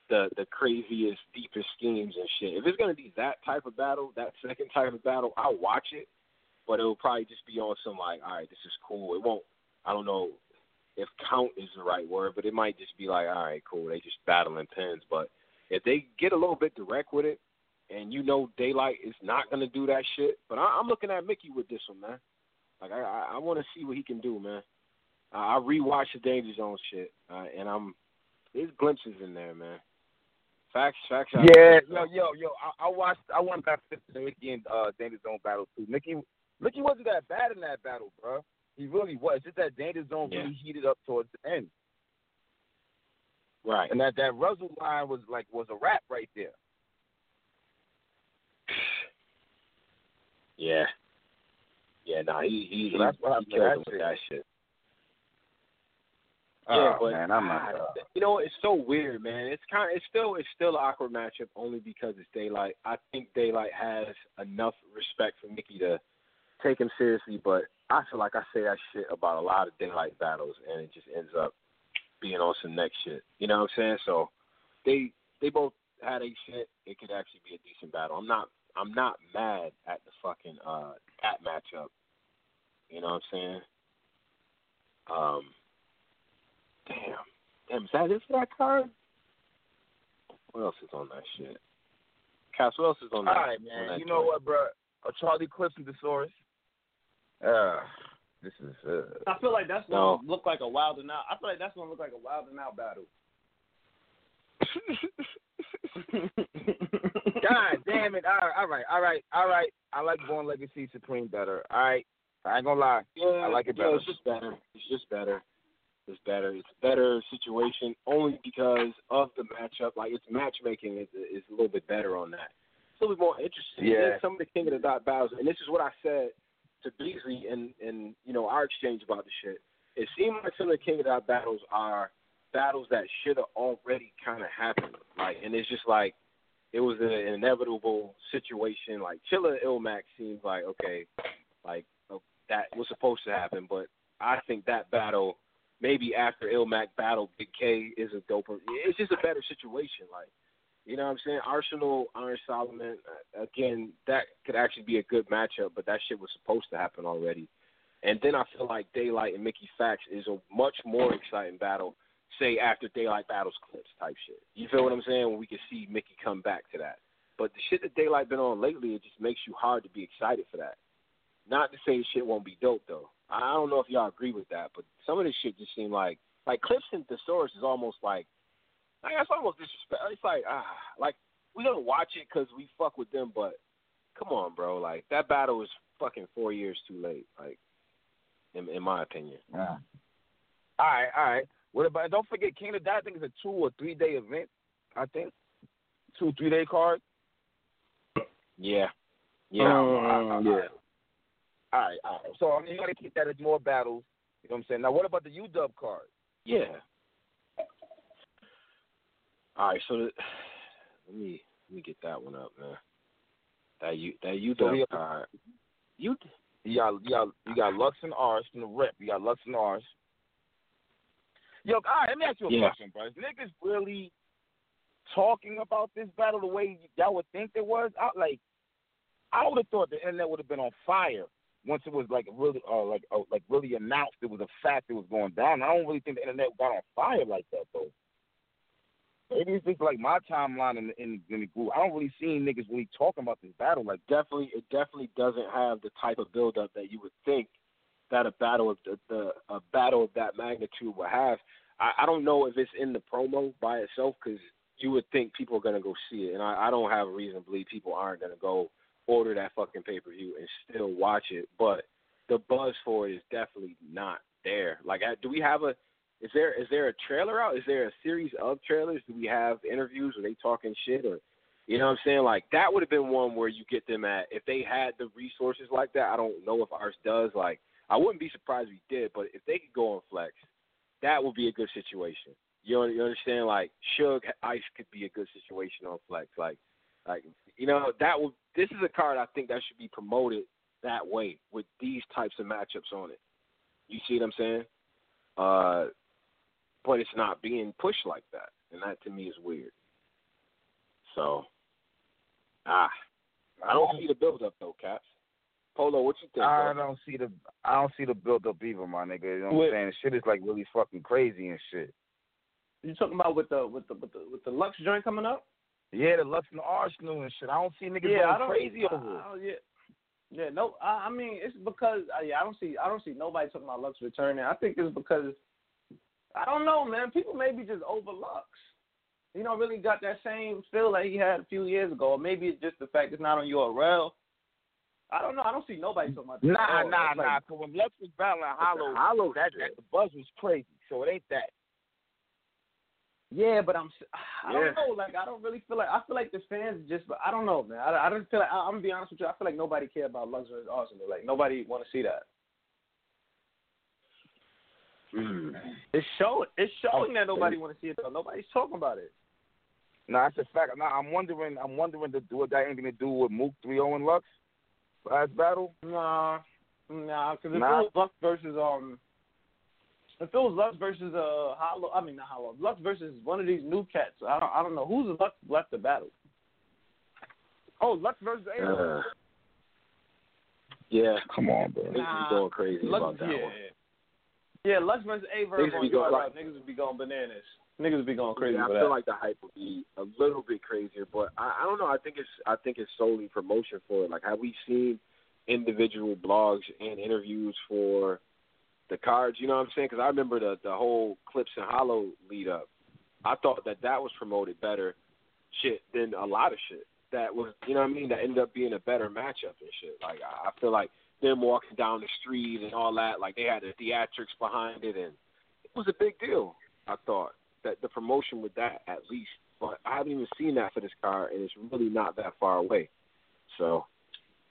the the craziest, deepest schemes and shit. If it's gonna be that type of battle, that second type of battle, I'll watch it. But it'll probably just be on some like, all right, this is cool. It won't. I don't know if count is the right word, but it might just be like, all right, cool. They just battling pins. But if they get a little bit direct with it, and you know Daylyt is not gonna do that shit, but I, I'm looking at Mickey with this one, man. Like I, I, I want to see what he can do, man. I, I rewatched the Danger Zone shit, uh, and I'm there's glimpses in there, man. Facts, facts. Yeah, yo, yo, yo. I, I watched. I went back to Mickey and uh, Danger Zone battle too. Mickey, Mickey wasn't that bad in that battle, bro. He really was. Just that Danger Zone Yeah. really heated up towards the end, Right. and that that Russell line was like was a rap right there. Yeah. Yeah, nah, he he, So that's what he killed him with shit. that shit. Oh, Yeah, but man, I'm not. ah, you know, it's so weird, man. It's kind of, it's still, it's still an awkward matchup only because it's Daylyt. I think Daylyt has enough respect for Mickey to take him seriously, but I feel like I say that shit about a lot of Daylyt battles, and it just ends up being on some next shit. You know what I'm saying? So they, they both had a shit. It could actually be a decent battle. I'm not, I'm not mad at the fucking uh that matchup. You know what I'm saying? Um. Damn. Damn, is that it for that card? What else is on that shit? Cass, what else is on All that? right, on man. that You know what, bro? A Charlie Clips and Thesaurus. Uh, this is. Uh, I feel like that's No. gonna look like a wild and out. I feel like that's gonna look like a wild and out battle. God damn it! All right, all right, all right, all right. I like Born Legacy Supreme better. All right, I ain't gonna lie. Yeah, I like it yeah, better. it's just better. It's just better. It's better. It's a better situation only because of the matchup. Like its matchmaking is is a little bit better on that. It's a little bit more interesting. Yeah. Some of the King of the Dot battles, and this is what I said to Beasley and and you know our exchange about the shit. It seemed like some of the King of the Dot battles are battles that should have already kind of happened. Like, and it's just like it was an inevitable situation. Like Chilla Illmac seems like okay, like that was supposed to happen, but I think that battle maybe after Illmac battle Big K is a doper. It's just a better situation. Like, you know what I'm saying? Arsonal, Iron Solomon, uh, again, that could actually be a good matchup, but that shit was supposed to happen already. And then I feel like Daylyt and Mickey Factz is a much more exciting battle, say after Daylyt battles clips type shit. You feel what I'm saying? When we can see Mickey come back to that. But the shit that Daylyt been on lately, it just makes you hard to be excited for that. Not to say shit won't be dope though. I don't know if y'all agree with that, but some of this shit just seem like like Clips and Thesaurus is almost like like that's almost disrespect. It's like ah, like we gonna watch it because we fuck with them, but come on, bro. Like that battle is fucking four years too late. Like in in my opinion. Yeah. All right, all right. What about? Don't forget, King of Dot. I think it's a two or three day event. I think two three day card. Yeah. Yeah. Um, yeah. All right, all right. So I mean, you got to keep that as more battles. You know what I'm saying? Now, what about the UW card? Yeah. All right, so the, let me let me get that one up, man. That you that So done we card. You got, you got, you got Lux and Ars from the rep. You got Lux and Ars. Yo, all right, let me ask you a Yeah. question, bro. Is niggas really talking about this battle the way y'all would think it was? I, like, I would have thought the internet would have been on fire once it was like really, uh, like, uh, like really announced it was a fact it was going down. I don't really think the internet got on fire like that though. Maybe it's just like my timeline in the, in, in the group. I don't really see niggas really talking about this battle like definitely it definitely doesn't have the type of build up that you would think that a battle of the, the a battle of that magnitude would have. I, I don't know if it's in the promo by itself because you would think people are gonna go see it, and I, I don't have a reason to believe people aren't gonna go order that fucking pay per view and still watch it. But the buzz for it is definitely not there. Like, do we have a? Is there is there a trailer out? Is there a series of trailers? Do we have interviews? Are they talking shit or? You know what I'm saying? Like that would have been one where you get them at if they had the resources like that. I don't know if ours does. Like I wouldn't be surprised if we did, but if they could go on Flex, that would be a good situation. You know, you understand? Like Suge Ice could be a good situation on Flex. Like, like you know that would. This is a card I think that should be promoted that way with these types of matchups on it. You see what I'm saying? Uh, but it's not being pushed like that, and that to me is weird. So, ah, I don't see the build up though, Caps. Polo, what you think? I bro? don't see the I don't see the build up either, my nigga. You know what. I'm saying? Shit is like really fucking crazy and shit. You talking about with the with the with the with the Lux joint coming up? Yeah, the Lux and the Arsonal and shit. I don't see niggas yeah, I going don't, crazy I, over it. Yeah. Yeah, no, I, I mean it's because uh, yeah, I don't see I don't see nobody talking about Lux returning. I think it's because I don't know, man. People maybe just over Lux. You know, really got that same feel that he had a few years ago, or maybe it's just the fact it's not on URL. I don't know. I don't see nobody talking about this. Nah, all. nah, like- nah. Cause when Lux was battling Hollow, Hollow that, that the buzz was crazy. So it ain't that. Yeah, but I'm. I don't know. Like I don't really feel like I feel like the fans just. I don't know, man. I, I don't feel like I, I'm gonna be honest with you. I feel like nobody care about Lux versus Arsonal. Like nobody want to see that. Mm. It's showing. It's showing that nobody want to see it though. Nobody's talking about it. No, that's a fact. Now I'm wondering. I'm wondering, do do got anything to do with Mook 3-0 and Lux last battle? Nah, nah. Because if Nah. it was Lux versus um, if it was Lux versus uh Hollow, I mean not Hollow, Lux versus one of these new cats. I don't. I don't know who's Lux left to battle. Oh, Lux versus A. Uh, yeah. Come on, bro. Niggas be going crazy Lux, about that yeah. one. Yeah, Lux versus A versus Niggas be going like- niggas would be going bananas. Niggas be going crazy Yeah, I feel that. like the hype would be a little bit crazier, but I, I don't know. I think it's I think it's solely promotion for it. Like, have we seen individual blogs and interviews for the cards? You know what I'm saying? Because I remember the the whole Clips and Hollow lead up. I thought that that was promoted better, shit, than a lot of shit. That was, you know what I mean? That ended up being a better matchup and shit. Like, I, I feel like them walking down the street and all that, like they had the theatrics behind it, and it was a big deal. I thought that the promotion with that at least, but I haven't even seen that for this car, and it's really not that far away. So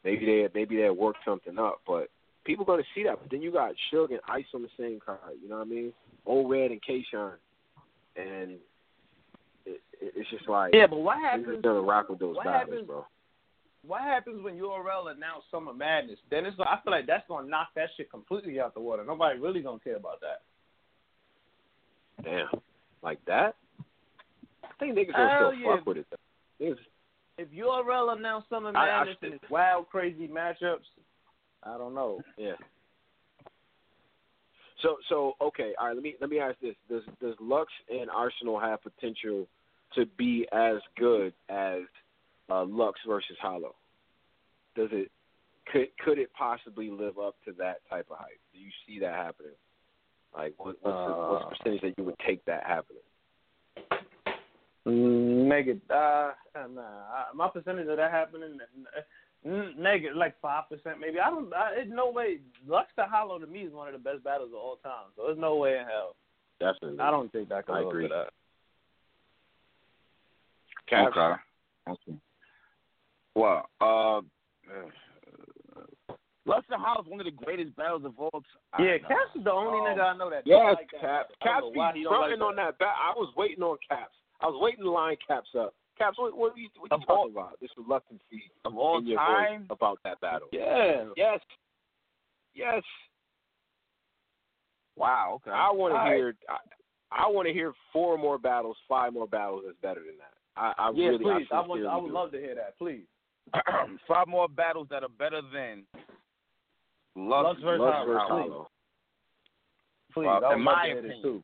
maybe they maybe they worked something up, but people gonna see that. But then you got Suge and Ice on the same card. You know what I mean? Old Red and Kayshawn, and it, it, it's just like Yeah, but what happens? gonna rock with those what battles, happens- bro. What happens when URL announced Summer Madness? Then it's I feel like that's gonna knock that shit completely out the water. Nobody really gonna care about that. Damn, like that. I think niggas gonna still yeah. fuck with it. Though. Niggas, If URL announce Summer I- I Madness and wild, crazy matchups, I don't know. Yeah. So so okay, all right. Let me let me ask this: Does does Lux and Arsonal have potential to be as good as uh, Lux versus Hollow? Does it could could it possibly live up to that type of hype? Do you see that happening? Like what, what's, the, what's Uh, the percentage that you would take that happening? Mm, Negative. Uh, nah. I- My percentage of that happening, negative, like five percent maybe. I don't. I, it's no way. Lux to Hollow to me is one of the best battles of all time. So there's no way in hell. Definitely. I don't think that can I live up agree. that. Caps? Okay. Okay. Well, uh, Hollow is one of the greatest battles of all time. Yeah, Caps is the only Um, nigga I know that. Don't like that. Cap. I don't Caps know be why like on that bat. I was waiting on Caps. I was waiting to line Caps up. Caps, what, what are you, what are you Of all- talking about? This reluctancy Of all in your time, about that battle. Yeah. Yes. Yes. wow. Okay. I want to right. hear. I, I want to hear four more battles, five more battles that's better than that. I, I Yeah, really, please. I, I, would. I would love to hear that. Please. five more battles that are better than Lux, Lux versus Lux versus please. Hollow. Please. Well, in my to hear this opinion. too.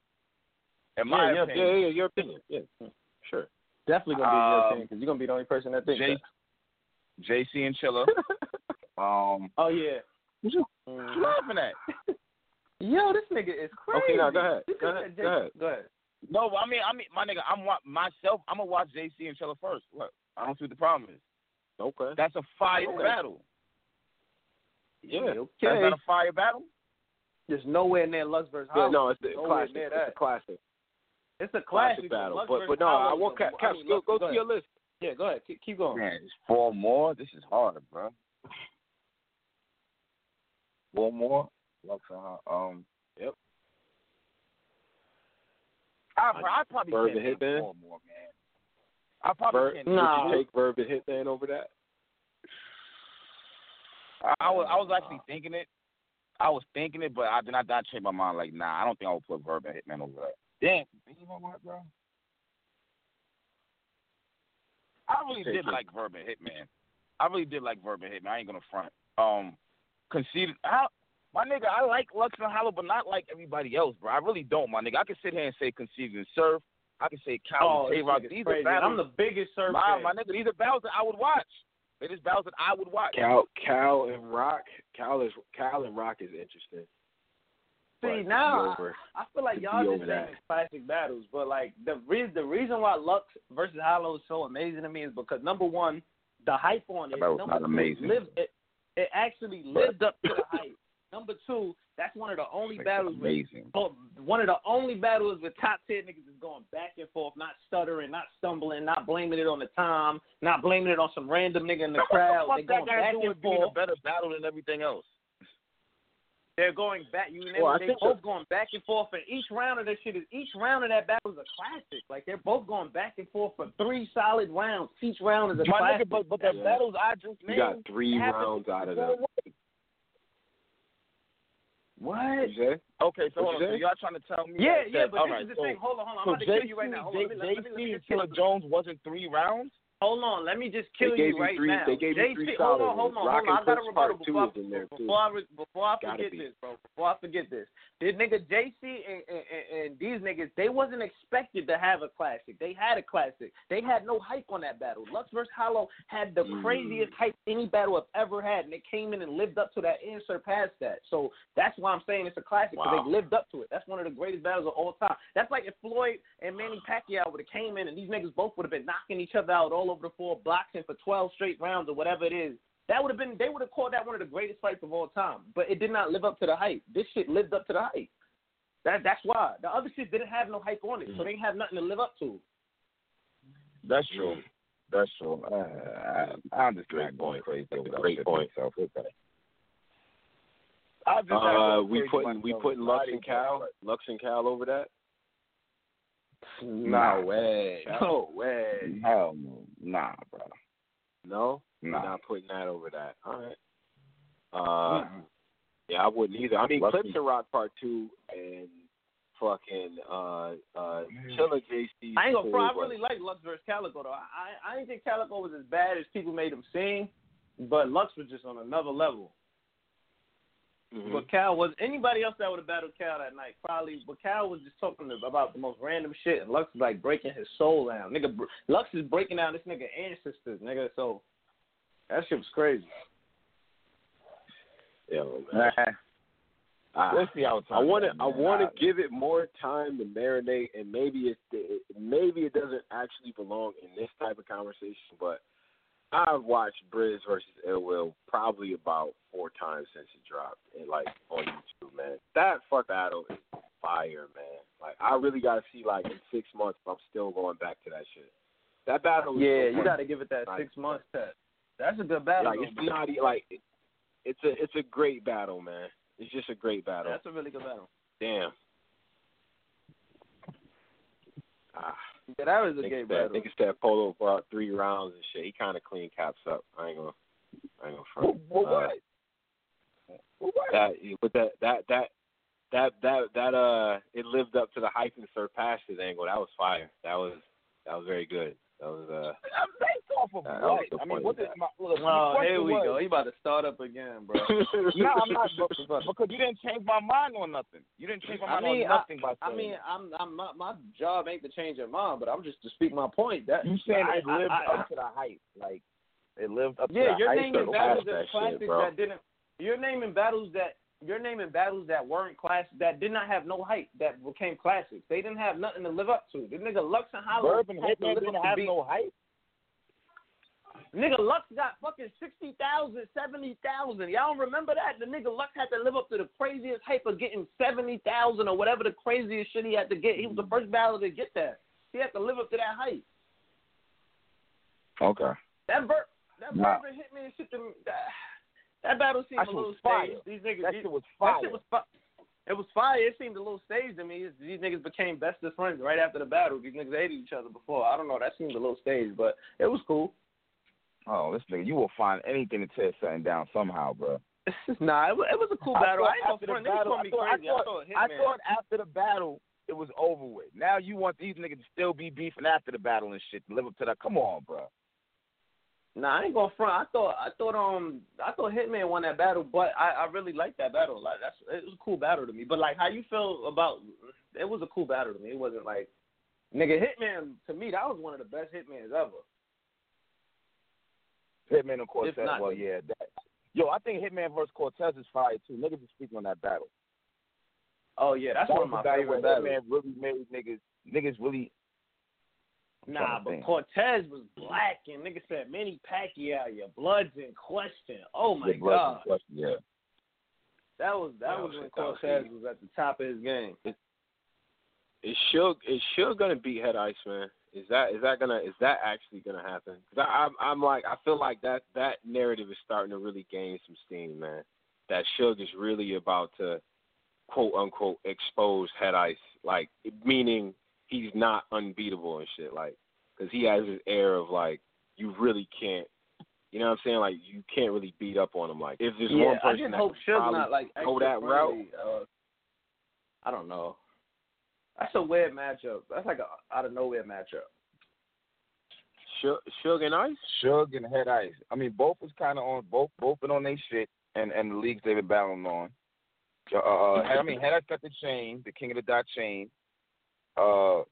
In my Yeah, yeah, opinion, Yeah, yeah, your opinion. Yeah, sure. Definitely gonna be your Um, opinion because you're gonna be the only person that thinks J- that. JC and Chilla. um, Oh yeah. what you, what you laughing at? Yo, this nigga is crazy. Okay, now go ahead. Go ahead. Go ahead. Go ahead. No, I mean, I mean, my nigga, I'm wa- myself. I'm gonna watch JC and Chilla first. What? I don't see what the problem is. Okay. That's a fire Okay. battle. Yeah. That's Okay. not a fire battle. There's nowhere near Lux versus Yeah, no, it's a Nowhere classic. near It's a classic. It's a Classic classic, battle. Lux But but no, Hollow I is want a- Caps. I mean, go go go to your list. Yeah, go ahead. Keep, keep going. Man, it's four more. This is hard, bro. Four more. Lux and Hollow. Um. Yep. I, I probably Verb can't and Hitman? four more, man. I probably Ver- can't. would Nah. you take Verb and Hitman over that? I, was I was actually thinking it. I was thinking it, but I did not I changed my mind. Like, nah, I don't think I would put Verb and Hitman over that. Damn, you know what, bro? I really did like Verb and Hitman. I really did like Verb and Hitman. I ain't gonna front. Um, conceded. I, my nigga, I like Lux and Hollow, but not like everybody else, bro. I really don't, my nigga. I can sit here and say conceded and surf. I can say Oh, Cal this and. These crazy. are battles. I'm the biggest surf my, my nigga, these are battles that I would watch. It is battles that I would watch. Cal, Cal and Roc. Cal is Cal and Roc is interesting. See it's now, over. I feel like y'all just saying classic battles, but like the reason the reason why Lux versus Hollow is so amazing to me is because number one, the hype on it. That was not amazing. Lived, it, it actually lived up to the hype. Number two, that's one of the only Like, battles with amazing. oh, one of the only battles with top tier niggas is going back and forth, not stuttering, not stumbling, not blaming it on the time, not blaming it on some random nigga in the crowd. What They the fuck going that got back and with being a forth. better battle than everything else? They're going back. You Well, they think both the- going back and forth, and each round of that shit is each round of that battle is a classic. Like they're both going back and forth for three solid rounds. Each round is a My classic. nigga, but but the Yeah. battles I just You got three rounds out of the them. way. What? What? Okay, so hold you on. So say? y'all trying to tell me? yeah, that, yeah, that- but all this right, is the so, thing. Hold on, hold on. So I'm about to kill you right now. Hold on, let me, let, me- let me JC just Killer kill- Jones wasn't three rounds. Hold on, let me just kill you right three- now. they gave you three hold solid on, hold on, Rock hold on. I got a rebuttal before, is in there, too. before I before I Gotta forget be. this, bro. Before I forget this, this nigga JC and, and, and, these niggas, they wasn't expected to have a classic. They had a classic. They had no hype on that battle. Lux vs. Hollow had the Mm. craziest hype any battle I've ever had, and they came in and lived up to that and surpassed that. So that's why I'm saying it's a classic because Wow. they lived up to it. That's one of the greatest battles of all time. That's like if Floyd and Manny Pacquiao would have came in and these niggas both would have been knocking each other out all over the floor, boxing for 12 straight rounds or whatever it is. That would have been they would have called that one of the greatest fights of all time. But it did not live up to the hype. This shit lived up to the hype. That that's why the other shit didn't have no hype on it, so they didn't have nothing to live up to. That's true. That's true. Uh, I, I understand going crazy over that Great point. myself. Okay. I just had Uh, we crazy putting we myself. putting Lux and Cal. Lux and Cal over that. Nah. way, no way. Hell no. Nah, bro. No, we're not putting that over that. All right. Uh, yeah, I wouldn't either. I mean, Lux Clips and- and Rock Part Two and fucking uh uh Killer JC. I ain't gonna front. I really like Lux versus Calicoe though. I I, I didn't think Calicoe was as bad as people made him seem, but Lux was just on another level. But- Mhm. But Cal was anybody else that would have battled Cal that night probably. But Cal was just talking about the most random shit, and Lux was like breaking his soul down. Nigga, Lux is breaking down this nigga ancestors, nigga. So that shit was crazy. Yo, man. Nah. I- We'll see how I want to. I want I- to give it more time to marinate, and maybe it, it maybe it doesn't actually belong in this type of conversation. But I've watched Briz versus Ill Will probably about four times since it dropped, and like on YouTube, man. That fuck battle is fire, man. Like I really got to see like in six months if I'm still going back to that shit. That battle. is Yeah, so you got to give it that Like, six months test. That's a good battle. Like it's not like it- it's a it's a great battle, man. It's just a great battle. That's a really good battle. Damn. Ah. Yeah, that was a Niggas great battle. niggas said Polo for about three rounds and shit. He kind of clean caps up. I ain't gonna, I ain't gonna front. Well, Uh, what? Well, what? that, but that, that, that, that, that, that, uh, it lived up to the hype and surpassed it. Angle. That was fire. That was, that was very good. That was, uh, I'm based off of That what? I mean, point what of my look? The here we question go. He about to start up again, bro. no, I'm not. But, but, because you didn't change my mind on nothing. You didn't change my I mind mean, on nothing by I saying mean, I'm, I'm not, my job ain't to change your mind, but I'm just to speak my point. That You saying I, it lived I, I, up to the hype, like it lived up Yeah, to the you're hype. naming battles that as shit, that didn't. You're naming battles that you're naming battles that weren't class that did not have no hype that became classics. They didn't have nothing to live up to. The nigga Lux and Hollow Bourbon had to Hitman didn't have beat- no hype. Nigga Lux got fucking 60,000, 70,000. Y'all don't remember that? The nigga Lux had to live up to the craziest hype of getting 70,000 or whatever the craziest shit he had to get. He was the first battler to get that. He had to live up to that hype. Okay. That bur- that Nah. bourbon hitman shit. To, that, that battle seemed That a little staged. These niggas, That these, shit was that fire. shit was fi- It was fire. It seemed a little staged to me. These niggas became best of friends right after the battle. These niggas hated each other before. I don't know. That seemed a little staged, but it was cool. Oh, this nigga, you will find anything to tear something down somehow, bro. nah, it was, it was a cool I battle. I ain't after gonna the front. Battle- me thought- crazy. I thought- thought I thought after the battle it was over with. Now you want these niggas to still be beefing after the battle and shit to live up to that. Come on, bro. Nah, I ain't gonna front. I thought I thought um I thought Hitman won that battle, but I, I really liked that battle. Like that's it was a cool battle to me. But like how you feel about it was a cool battle to me. It wasn't like nigga Hitman to me that was one of the best Hitmans ever. Hitman and Cortez. Not- well, yeah. That, yo, I think Hitman versus Cortez is fire too. Niggas is speaking on that battle. Oh yeah, that's that one of my favorite battles. Hitman really made niggas. Niggas really. Nah, but. Cortez was black and nigga said Manny Pacquiao, your blood's in question. Oh my god. question, Yeah. That was that was when was Cortez was at the top of his game. Is Suge is Suge gonna beat Head Ice, man? Is that is that gonna is that actually gonna happen? Cause I, I'm I'm like I feel like that that narrative is starting to really gain some steam, man. That Suge is really about to quote unquote expose Head Ice, like meaning he's not unbeatable and shit, like because he has this air of like you really can't. You know what I'm saying? Like you can't really beat up on him. Like if there's yeah, one I person just that hope could Suge probably not like go extra that route, Uh, I don't know. That's a weird matchup. That's like a out of nowhere matchup. Suge, Suge and Ice. Suge and Head Ice. I mean, both was kind of on both both been on their shit, and and the leagues they've been battling on. Uh, uh, I mean, Head Ice got the chain, the King of the Dot chain. Uh,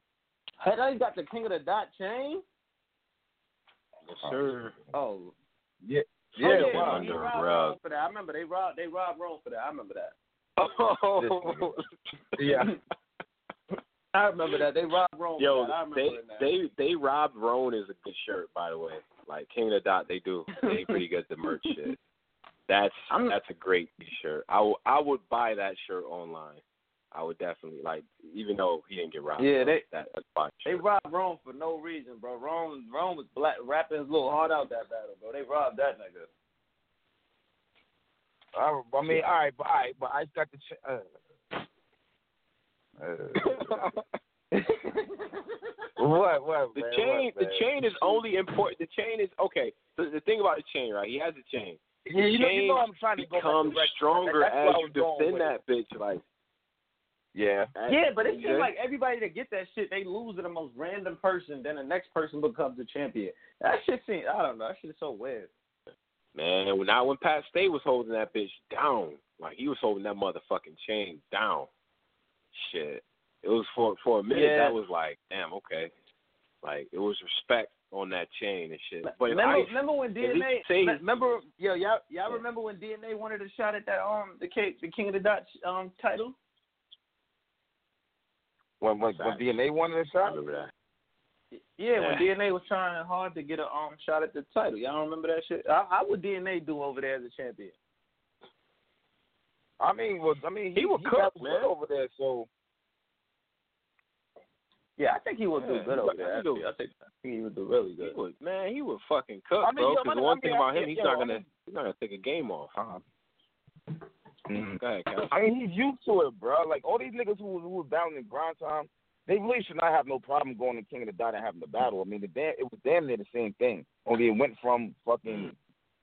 Head Ice got the King of the Dot chain. Yes, sir. Oh, yeah, Yeah, oh, yeah, yeah, wow. he Under robbed rug. Rome for that. I remember they robbed they robbed Rome for that. I remember that. Oh, yeah. I remember that they robbed Rome. Yo. I remember they that. they they robbed Roan is a good shirt, by the way. Like King of the Dot, they do. They pretty good at the merch shit. That's I'm- that's a great shirt. I I would buy that shirt online. I would definitely like, even though he didn't get robbed. Yeah, they- that, that's fine. They robbed Rome for no reason, bro. Rome Rome was black, rapping his little heart out that battle, bro. They robbed that nigga. I, I mean, all right, but all right, but Ice got the. Ch- uh, uh, what? What? The man, chain, what, the man? chain is only important. The chain is okay. The, the thing about the chain, right? He has a chain. Yeah, you know, you know, I'm trying to go becomes direct. stronger as you defend with that bitch. Like, Yeah. Yeah, but it Yeah. seems like everybody that get that shit, they lose to the most random person, then the next person becomes the champion. That shit seems, I don't know, that shit is so weird. Man, when not when Pat Stay was holding that bitch down, like he was holding that motherfucking chain down. Shit, it was for for a minute. Yeah. That was like, damn, okay. Like it was respect on that chain and shit. But remember, Ice- remember when DNA? remember, yo, y'all, y'all remember when DNA wanted a shot at that um the King, the King of the Dot um title? When when, when DNA wanted a shot. remember that. Yeah, when Yeah. DNA was trying hard to get a um shot at the title. Y'all don't remember that shit? How, how would DNA do over there as a champion? I mean, was I mean, he, He would he cook, man. good over there, so Yeah, I think he would do Yeah, good over there. do. Actually. I think he would do really He good. would, man, he would fucking cook, I mean, bro. yo, Because I the mean, one I thing mean, about him, he's yo, not gonna, mean- he's not gonna take a game off. Uh-huh. Go ahead, Cal. I mean, he's used to it, bro. Like all these niggas who who was battling in grind time, they really should not have no problem going to King of the Dot and having the battle. I mean, the damn, it was damn near the same thing. Only it went from fucking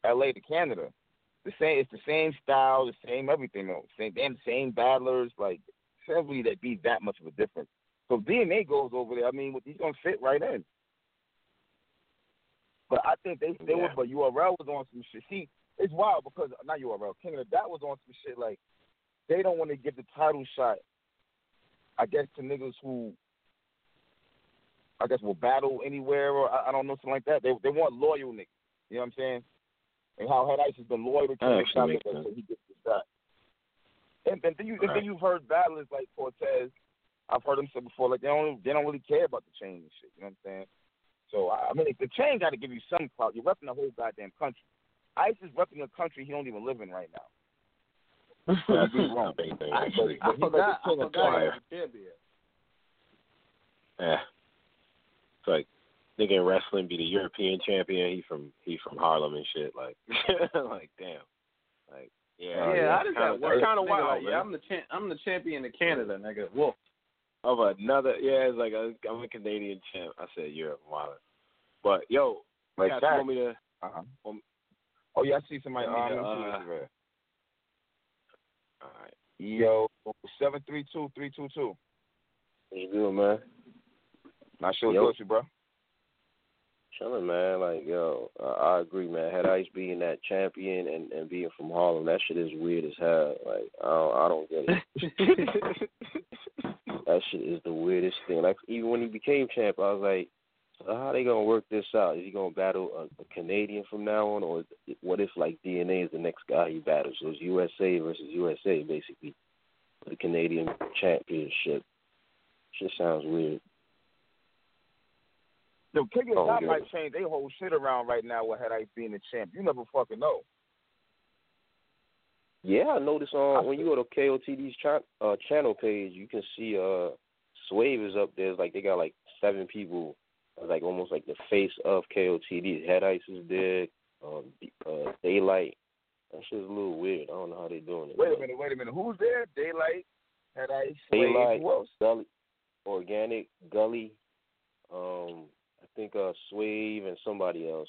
L.A. to Canada. The same, it's the same style, the same everything though. Same damn same battlers. Like, simply that be that much of a difference. So DNA goes over there. I mean, he's gonna fit right in. But I think they they Yeah. were, but URL was on some shit. See, it's wild because not URL, King of the Dot was on some shit like they don't want to give the title shot. I guess to niggas who I guess will battle anywhere or I, I don't know something like that. They they want loyal niggas. You know what I'm saying? And how Head Ice has been loyal to King of the Actually Dot makes he gets the shot. And, and then you and then you've heard battlers like Cortez. I've heard them say before, like they don't they don't really care about the chain and shit. You know what I'm saying? So I I mean, the chain got to give you some clout. You're repping the whole goddamn country. Ice is repping a country he don't even live in right now. I'd be wrong. I, actually. I forgot. I of forgot he was. Yeah. It's like nigga in wrestling be the European champion. He from he from Harlem and shit. Like like damn. Like yeah. Oh, yeah, yeah. how does kinda, that work? Kind of wild, like. Yeah, I'm the champ. I'm the champion of Canada, nigga. Wolf. Of another yeah, it's like a, I'm a Canadian champ. I said Europe, wild. But yo, Like guys, that. want me to Uh-huh. Oh yeah, I see somebody. Um, let me see uh, all right. Yo, seven three two three two two. You doing, man? Not sure Yo. you, bro. Chilling, man. Like, yo, uh, I agree, man. Head Ice being that champion and and being from Harlem, that shit is weird as hell. Like, I don't, I don't get it. that shit is the weirdest thing. Like, even when he became champ, I was like, so how they gonna work this out? Is he gonna battle a, a Canadian from now on, or is- what if like DNA is the next guy he battles? So it's USA versus USA, basically, for the Canadian championship. Just sounds weird. Yo, King of Oh, might change they whole shit around right now with Head Ice being the champ. You never fucking know. Yeah, I noticed on when you go to KOTD's uh, channel page, you can see uh Swave is up there. It's like they got like seven people, uh, like almost like the face of KOTD. Head Ice is there, um, uh, Daylyt. That shit's a little weird. I don't know how they're doing it. Wait a minute, wait a minute. Who's there? Daylyt, Head Ice, Daylyt. Who? Gully, Organic, Gully, um, I think uh Swave and somebody else.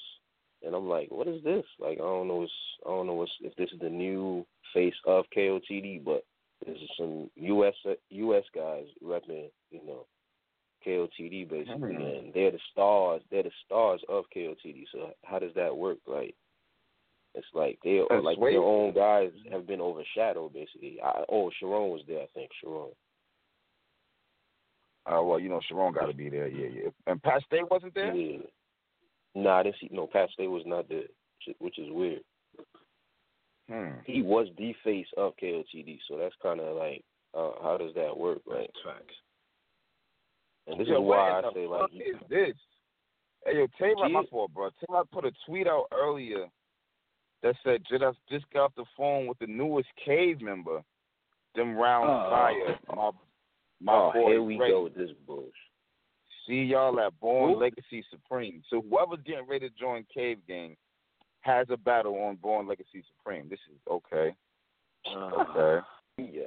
And I'm like, what is this? Like I don't know. It's, I don't know what's, if this is the new face of KOTD, but this is some US US guys repping, you know, KOTD basically, Hmm. and they're the stars. They're the stars of KOTD. So how does that work? Like, it's like they That's like way- their own guys have been overshadowed basically. I, oh, Sharon was there, I think. Sharon. Oh well, you know Sharon got to be there. Yeah, yeah. And Pat Stay wasn't there. Yeah. Nah, I didn't see. No, Pat Stay was not there, which- which is weird. Hmm. He was the face of KOTD, so that's kind of like, uh, how does that work? Like, facts. And this Yo, is why I say like, is this? Hey, yo, Tay Roc, my fault, bro. Tay Roc put a tweet out earlier that said just just got off the phone with the newest Cave member. Them round Oh. fire. My my oh, boy here we Ray. go with this bullshit. See y'all at Born Who? Legacy Supreme. So whoever's getting ready to join Cave Gang has a battle on Born Legacy Supreme. This is okay. Uh, okay. Yeah.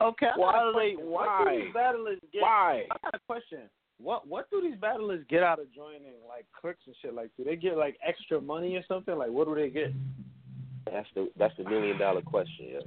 Okay, Why- got a wait, question. Why? do these battlers get? Why? I got a question. What What do these battlers get out of joining like cliques and shit? Like, do they get like extra money or something? Like, what do they get? That's the that's the million dollar question. Yeah.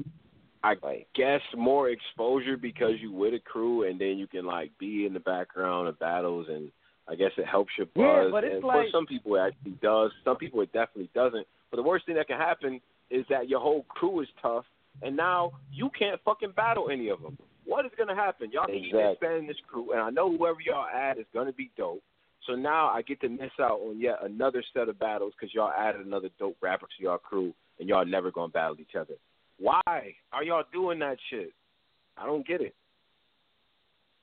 I Like, guess more exposure because you with a crew and then you can like be in the background of battles and I guess it helps your buzz. Yeah, but it's and like- for some people it actually does. Some people it definitely doesn't. But the worst thing that can happen is that your whole crew is tough and now you can't fucking battle any of them. What is gonna happen? Y'all keep Exactly. expanding this crew, and I know whoever y'all add is gonna be dope. So now I get to miss out on yet another set of battles because y'all added another dope rapper to y'all crew, and y'all never gonna battle each other. Why are y'all doing that shit? I don't get it.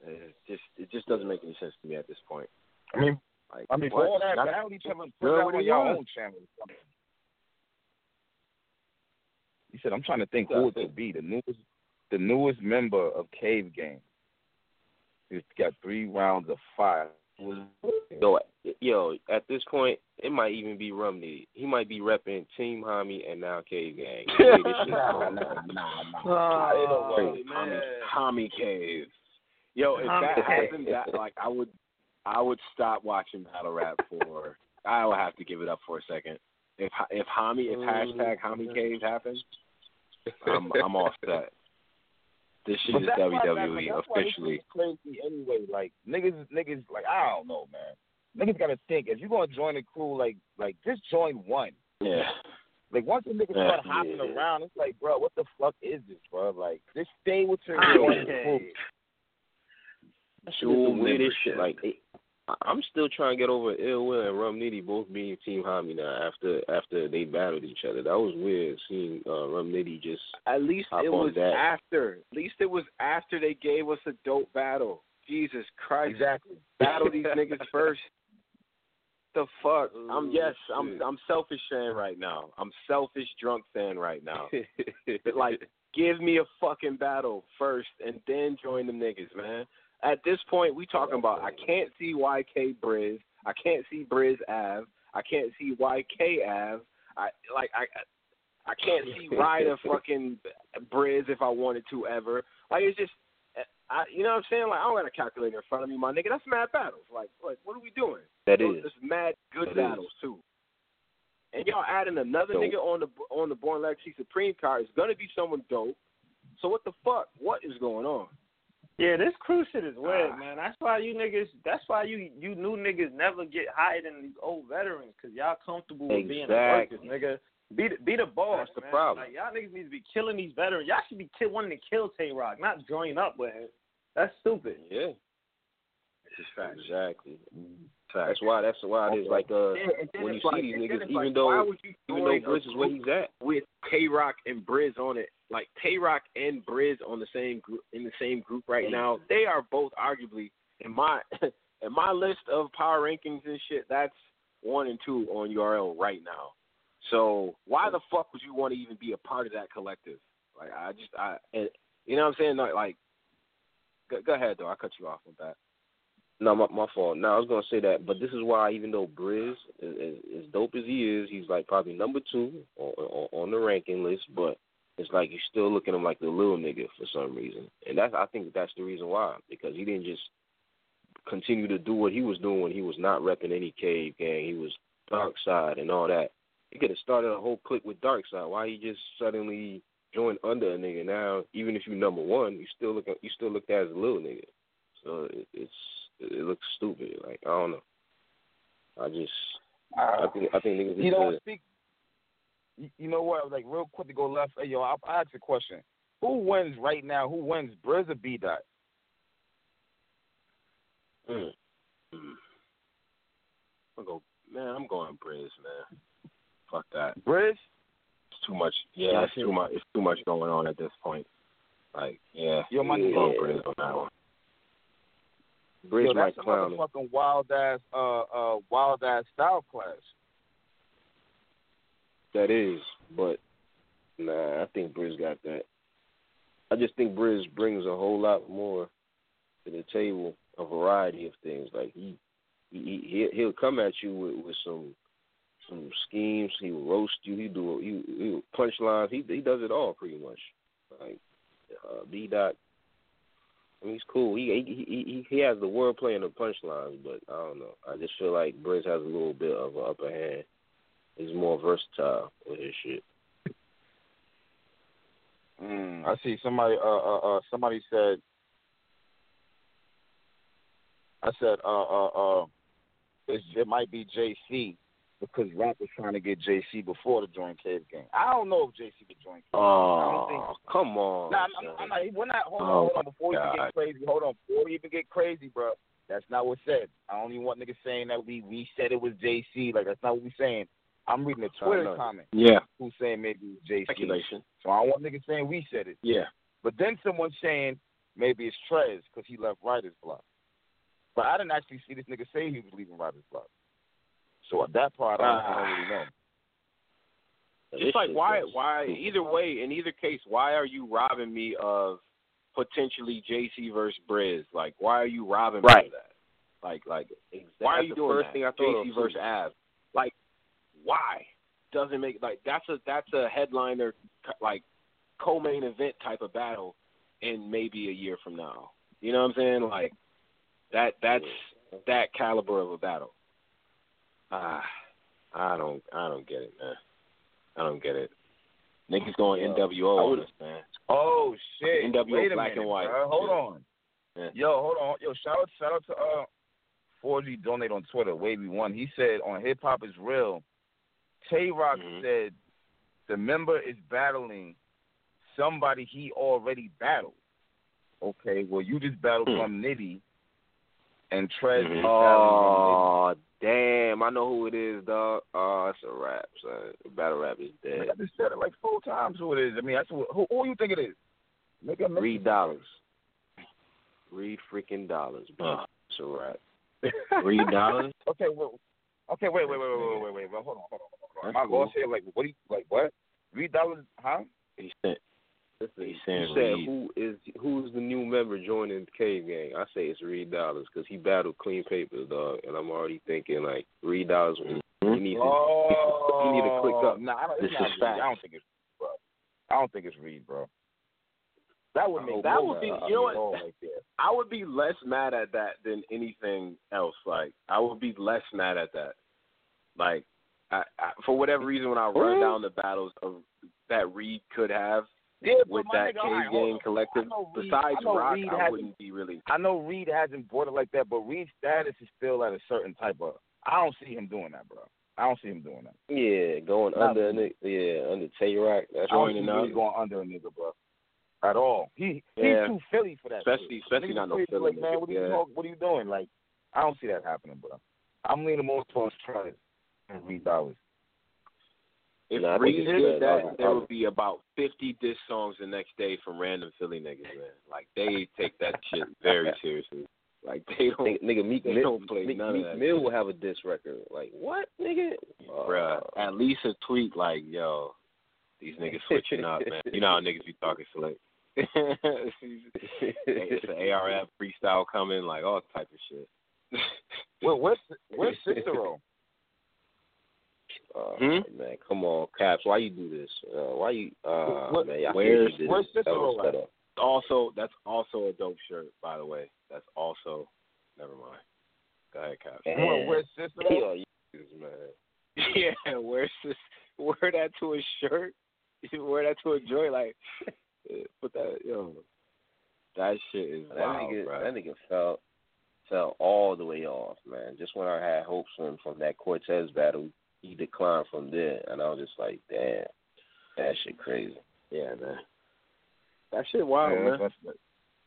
It just it just doesn't make any sense to me at this point. I mean, Like, I mean, what? for all that, Not- battle each other, put Good, it out on you your own channel. He said, "I'm trying to think who it could be. The newest, the newest member of Cave Gang. He's got three rounds of fire. yo, yo, at this point, it might even be Rum Nitty. He might be repping Team Homie and now Cave Gang. The way this shit's going. Oh, Crazy. man. Tommy Cave. Yo, if Tommy that Cave. happened, that like I would, I would stop watching battle rap for. I would have to give it up for a second. If if Hami, if mm-hmm. hashtag Hami Cave happens, I'm I'm all set. This shit is that's why- WWE that's officially. is crazy anyway. Like niggas, niggas, like I don't know, man. Niggas gotta think if you're gonna join a crew, like, like just join one. Yeah. Like once the niggas Yeah. start hopping Yeah. around, it's like, bro, what the fuck is this, bro? Like, just stay with your join okay. crew. That shit is Dual the weirdest membership. shit. Like, it, I- I'm still trying to get over Ill Will and Rum Nitty both being Team Homie now after after they battled each other. That was weird seeing uh, Rum Nitty just At least it was that. after. At least it was after they gave us a dope battle. Jesus Christ. Exactly. battle these niggas first. The fuck? I'm yes, I'm. I'm selfish fan right now. I'm selfish drunk fan right now. Like, give me a fucking battle first and then join them niggas, man. At this point, we talking about I can't see YK Briz. I can't see Briz Av. I can't see YK Av. I like I I can't see Ryder fucking Briz if I wanted to ever. Like it's just I you know what I'm saying? Like I don't got a calculator in front of me, my nigga. That's mad battles. Like like what are we doing? That Those- is. That's mad good That is. battles too. And y'all adding another So- nigga on the on the Born Legacy Supreme card is gonna be someone dope. So what the fuck? What is going on? Yeah, this crew shit is weird, Ah. man. That's why you niggas. That's why you you new niggas never get higher than these old veterans, cause y'all comfortable with being a worker, nigga. Be the, be the boss. That's the man. problem. Like y'all niggas need to be killing these veterans. Y'all should be kill, wanting to kill Tay Roc, not join up with him. That's stupid. Yeah, It's just fact. exactly. Fact. That's why. That's why it is like uh And- and when you like- see these niggas, even like, though why would you even though join Briz is where he's at. with Tay Roc and Briz on it, like Tay Roc and Briz on the same group in the same group right now, they are both arguably in my in my list of power rankings and shit. That's one and two on URL right now. So why the fuck would you want to even be a part of that collective? Like I just I and you know what I'm saying? Like, like go, go ahead though. I cut you off with that. No, my my fault. No, I was gonna say that, but this is why even though Briz is, as dope as he is, he's like probably number two on, on, on the ranking list. But it's like you still looking at him like the little nigga for some reason, and that's I think that's the reason why because he didn't just continue to do what he was doing when he was not repping any cave gang. He was dark side and all that. He could have started a whole clique with dark side. Why he just suddenly joined under a nigga now? Even if you number one, you still look you still looked at as a little nigga. So it, it's it looks stupid. Like I don't know. I just I think I think niggas. You know, speak. You know what? Like real quick to go left. Hey, yo, I'll, I'll ask a question. Who wins right now? Who wins, Briz or B Dot? Mm. Mm. I'm go, man. I'm going Briz, man. Fuck that. Briz. It's too much. Yeah, it's too much. It's too much going on at this point. Like, yeah. Yo, my I'm going Briz on that one. Briz Yo, that's a clown him. motherfucking wild ass, uh, uh, wild ass style clash. That is, but nah, I think Briz got that. I just think Briz brings a whole lot more to the table, a variety of things. Like he, he, he he'll come at you with, with some some schemes. He will roast you. He do he, he will punchlines. He he does it all pretty much. Like uh, B dot. I mean, he's cool. He he he he has the wordplay and the punchlines, but I don't know. I just feel like Briz has a little bit of an upper hand. He's more versatile with his shit. Mm, I see somebody. Uh, uh, uh, somebody said. I said, uh, uh, uh, it's, it might be JC because rap was trying to get JC before the join Cave game. I don't know if JC could join. Cave. Oh, come on. Nah, I'm, I'm, I'm not. We're not. Hold on, Oh, hold on. Before even get crazy, hold on. Before we even get crazy, bro. That's not what's said. I don't even want niggas saying that we we said it was JC. Like that's not what we saying. I'm reading a Twitter comment. Yeah. Who's saying maybe JC? Speculation. So I don't want niggas saying we said it. Yeah. But then someone's saying maybe it's Trez because he left Writer's Block. But I didn't actually see this nigga say he was leaving Writer's Block. So that part, I don't, I don't really ah. know. It's like why why either way in either case why are you robbing me of potentially JC versus Briz? Like why are you robbing me of that? Like like Exactly. why are you the doing first that? thing I thought JC versus too. Av. Like why? Doesn't make like that's a that's a headliner like co-main event type of battle in maybe a year from now. You know what I'm saying? Like that that's that caliber of a battle. Ah, I don't I don't get it, man. I don't get it. Niggas going. NWO on us, man. Oh shit! NWO Wait a black minute, and white. bro. Hold Yeah. on. Yeah. Yo, hold on. Yo, shout out, shout out to uh, 4G donate on Twitter. Wavy one. He said on Hip Hop is Real. Tay Roc Mhm. said the member is battling somebody he already battled. Okay, well you just battled Hmm. Rum Nitty, and Trez Mhm. Oh damn! I know who it is, dog. Oh, it's a rap, son. Battle rap is from Nitty. dead. I just said it like four times. Who it is? I mean, that's who. Who, who you think it is? Nigga, make- Three dollars. Three freaking dollars, bro. Ugh. It's a rap. Three dollars? Okay, well, okay, wait, wait, wait, wait, wait, wait, wait, wait. Hold on, hold on, hold on. That's My boss cool. said like, what? Do you, like what? Three dollars? Huh? He said Listen, He you said said Reed. who is who's the new member joining the Cave Gang? I say it's Reed Dollaz because he battled Clean Papers, dog, and I'm already thinking like Reed Dollaz. Mm-hmm. He needs Oh, to he need to click up. Nah, I don't, This not is Reed. facts. I don't think it's Reed, bro. I don't think it's Reed, bro. That would make that would be you know Oh, what right. I would be less mad at that than anything else. Like I would be less mad at that. Like I, I for whatever reason when I run down the battles of that Reed could have Yeah, with my that nigga, all right, Cave hold Gang collective, Reed- besides I Rock, Reed I wouldn't be really I know Reed hasn't brought it like that, but Reed's status is still at a certain type of. I don't see him doing that, bro. I don't see him doing that. Yeah, going Not under, Reed. a ni- yeah, under Tay Roc. That's I don't see Joining up. Going under a nigga, bro. At all. He Yeah. he's too Philly for that. Especially- shit. especially Niggas not no Philly, Philly Like, man, what are you yeah. talk- what are you doing? Like, I don't see that happening, bro. I'm leaning more towards Trez and Reed Dollaz. If Nah, I think Reed it's did good. that, there would be about fifty diss songs the next day from random Philly niggas, man. Like they take that shit very seriously. Like they don't, Nigga, nigga Meek they Mill, don't play Meek, none Meek of that. Mill will have a diss record. Like what, nigga? Bruh, Uh, at least a tweet like, yo, These niggas switching up, man. You know how niggas be talking slick. it's an ARF freestyle coming, like all type of shit. Well, where's where's Cicero? Uh, Hmm? Man, come on, Caps. Why you do this? Uh, why you? Uh, What- man, where's- can't where's this. That was Cicero at? set up. Also, that's also a dope shirt, by the way. That's also. Never mind. Go ahead, Caps. Well, where's this? Man. yeah, where's this? Wear that to a shirt. You wear that to a joint, like put that yo. That shit is That wild, nigga, bro. that nigga fell, fell all the way off, man. Just when I had hopes from from that Cortez battle, he declined from there, and I was just like, damn, that shit crazy. Yeah, man. That shit wild, Yeah, man. that's-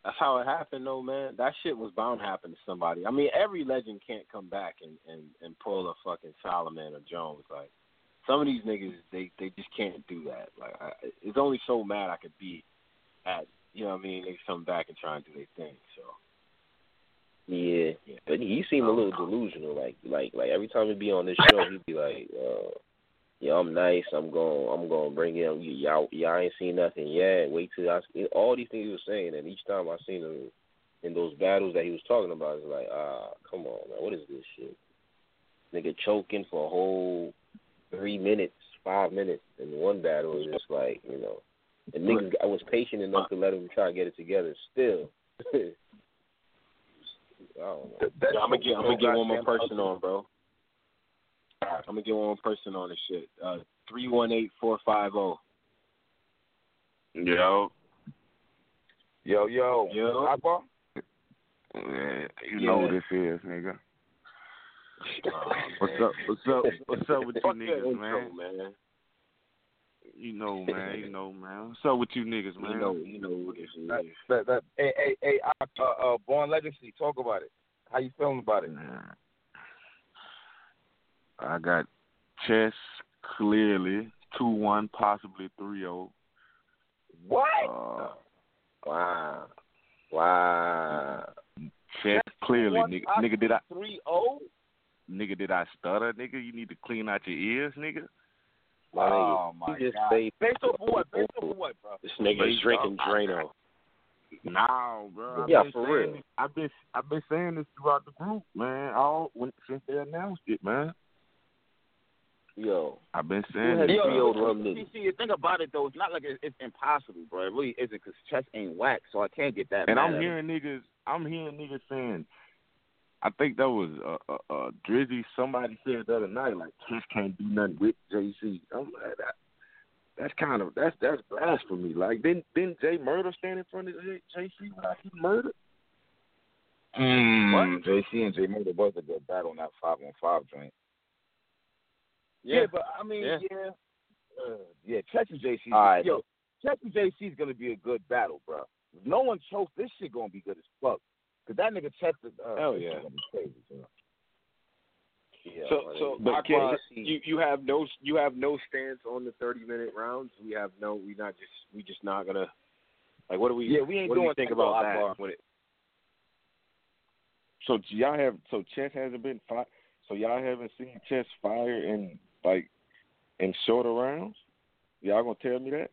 That's how it happened, though, man. That shit was bound to happen to somebody. I mean, every legend can't come back and and and pull a fucking Solomon or Jones. Like some of these niggas, they they just can't do that. Like I, it's only so mad I could be at. You know what I mean? They come back and try and do their thing. So Yeah, but he seemed a little delusional. Like, like, like every time he'd be on this show, he'd be like, uh, "Yeah, I'm nice. I'm going. I'm going to bring him. Y'all, y'all ain't seen nothing yet. Wait till I." See. All these things he was saying, and each time I seen him in those battles that he was talking about, it's like, ah, come on, man, what is this shit? Nigga choking for a whole three minutes, five minutes in one battle is just like, you know. And niggas, I was patient enough to let him try to get it together. Still, I don't know. yeah, I'm gonna get I'm gonna get one more Goddamn person on, bro. I'm gonna get one more person on this shit. Uh, three one eight four five zero. Yo, Yo, yo, Yo. Akbar? yeah, you Yeah. know who this is, nigga. What's up? What's up? What's up with you Fuck that niggas, intro, man? man. You know, man. You know, man. What's up with you niggas, man? You know, you know who this is. That, that, that, hey, hey, hey, uh, uh, Born Legacy, talk about it. How you feeling about it? Nah. I got chess clearly two one, possibly three zero. What? Uh, Wow. Wow. chess clearly, One nigga. possibly Nigga, did I? Three oh? Nigga, did I stutter, nigga? You need to clean out your ears, nigga. Oh, my Oh my you just god. say Based off of what? Based off what, bro? This nigga is drinking Drano. No, bro. I've Yeah, for real. This, I've been I've been saying this throughout the group, man. All when, since they announced it, man. Yo, I've been saying this. Yo, three bro. old rum See, niggas? see, the thing about it though, it's not like it's, it's impossible, bro. It really isn't because chess ain't whack, so I can't get that. And mad I'm at hearing niggas. I'm hearing niggas saying. I think that was uh, uh, uh, Drizzy. Somebody said the other night, like Chess can't do nothing with JC. I'm like that. That's kind of that's that's blasphemy. Like didn't didn't Jay Murder stand in front of J- JC without he murdered? Mm, what? JC and J Murder was a good battle in that five on five joint. Yeah, but I mean, Yeah. yeah, uh, yeah. Chess and JC, All right. yo, Chess and JC is gonna be a good battle, bro. If no one chokes, this shit gonna be good as fuck. Cause that nigga Chess, is, uh, Hell yeah. shit gonna be crazy. Bro. Yeah, So, so. But Akbar, JC you you have no you have no stance on the thirty minute rounds. We have no. We not just we just not gonna. Like, what do we? Yeah, we ain't what do doing think about Akbar. that? When it, So y'all have so Chess hasn't been fi- so y'all haven't seen Chess fire in like in shorter rounds. Y'all gonna tell me that?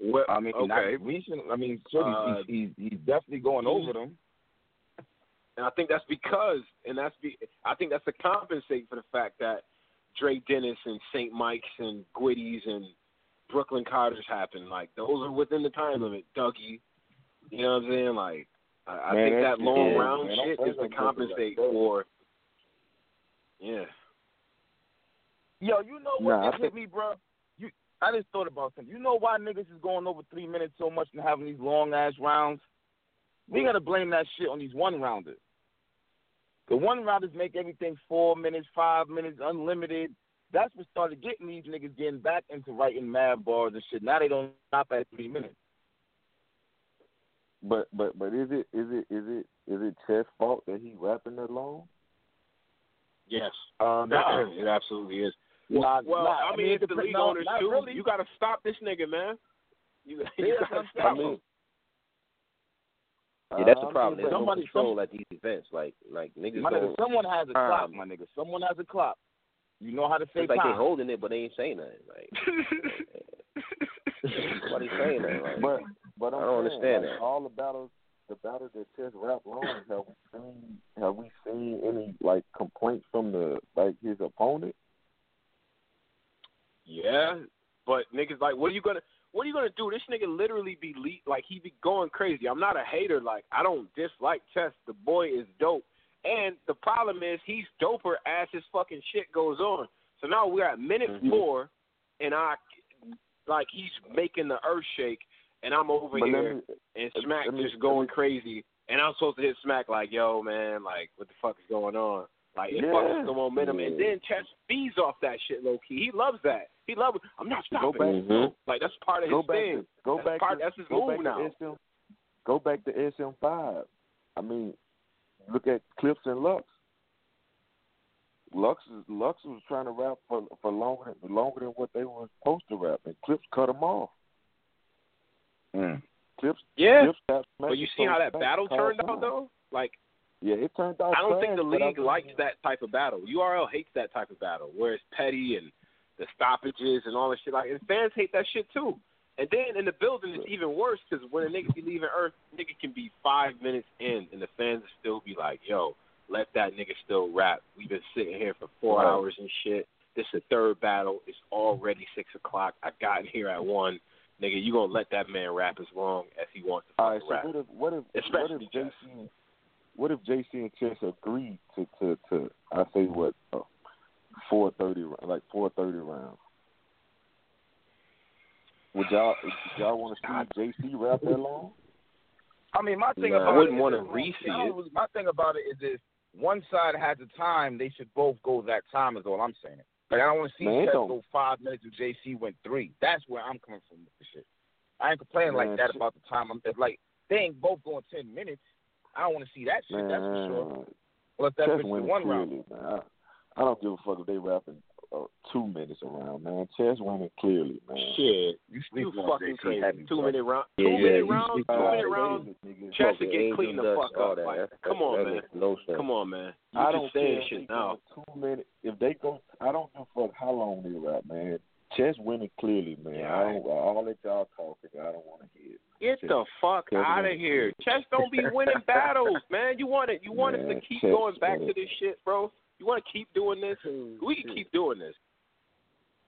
What, I mean, okay. not recent. I mean, sure, Uh, he's, he's he's definitely going over them. And I think that's because, and that's be, I think that's to compensate for the fact that Dre Dennis and St. Mike's and Gwitties and Brooklyn Carters happened. Like those are within the time limit. Dougie, you know what I'm saying? Like I, I think that long yeah, round man, shit is to compensate like for. Yeah. Yo, you know what I just hit me, bro? You, I just thought about something. You know why niggas is going over three minutes so much and having these long ass rounds? We gotta blame that shit on these one rounders. The one rounders make everything four minutes, five minutes, unlimited. That's what started getting these niggas getting back into writing mad bars and shit. Now they don't stop at three minutes. But but but is it is it is it is it Chess' fault that he rapping that long? Yes. Um, it absolutely is. Nah, well, nah, I I mean, mean, it's the league no, owners too. really. You got to stop this nigga, man. You, you got to stop I'm him. Yeah, that's the problem. just- There's no somebody- control at these events. Like, like niggas My nigga, don't. someone has a Um, my nigga. Someone has a clock. You know how to say It's like time. they holding it, but they ain't saying nothing. Like, why they saying that? Like, But but I'm I don't saying, understand like, that. all the battles, the battles that Chess rap long, have we seen have we seen any like complaints from the like his opponent? Yeah, but niggas like, what are you gonna, what are you gonna do? This nigga literally be le- like he be going crazy. I'm not a hater. Like I don't dislike Chess. The boy is dope, and the problem is he's doper as his fucking shit goes on. So now we're at minute Mm-hmm. four, and I like he's making the earth shake, and I'm over But here, me- and Smack me- just going crazy, and I'm supposed to hit Smack like, yo man, like what the fuck is going on? Like it Yeah. fucks the momentum, and then Chess feeds off that shit low key. He loves that. He loves. it. I'm not Go stopping. back, Like that's part of go his back, thing. to, go that's back, part. to, that's his go move back now. SM. Go back to SM five. I mean, look at Clips and Lux. Lux is, Lux was trying to rap for for longer than longer than what they were supposed to rap, and Clips cut him off. Mm. Clips, Yeah, Clips got but you see how that battle turned out time. though. Like Yeah, it turned out. I don't think the league likes that type of battle. URL hates that type of battle where it's petty and the stoppages and all that shit. Like and fans hate that shit too. And then in the building, it's even worse because when a nigga be leaving Earth, nigga can be five minutes in, and the fans will still be like, "Yo, let that nigga still rap. We've been sitting here for four hours and shit. This is the third battle. It's already six o'clock. I got in here at one. Nigga, you gonna let that man rap as long as he wants to All right, fucking so rap? what if what if Especially what if JC what if JC and Chess agreed to to to I say what uh, four thirty like four thirty rounds? Would y'all would y'all want to see JC rap that long? I mean, my thing Nah, I about wouldn't wanna is re-see it. was- My thing about it is if one side has the time, they should both go that time. Is all I'm saying. Like I don't want to see Man, it Chess go five minutes if JC went three. That's where I'm coming from with the shit. I ain't complaining Man, like that shit. about the time. I'm it's like they ain't both going ten minutes. I don't want to see that shit. That's for sure. Man, Unless that Chess bitch one round. man. I, I don't give a fuck if they rapping uh, two minutes around, man. Chess winning clearly, man. Shit, you, you sleeping on fucking JC crazy. two minute round, two yeah, minute you rounds, two minute it. rounds. Chess to get clean the fuck up. that. Like, That- come that- on, man. no sense. Come on, man. You I don't saying care shit now. two minutes. If they go, I don't give a fuck how long they rap, man. Chess winning clearly, man. Yeah, I don't. All that y'all talking, I don't want to hear. Get Chess- the fuck out of here. Chess don't be winning battles, man. You want it? You want us to keep Chess going back to this shit, bro? You want to keep doing this? We can keep doing this.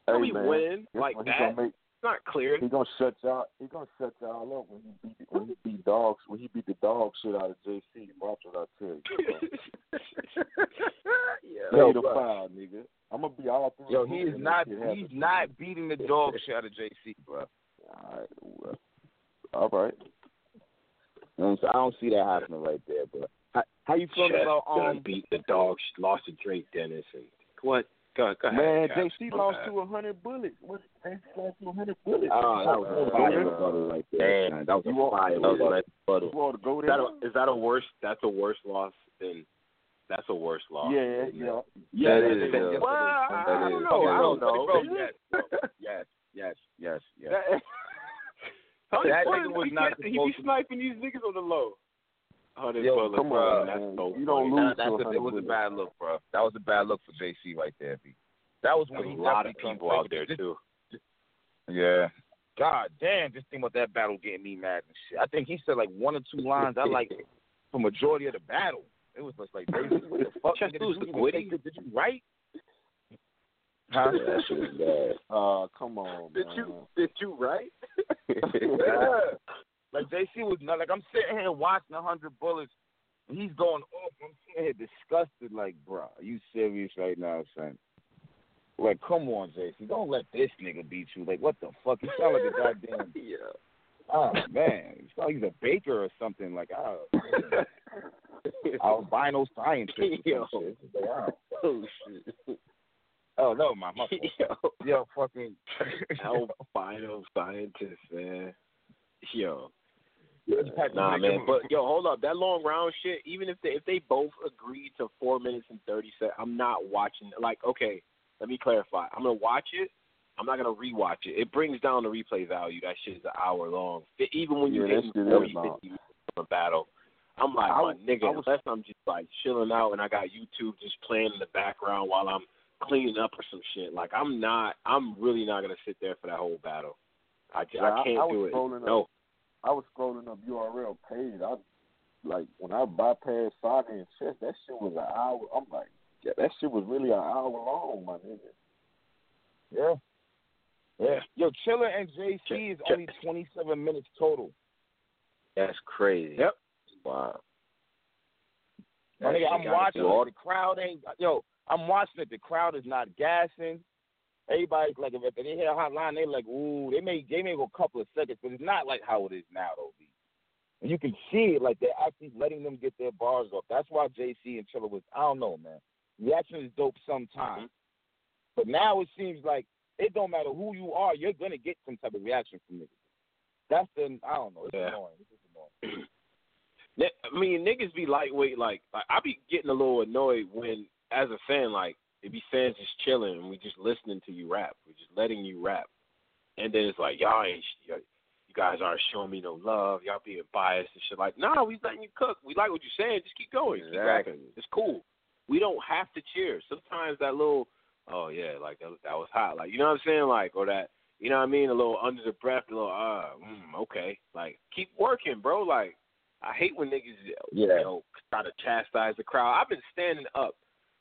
Hey, we man, win guess like what? That. gonna make, It's not clear. He's gonna shut y'all. He gonna shut y'all up when he beat when he beat dogs when he beat the dog shit out of JC. Watch what I tell you. bro. Yo, Play the bro. file, nigga. I'm gonna be all through. Yo, the he hoop is not. He's happens. not beating the dog shit out of JC, bro. All right, well, all right. You know what I'm saying? I don't see that happening right there, bro. How, how you feeling Chess about um? beat the dog. Lost to Dre Dennis and what? Go, go ahead, Man, Caps. JC Go lost to a hundred bullets. What? JC lost to a hundred bullets. Oh, that was a fire rebuttal right there. Damn. man. That was You a want- fire That was a rebuttal. nice butter. You want to go Is that a, is that a worse? That's a worse loss than. That's a worse loss. yeah, yeah. Yeah, That that is, is. Well, it is. I don't is. know. I don't Bro, know. bro, Yes, bro. yes, yes, yes, yes. Tony That nigga was not. he be sniping these niggas on the low. Hundred Yo, bullets, come bro. on, That's man. so You don't funny. lose That, that's a a, it was a bad look, bro. That was a bad look for JC right there, B. That was when There's he a lot of people out there This- too. Yeah. God damn, just think about that battle getting me mad and shit. I think he said like one or two lines I like for majority of the battle. It was just like, baby, what the fuck? Chess did, you the even witty. did you write? Huh? Yeah, that shit was bad. Uh, come on, Did man. you did you right? yeah. Like JC was not like I'm sitting here watching a hundred bullets and he's going off. I'm sitting here disgusted, like, bro, are you serious right now, son? Like, come on, JC, don't let this nigga beat you. Like, what the fuck? You sound like a goddamn yeah. oh man, you sound like he's a baker or something. Like, oh, albino scientist. Yo. shit. Like, oh. Oh shit. oh no, my fault. Yo. Yo, fucking Albino scientist, man. Yo. Pat, Nah, man. But yo, hold up. That long round shit. Even if they if they both agreed to four minutes and thirty seconds, I'm not watching. Like, okay, let me clarify. I'm gonna watch it. I'm not gonna rewatch it. It brings down the replay value. That shit is an hour long. Even when you're Yeah, that hitting shit is 40, long. 50 minutes of a battle, I'm like, I my nigga, I was- unless I'm just like chilling out and I got YouTube just playing in the background while I'm cleaning up or some shit. Like I'm not. I'm really not gonna sit there for that whole battle. I, Yeah, I can't I, do it. No. Up, I was scrolling up URL page. I like when I bypassed Saga and Chess, that shit was an hour. I'm like, yeah, that shit was really an hour long, my nigga. Yeah. Yeah. Yo, Chilla and JC is Ch- only 27 minutes total. That's crazy. Yep. Wow. My nigga, I'm watching do it. The crowd ain't. Yo, I'm watching it. The crowd is not gassing. Everybody's like, if they hear a hot line, they like, ooh, they may they may go a couple of seconds, but it's not like how it is now, though. B. And you can see it, like they're actually letting them get their bars off. That's why JC and Chilla was. I don't know, man. Reaction is dope sometimes, mm-hmm. but now it seems like it don't matter who you are, you're gonna get some type of reaction from niggas. That's the I don't know. It's Yeah. annoying. It's just annoying. I mean, niggas be lightweight. Like, like I be getting a little annoyed when, as a fan, like it be fans just chilling and we just listening to you rap. We just letting you rap, and then it's like y'all ain't, you guys aren't showing me no love. Y'all being biased and shit. Like, nah, we letting you cook. We like what you're saying. Just keep going. Keep rapping. It's cool. We don't have to cheer. Sometimes that little, oh yeah, like that, that was hot. Like you know what I'm saying? Like or that. You know what I mean? A little under the breath, a little, uh, mm, okay. Like, keep working, bro. Like, I hate when niggas yeah. you know try to chastise the crowd. I've been standing up,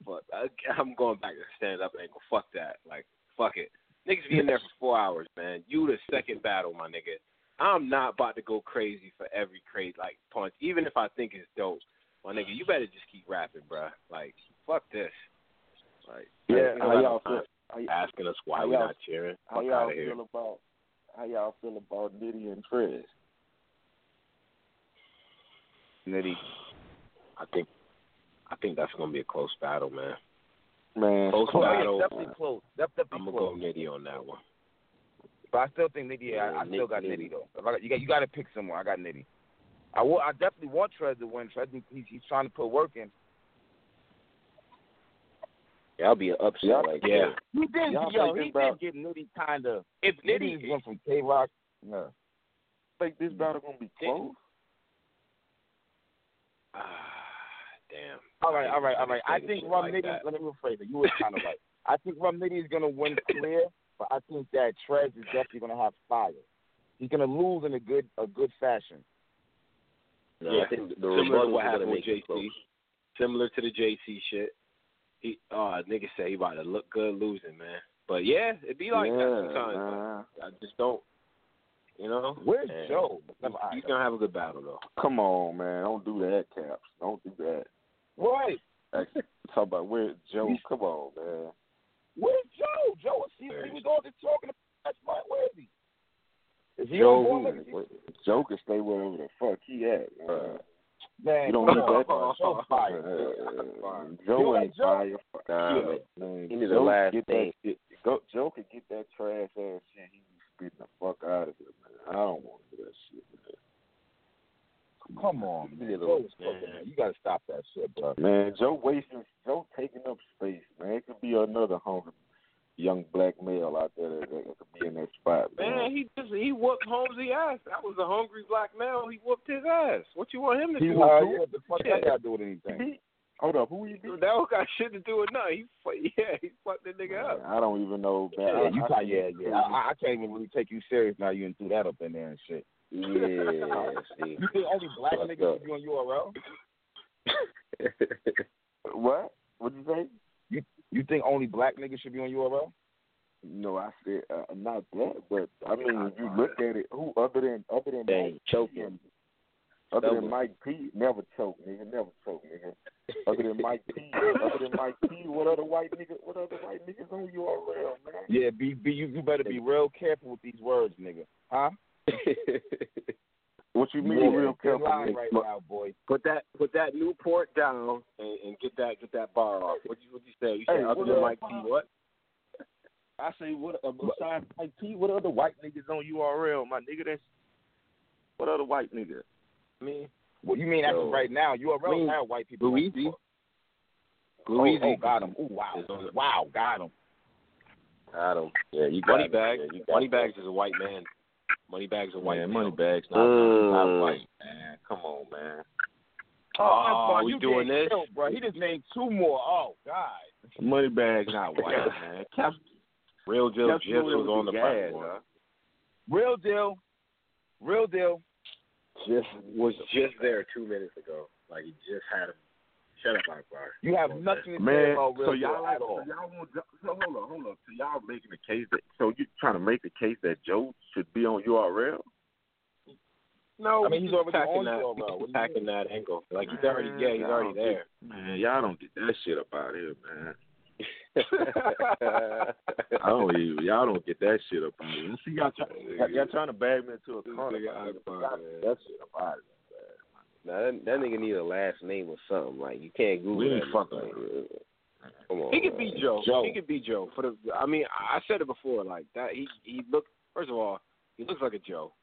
but I, I'm going back to stand up and go fuck that. Like fuck it, niggas be in there for four hours, man. You the second battle, my nigga. I'm not about to go crazy for every crazy like punch, even if I think it's dope. My nigga, you better just keep rapping, bruh. Like fuck this. Like Yeah, how y'all feel? How, asking us why we not cheering. how y'all of here. feel about how y'all feel about Nitty and Trez? Nitty. I think I think that's gonna be a close battle, man. Man, Close Oh, yeah, battle. definitely close. Def- Definitely I'm gonna close. go nitty on that one. But I still think Nitty. Yeah, I, I still got Nitty. Nitty though. If I, you got you got to pick someone. I got Nitty. I will, I definitely want Trez to win. Trez, he's, he's trying to put work in. That'll be an upset Yeah. right Yeah. there. He did, Y'all yo, he did get Nitty kind of. If Nitty Nitty just went from K Rock. Yeah. think this battle gonna be close? Ah, damn. All right, all right, all right. I think shit Rum like Nitty. Let me rephrase it. You were kind of right. I think Rum Nitty is gonna win clear, but I think that Trez is definitely gonna have fire. He's gonna lose in a good a good fashion. No, Yeah. I think the Similar to rebuttal what is gonna happened with JC. Similar to the JC shit. He uh nigga say he about to look good losing, man. But yeah, it be like yeah, that sometimes. man. I just don't you know? Where's And Joe? He's, he's gonna have a good battle though. Come on, man. Don't do that, Caps. Don't do that. Right. Like, Talk about where Joe. Come on, man. Where's Joe? Joe was he, he was all just talking about that's my where is he? Is he Joe, on board? Like, Joe can stay wherever the fuck he at, man. man, You don't come need on. that much. Joe fire. Uh, Joe like ain't Joe? fire. Nah, Yeah, man. man. He need a Joe last get thing. That shit. Go, Joe can get that trash ass shit. He be spitting the fuck out of it, man. I don't want to do that shit, Come on, man. need Joe little- is fucking, man. You gotta stop that shit, bro. man. Man, Joe wasting. Joe taking up space, man. It could be another hungry young black male out there that, that could be in that spot, man. Man, he just he whooped Holmesy ass. That was a hungry black male. He whooped his ass. What you want him to He do? was what the fuck Shit. that got to do with anything? Hold up, who you beat? That don't got shit to do with nothing. He fu- yeah, he fucked that nigga up. I don't even know. Man. Yeah, I, you I, got yeah, yeah. I, I can't even really take you serious now. You done threw that up in there and shit. Yeah, see. You think only black Fucked niggas up. should be on URL? what? What'd you say? You you think only black niggas should be on URL? No, I said uh, not that, but I mean, if you look at it, who other than other than Dang, Mike choking. other Double. than Mike P, never choke, nigga, never choke, nigga. Other than Mike P, other than Mike P, what other white nigga, what other white niggas on URL, man? Yeah, be be you, you better be real careful with these words, nigga. Huh? What you mean, Yeah, real careful? nigga? right now, boy. Put that put that Newport down and, and get that get that bar off. What you what you say? You said Hey, other than? Mike P, what? I say what uh, besides Mike P, what other white niggas on URL, my nigga? That's what other white niggas? Me. Well, you mean as Yo. right now, URL Me. have white people. Louisi. it. Oh, oh, got him. Oh, wow, wow, got him. I don't. Yeah, you got Money it. bag. Yeah, you Money bags is a white man. Money bags a white Man, male. money bags not, Mm. not white, man. Come on, man. Oh, Akbar, we you doing this? killed, bro. He just named two more. Oh God. Moneybag not white, man. Cap, Real deal. Cap Jips was on the gas, platform. huh? Real deal. Real deal. Just was just there two minutes ago. Like he just had him. Shut up, Akbar. You have nothing to say Man, about real so y'all like, at all. so y'all want, so hold on, hold on. So y'all making the case that, so you trying to make the case that Joe should be on URL? No, I mean, he's just already attacking on that. URL. he's What do you attacking that angle. Like he's already, yeah, he's already there. Get, man, y'all don't get that shit up out here, man. I don't even, y'all don't get that shit up out here. See, y'all, try, y'all, y'all trying to bag me into a corner. Nigga Akbar, Y'all- That shit up out here. Now that, that nigga need a last name or something. Like you can't Google We that. ain't fucking Come on. He could be. Joe. Joe. He could be Joe. For the, I mean, I said it before. Like that, he he look. First of all, he looks like a Joe.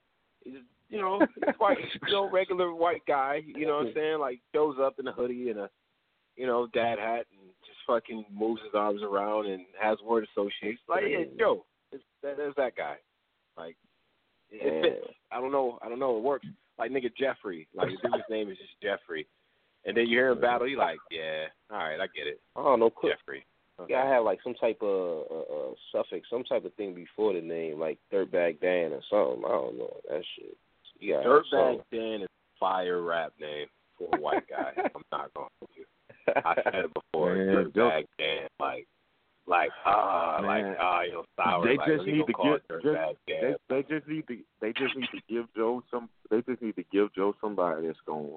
He's you know, he's white, you know, regular white guy. You know what I'm saying? Like shows up in a hoodie and a, you know, dad hat and just fucking moves his arms around and has word associates. Like yeah, Joe. It's, that, there's that guy. Like it, it fits. I don't know. I don't know. It works. Like nigga Jeffrey. Like the dude's name is just Jeffrey. And then you hear him battle, you like, yeah, all right, I get it. I don't know. Could, Jeffrey. you gotta have like some type of uh, uh, suffix, some type of thing before the name, like Dirtbag Dan or something. I don't know that shit. You Dirtbag. Dan is fire rap name for a white guy. I'm not gonna hold you. I said it before. Man, Dirtbag Dan, like, like ah, like Man. ah, you're sour. They like, just need to call get- just- They they just need to they just need to give Joe some they just need to give Joe somebody that's gonna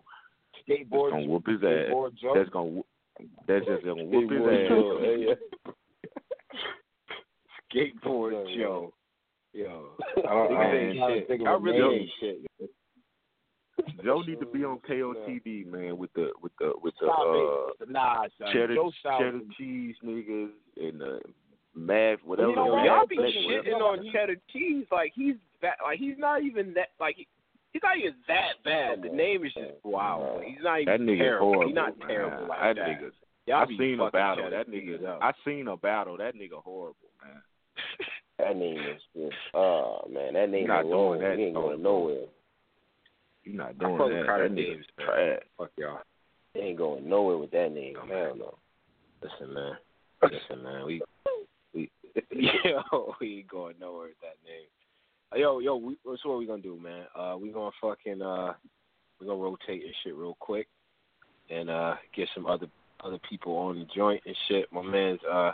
skateboard. that's gonna whoop his ass. Joe. That's gonna that's just gonna whoop his ass. Joe, hey, yeah. Skateboard Joe. Yo, I don't- I Niggas don't- ain't I'm trying to shit. think of I a really name. ain't shit. Joe need to be on KOTD man with the with the with the uh it. Nah, son. cheddar cheddar cheese niggas and the mad whatever. You know, y'all math be black, shitting whatever. on cheddar cheese like he's that like he's not even that like he, he's not even that bad. The name is just wow. Like, he's not even That nigga terrible. horrible. he's not man. terrible like that that. nigga. Y'all I seen a battle. That cheese nigga. up. I seen a battle. That nigga horrible, man. That name is just, oh man, that name not alone, doing that, he ain't going nowhere. You not doing that. Carter that nigga Davis, trash. Fuck y'all. He ain't going nowhere with that name. Oh, Hell no. Listen, man. Listen, man. We we yo, we ain't going nowhere with that name. Uh, Yo, yo, we, so what we gonna do, man? Uh, we gonna fucking uh, we gonna rotate this shit real quick, and uh, get some other other people on the joint and shit. My man's uh,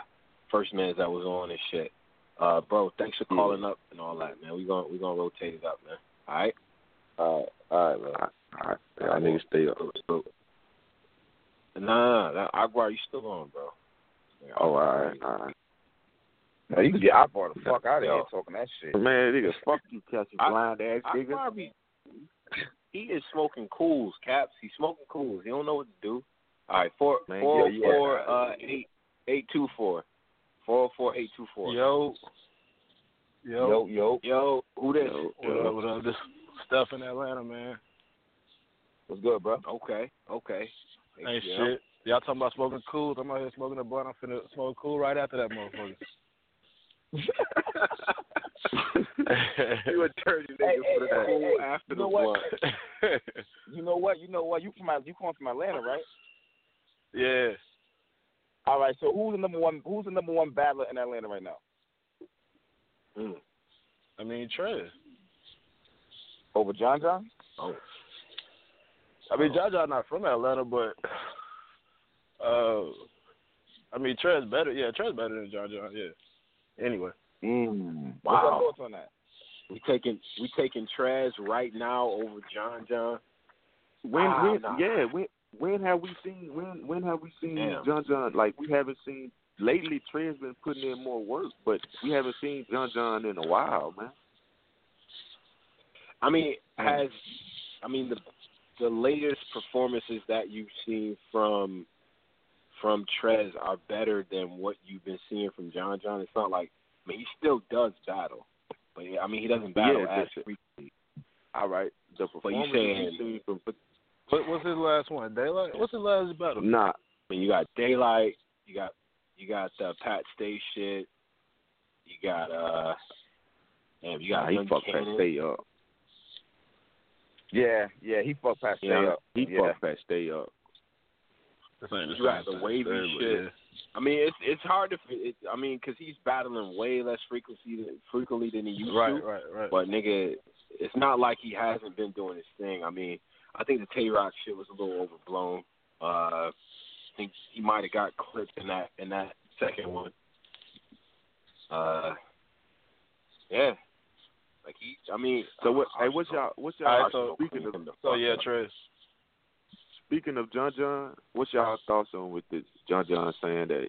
first man's that was on and shit. Uh, bro, thanks for calling up and all that, man. We gonna we gonna rotate it up, man. All right. All right, all right, man. All right, y'all niggas stay up. Nah, nah, nah, Agua, you still on, bro? Oh, all right, all right. No, you can get Akbar the fuck out of Yo. here talking that shit. Man, nigga, fuck you, catch you I- blind ass I nigga. probably he is smoking cools, caps. He's smoking cools. He don't know what to do. All right, four Man, four yeah, yeah. four uh eight eight two four. Four four eight two four. Yo. Yo. Yo, yo. Yo, who this? Yo, What up, what up? This stuff in Atlanta, man. What's good, bro? Okay, okay. Ain't Yeah. shit. Y'all talking about smoking cool? I'm out here smoking a blunt. I'm finna smoke cool right after that motherfucker. you a dirty nigga Hey, for the hey, cool hey, hey, after you the know what? blunt. You know what? You know what? You from you come from Atlanta, right? yeah. All right. So who's the number one? Who's the number one battler in Atlanta right now? Mm. I mean, Trez. Over John John? Oh. I mean, John John not from Atlanta, but uh, I mean, Trez better. Yeah, Trez better than John John. Yeah. Anyway. Mm. What's Wow. your thoughts on that? We taking we taking Trez right now over John John. When, Ah, when, nah. yeah, when, when have we seen, when, when have we seen Damn. John John? Like we haven't seen lately. Trey's been putting in more work, but we haven't seen John John in a while, man. I mean, has I mean the the latest performances that you've seen from from Trez are better than what you've been seeing from John John. It's not like I mean he still does battle, but I mean he doesn't battle Yeah, as frequently. All right, the But you performance saying- from What, what's his last one? Daylyt. What's his last battle? nah, I mean you got Daylyt, you got you got uh, Pat Stay shit, you got uh, damn, you nah, got he fucked Pat Stay up. Yeah, yeah, he fucked Pat Stay Yeah, up. He yeah. fucked Pat Stay up. You got the wavy shit. I mean, it's it's hard to. It, I mean, because he's battling way less frequency than frequently than he used Right, to. right, right. But nigga, it's not like he hasn't been doing his thing. I mean, I think the Tay Roc shit was a little overblown. Uh, I think he might have got clipped in that in that second one. Uh, yeah, like he. I mean, So what? Hey, what's y'all? What's y'all? All right, so- speaking of So yeah, Trez. speaking of John John, what's y'all thoughts on with this John John saying that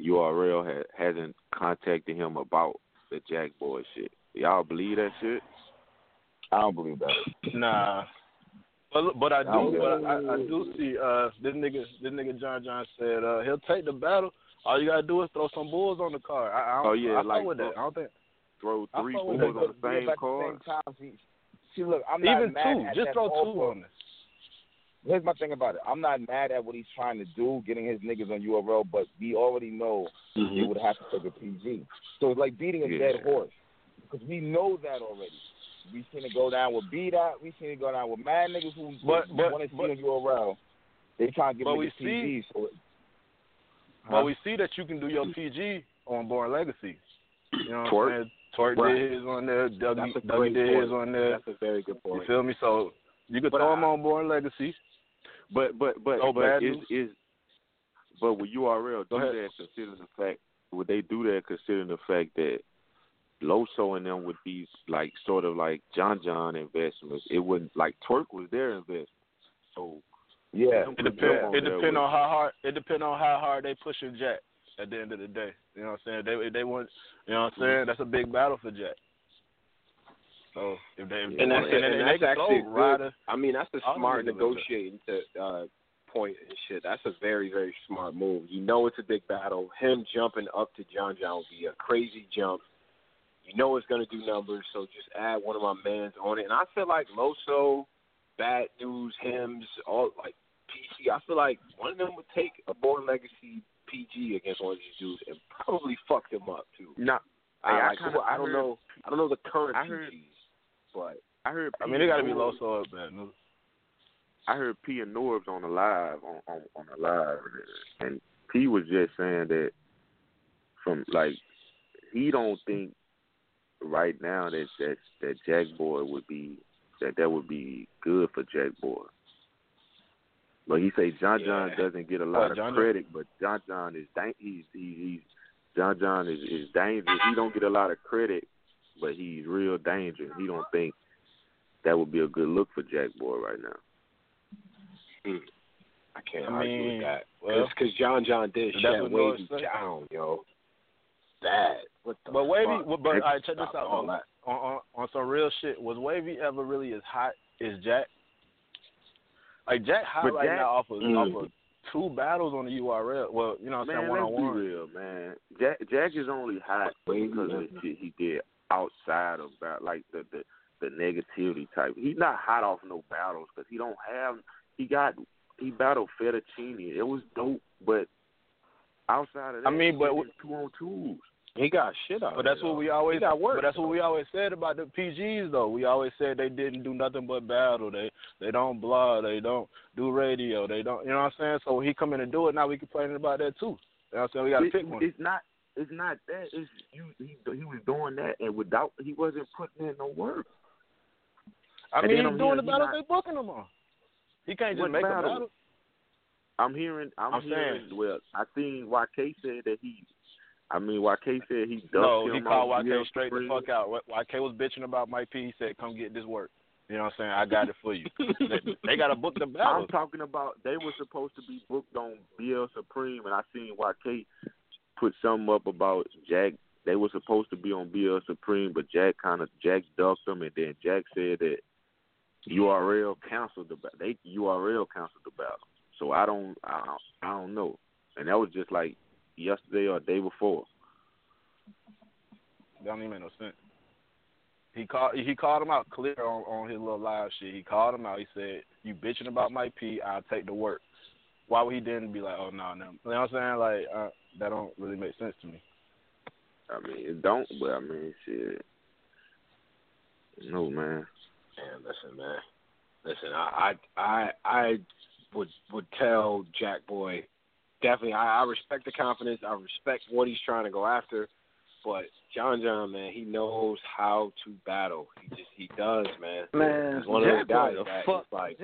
URL ha- hasn't contacted him about the Jack Boy shit? Y'all believe that shit? I don't believe that. Nah. But but I do but I, I do see uh this nigga this nigga John John said uh he'll take the battle. All you gotta do is throw some bulls on the card. I, I don't, Oh, yeah, I fuck like, with that. I don't think Throw I three fuck with bulls that. on the same but at card. the same see, see, look, I'm not even mad two. at Just throw offer. two on this. Here's my thing about it. I'm not mad at what he's trying to do, getting his niggas on URL, but we already know mm-hmm. he would have to take a PG. So it's like beating a Yeah. dead horse because we know that already. We seen it go down with B dot. We seen it go down with mad niggas who But- but- want to see but- on URL. They trying to get but niggas we PG. So it, But we see that you can do your PG on Born Legacy. You know what Twork. I'm saying? Twork Right. did his on there. Dougie, That's a Dougie great did his on there. That's a very good point. You feel me? So you could But throw I- him on Born Legacy. But but but Oh, but is is but with URL do ahead. that considering the fact would they do that considering the fact that Loso and them would be like sort of like John John investments. It wouldn't like Twork was their investment. So yeah, It put depend. It there depend on how hard. It depend on how hard they pushing Jack. At the end of the day, you know what I'm saying. They they want. You know what I'm saying. That's a big battle for Jack. So if they and that's, and, and they that's actually Ryder. I mean, that's a smart the niggas are good. negotiating to, uh, point and shit. That's a very very smart move. You know it's a big battle. Him jumping up to John John would be a crazy jump. You know it's gonna do numbers, so just add one of my mans on it. And I feel like Loso, Bad News, Hims, all like PC. I feel like one of them would take a Born Legacy PG against one of these dudes and probably fuck them up too. Nah, I, I like, kinda- I, I don't heard- know. I don't know the current I heard- PGs, but I heard I mean, they got to be low so up, Bad I heard P and Norbs on the live on on, on the live, and P was just saying that from like he don't think right now that that that Jack Boy would be that that would be good for Jack Boy. But he say John John Yeah. doesn't get a lot of John John. credit, but John John is dang, he's he, he's John John is is dangerous. He don't get a lot of credit, but he's real dangerous. He don't think that would be a good look for Jack Boy right now. mm, I can't I argue mean, with that. well, Because John John did shut Wavy down, yo. Bad. What the But Wavy, fuck? well, but all right, check this out all On, on on some real shit, was Wavy ever really as hot as Jack? Like Jack hot But right Jack- now off of Mm. off of two battles on the URL. Well, you know what I'm saying, one on one. real, man. Jack Jack is only hot because of the shit he did outside of that, like the the the negativity type. He's not hot off no battles because he don't have. He got he battled Fettuccine. It was dope, but outside of that, I mean, but two on twos. He got shit out But that's what we always. Got work. But that's what we always said about the PGs though. We always said they didn't do nothing but battle. They they don't blog. They don't do radio. They don't. You know what I'm saying? So he come in and do it. Now we complaining about that too. You know what I'm saying? We got to pick one. It's not. It's not that. It's you. He, he was doing that, and without he wasn't putting in no work. I and mean, he's I'm doing the hearing he battles not- they booking him on. He can't just make a battle? battle. I'm hearing. I'm, I'm hearing. saying- Well, I seen YK said that he. I mean, YK said he dumped No, him he called YK straight the fuck out. YK was bitching about Mike P. He said, "Come get this work." You know what I'm saying? I got it for you. they, they got to book the battle. I'm talking about they were supposed to be booked on BL Supreme, and I seen YK put something up about Jack. They were supposed to be on BL Supreme, but Jack kind of Jack ducked them, and then Jack said that URL canceled the they URL canceled the battle. So I don't I don't, I don't know, and that was just like yesterday or day before. That don't even make no sense. He called he called him out clear on, on his little live shit. He called him out. He said, "You bitching about my P? I'll take the work." Why would he then be like, "Oh no, no"? You know what I'm saying? Like uh, that don't really make sense to me. I mean, it don't, but I mean, shit. No man. Man, listen, man. Listen, I I I, I would would tell Jack Boy definitely, I, I respect the confidence. I respect what he's trying to go after. But John John, man, he knows how to battle. He just he does, man. Man, he's one of those guys that like.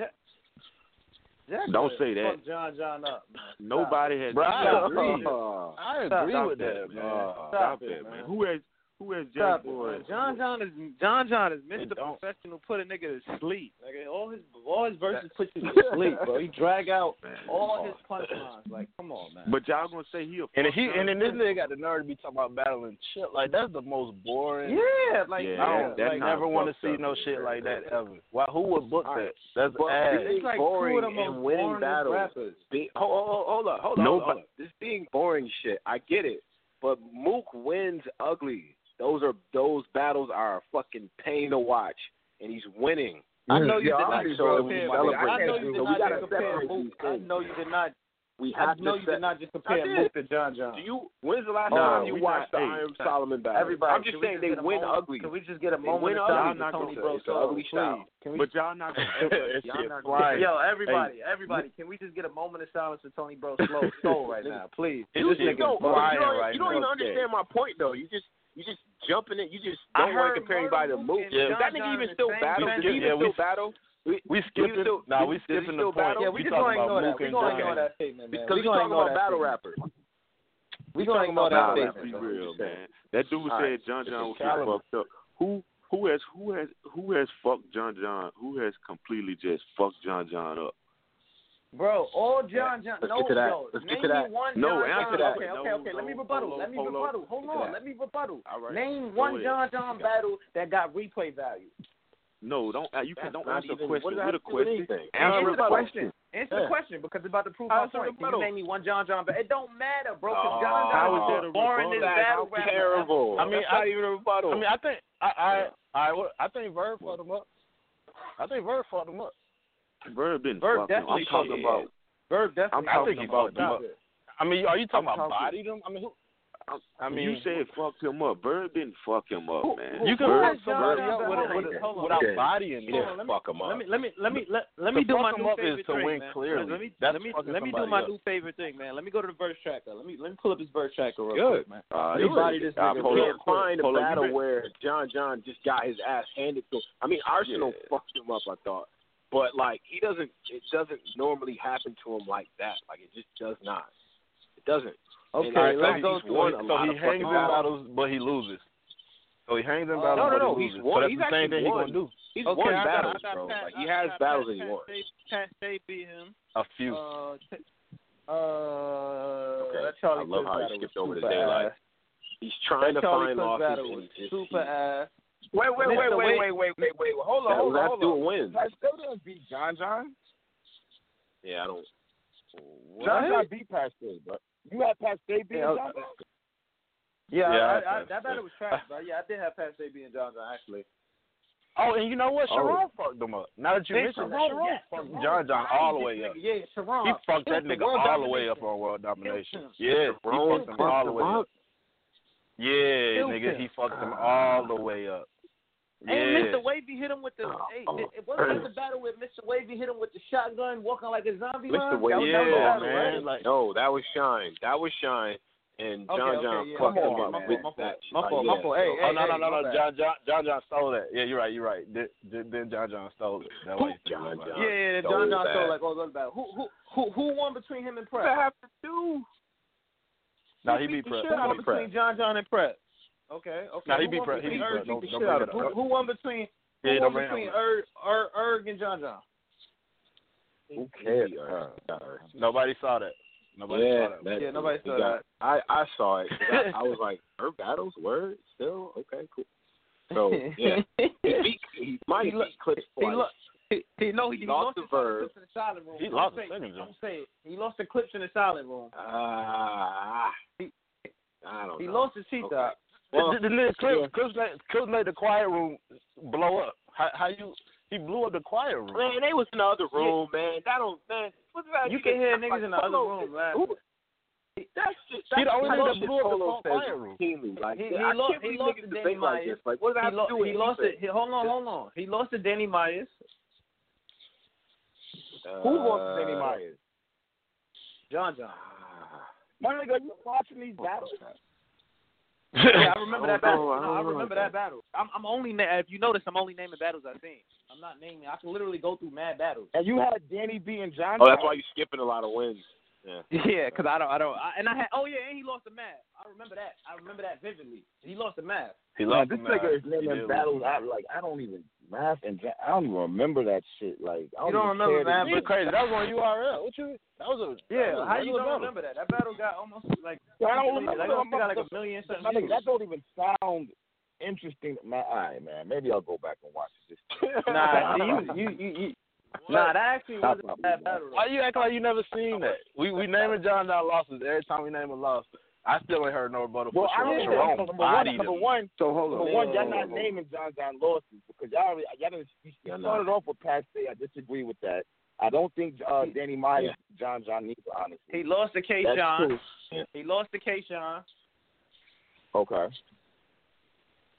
Don't say that. Fuck John John up. Nobody has. Bro, I agree. I agree with that, that man. Stop, Stop it, man. Who has who is Jack Boy? John John is John John is Mr. Professional. Put a nigga to sleep. Like all his all his verses put you to sleep, bro. He drag out man, all his punchlines. Like, come on, man. But y'all gonna say he a and he and then this nigga got the nerve to be talking about battling shit. Like that's the most boring. Yeah, like yeah, I don't like, never want to see no shit like that ever. Why? Who would book that? That's but, ass. It's like boring two of the and winning battles. Be, hold, hold, hold up, hold up, hold up. This being boring shit, I get it. But Mook wins ugly. Those are those battles are a fucking pain to watch, and he's winning. Yeah. I know you yeah, did not show him. I know you did not compare Mook. I know you did not. We have I know you did not just compare Mook to John John. Do you? When's the last no, time you watched not, the Iron hey, Solomon battle? Everybody, I'm just saying just they win moment, ugly. Can we just get a moment of silence for Tony Brosaw? Ugly style. Can we, but y'all not going Yo, everybody, everybody, can we just get a moment of silence for Tony Bro Slow Soul right now, please? You, just you, you don't even understand my point though. You just you just jumping it. You just don't want to compare anybody to Mook. Yeah. That nigga even still battle. Did he even still battle? We, we skipping. No, nah, we skipping the point. Battle? Yeah, we, we just talking about Mook and John. Ignore that statement, man. Because we, we talking about battle rappers. We talking about that statement. Be real, man. That dude said John John was fucked up. Who who has who has who has fucked John John? Who has completely just fucked John John up? Bro, all John John. Let's no, get to that. Let's get to that. No, John answer John. that. Okay, okay, okay. No, let me rebuttal. Polo, let me polo. rebuttal. Hold on. Let me rebuttal. All right. Name one John John battle that got replay value. No, don't. Uh, you can, don't answer the question with a question. Answer the question. Answer the question because it's about to prove my point. Can you name me one John John battle? It don't matter, bro. Because oh, John John was born battle. Terrible. I mean, not even a rebuttal. I mean, I think I I I, I think Verb fought him up. I think Verb fought him up. Verb didn't. Verb definitely. I'm talking about. Verb definitely. I'm talking about. about I mean, are you talking I'm about talking, bodied him? I mean, who? I mean, you said fucked him up. Bird didn't fuck him up, man. You can Bird, fuck somebody up with, with, without bodying him? Yeah. Fuck him up. Let me let me let me let, me do my new favorite thing, man. Let me let me let me do my new favorite thing, man. Let me go to the verse tracker. Let me let me pull up his verse tracker real Good. quick, man. Uh, let me body this uh, nigga. Uh, you can't find a battle where John John just got his ass handed to. I mean, Arsonal fucked him up. I thought. But like he doesn't, it doesn't normally happen to him like that. Like it just does not. It doesn't. Okay, I, let's go through. So he hangs in battles, but he loses. So he hangs in uh, battles, uh, no, no, no, but he he's loses. Won. So that's he's the same thing he's gonna do. He's okay, won I battles, got, bro. Pat, like he has battles Pat, that he won. Pat Stay beat him. A few. Uh, t- uh, okay. I love how he skipped over the Daylyt. He's trying to find losses. And he's, super ass. Wait, wait, wait, wait, wait, wait, wait, wait. Hold on, hold on, hold on. Wins. That still didn't beat John John. Yeah, I don't. What? John John beat Pache, but you had Pache beating yeah, John John. Yeah, yeah, I, I, I, I thought it was trash, but Yeah, I did have Pache beating John John actually. Oh, and you know what? Oh. Sharon oh. fucked them up. Now that you hey, mentioned Sharon, Sharon yes, fucked Sharon. John John all the way up. Yeah, Sharon. He fucked that nigga all the way up on world domination. Yeah, he fucked him all the way up. Yeah, Stupid. nigga, he fucked him all the way up. Yeah. And Mr. Wavy hit him with the. Hey, oh, it wasn't the battle with Mr. Wavy hit him with the shotgun, walking like a zombie. Mr. Wavy, yeah, battle, man. Right? Like, no, that was Shine. That was Shine. And John okay, John okay, yeah. fucked him up with that. My fault, my fault. Hey, oh, hey, no, no, no, no. John John John John stole that. Yeah, you're right, you're right. Then, then John John stole it. That was John John. Yeah, yeah, John John stole like all those battles. Who who who who won between him and Press? What have to do? Now he beat Prep. Who won between. John John and Prep? Okay, okay. Now he beat Prep. He beat Prep. Don't. Who, won between? Who yeah, won between Erg, Erg, Erg and John John? Who cares? Nobody saw that. Nobody yeah, saw that. that yeah, nobody saw got, that. I I saw it. I, I was like, Erg battles were still okay, cool. So yeah, he, he, he might he, he, clips twice. He, he, he know he, He he lost lost the the Verb. clips in the silent room. He Don't lost the say, second Don't say it. He lost the clips in the silent room. Ah, I don't He know. lost the cheetah. Okay. Well, the, the, the Clips, yeah. Clips, made, Clips made the quiet room blow up. How, how you? He blew up the quiet room. Man, they was in the other room, man. That don't, man. What's that? You can hear niggas like, in the other room is- laughing. who- That's shit. He the only type that blew up the Polo quiet room. routinely. Like, He, he I lost. can't He lost niggas to Danny debate like Myers. Like, what does that he have lost. to do with He lost it. Hold on, hold on. He lost to Danny Myers. Who lost to uh, Danny Myers? John John. My nigga, you watching these battles? yeah, I remember that oh, battle. I No, I remember that battle. I'm, I'm only na- if you notice, I'm only naming battles I've seen. I'm not naming. I can literally go through mad battles. And you had Danny B and John. Oh, that's why you're skipping a lot of wins. Yeah. Yeah, because I don't, I don't, I, and I had, oh yeah, and he lost the math. I remember that. I remember that vividly. He lost the math. He Man, lost this the match. nigga is naming battles. lose. I like. I don't even math and I don't even remember that shit. Like I don't, You don't remember, care man, to You but- crazy. That was on URL. What you? That was a Yeah, was a how you regular don't battle. remember that? That battle got almost like. I don't remember. Like, that. almost got like a million My something. that don't even sound interesting. Man, all right, man. Maybe I'll go back and watch this. Nah, see, you, you, you, you. Nah, that actually wasn't that, bad battle. Why you acting like you never seen that? We we naming John John losses every time we name a loss. I still ain't heard no rebuttal Well, for I don't sure. know. Number one, bodied number one, So hold number on. one, y'all not naming John John losses because y'all already, y'all didn't, you you Yeah, started off with Pat Stay. I disagree with that. I don't think uh, Danny Myers, John John neither, honestly. He lost to K. That's Sean. true. He lost to K Shine. Okay.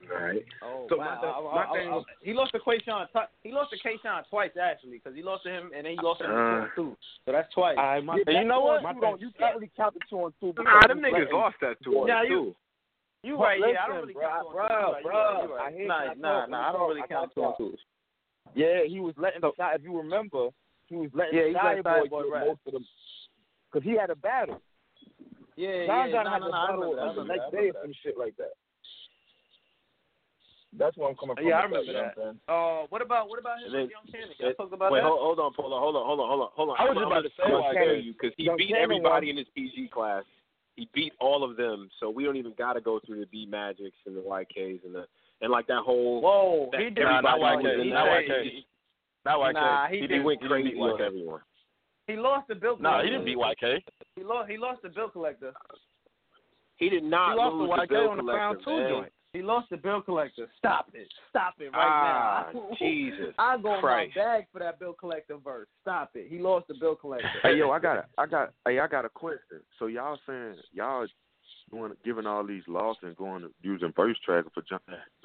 All right. Oh So wow! my- I- I- my I- thing I- was- he lost to K Shine. T- he lost to K Shine twice actually, because he lost to him and then he lost to him Uh. in two. So that's twice. All right, my, And you know what? You, don't, you can't really count the two and two. Nah, because them niggas letting- lost that two Yeah, on you- two. You But right? Yeah, I don't listen, really count two bruh, on twos. You right, you right, you bruh, right. I hear Nah, you. nah, nah. I don't really count two on y'all. Yeah, he was letting the shot. If you remember, he was letting Yeah, he Shy let Shy Boy Boy do most of them because he had a battle. Yeah, John yeah. John No, had no, a no. Battle remember that. I on the next day or some shit like that. That's where I'm coming from. Yeah, I remember you that. what Uh, what about what about him And then- with Young Cannon? Y'all it- about Wait, that. hold, hold on, hold on, hold on, hold on, hold on, hold on. I was I'm just I'm about to say gonna why tell Cannon- you because he Young beat Cannon everybody won. in his PG class. He beat all of them, so we don't even got to go through the B Magics and the YKs and the and like that whole. Whoa, that he did not YK. Not. YK. Not YK. Nah, he He, did. went crazy beat with everyone. He lost the bill. No, collector. he didn't beat YK. He lost. He lost the bill collector. He did not He lost lose to the YK bill on the collector, round two man. joint. He lost the bill collector. Stop it. Stop it right Ah, now. Jesus I go in my bag for that bill collector verse. Stop it. He lost the bill collector. Hey yo, I got a, I got, hey, I got a question. So y'all saying y'all doing giving all these losses and going to using verse tracker for John?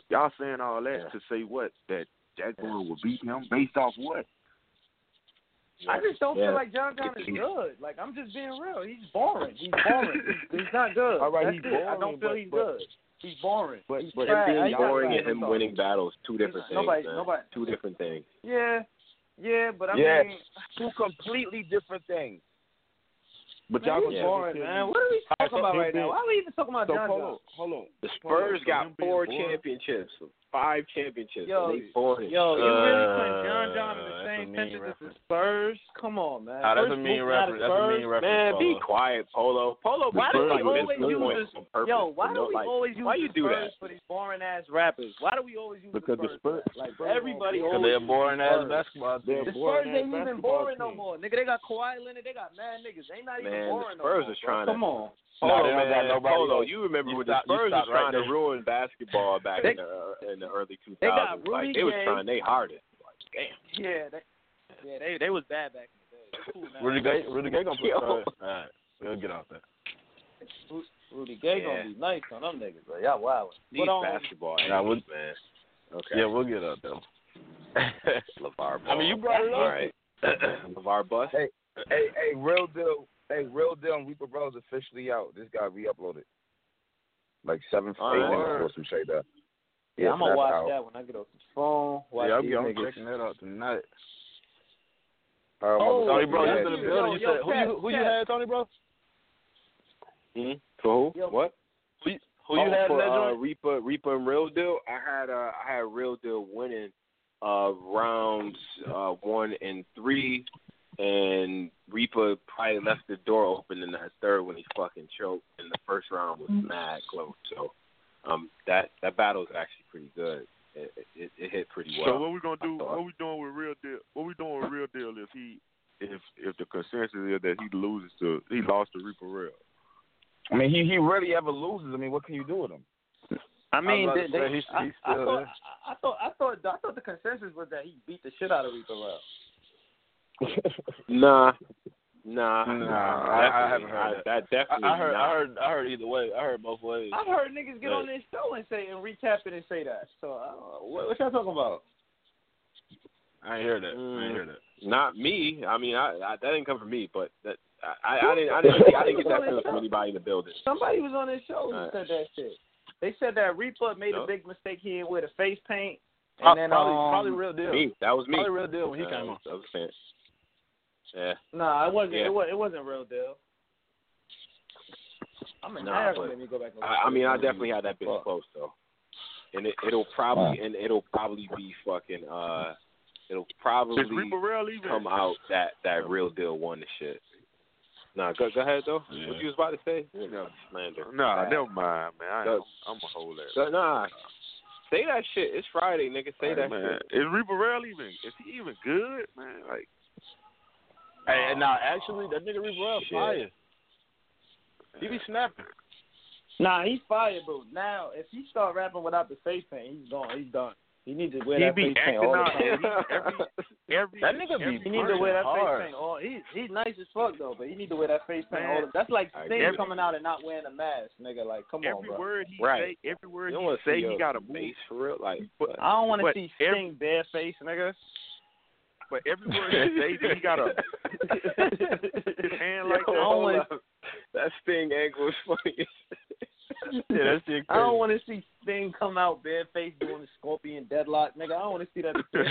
Y'all saying all that Yeah. to say what? That Jack Boy will beat him based off what? I just don't Yeah. feel like John John is good. Like I'm just being real. He's boring. He's boring. he's, he's not good. All right, That's he's it. I boring, don't feel but- he's but- good. He's boring. But He's but trash. Him being boring and him talk. winning battles, two different things. Nobody- man. nobody- Two different things. Yeah, yeah, but I Yeah. mean, Two completely different things. but man, y'all he's boring, man. What are we Alright, talking so about him right now? Why are we even talking about So John hold on, hold on. The Spurs got him being four boring- championships, five championships. Yo, and they boring. Yo, you really Uh, putting John John in the same mean sentence as the. Spurs? Come on, man. Ah, that's First a mean reference. That's a mean reference. Man, be quiet, Polo. Polo, Why do we always this use this? Yo, why do we always use why you do Spurs that? for these boring ass rappers? Why do we always use Because the the Spurs? Spurs- like Spurs everybody Because they're boring ass Spurs. basketball The Spurs ain't even boring no more. Nigga, they got Kawhi Leonard. They got mad niggas. They not even Man, the boring Spurs no more. is trying to- Come on. Nah, Polo, they don't got man, nobody Polo, you remember You when stop- the Spurs stop was trying right to ruin basketball back They- in, the, uh, in the early 2000s. They got like, Rudy they was trying they hardest. Like, damn. Yeah, they, yeah, they they was bad back in the day. Cool. Rudy Gay, Rudy Gay gonna put Yo. All right, we'll get off that. Rudy Gay Yeah. gonna be nice on them niggas, bro. Y'all wild. These But, um, basketball Nah, we'll- man. Okay. Yeah, we'll get up though. LeVar Ball. I mean, you brought it up. All right. LeVar Bus. Hey, hey, hey, real deal. Hey, real deal. and Reaper Brothers officially out. This got re-uploaded. Like seven, eight All minutes right. ago, some shit that. Yeah, I'm gonna watch out. that when I get off the phone. Watch yeah, I'm, these I'm checking that out tonight. Uh, Oh, Tony, bro, yeah, you in the shit. building. You Yo, said who Cat, you who you had, Tony, bro? Hmm? For who? Yo. What? Who you, who you oh, had for, in that uh. Reaper, Reaper and Real Deal. I had uh, I had Real Deal winning uh, rounds uh, one and three, and Reaper probably left the door open in that third when he fucking choked, and the first round was mad close. So um, that that battle is actually pretty good. It, it, it hit pretty well. So what we gonna do? What we doing with real deal? What we doing with real deal if he, if if the consensus is that he loses to he lost to Reaper Real? I mean, he he really ever loses. I mean, what can you do with him? I mean, I was they, about to say, they, he's- I, he's I thought. I, I thought, I thought, I thought the consensus was that he beat the shit out of Reaper Rel. Nah, nah, Nah, I- I haven't heard I- that. that. definitely I, I heard, not. I heard, I heard either way. I heard both ways. I've heard niggas get Yeah. on this show and say and recap it and say that. So I what, what y'all talking about? I ain't hear that. I Mm. ain't hear that. Not me. I mean, I, I that didn't come from me, but that I, I, I didn't I didn't I didn't get that feeling from anybody in the building. Somebody was on his show who Alright. said that shit. They said that Reaper made No. a big mistake. He didn't wear the face paint. And Pro- then, probably, um, probably real deal. Me, that was me. Probably real deal when he Uh, came on. That was fair. Yeah. Nah, it wasn't. Yeah. It, was, it wasn't real deal. I'm Nah, embarrassed. but Let me go back. And I, I mean. I definitely had that bitch close though, and it, it'll probably and it'll probably be fucking uh, it'll probably Real come out that that real deal won the shit. Nah, go go ahead though. What you was about to say? No, slander. Nah, never mind, man. I, Go- I'm gonna hold that. Go- Nah, say that shit. It's Friday, nigga. Say Like, that man, shit. Is Reaper Real even? Is he even good, man? Like, Hey, and now actually, that nigga Reaper Real Shit. fire. He be snapping. Nah, he's fired, bro. Now, if he start rapping without the face paint, he's gone. He's done. He needs to wear He that be face paint all the time. every, every, That nigga every be He needs to wear that hard. face paint. All he's he's nice as fuck though, but he need to wear that face paint. Man, All the, that's like I Sting get coming out and not wearing a mask, nigga. Like, come on, every bro. word he Right. say, every word You don't he want to say, see he got a move. face for real, like. But I don't want to see every- bare face, nigga. But every word he say, he got a his hand like Yo, that. hold wanna- That Sting angle is funny. Yeah, that shit I don't want to see Sting come out bareface doing the scorpion deadlock, nigga. I don't want to see that.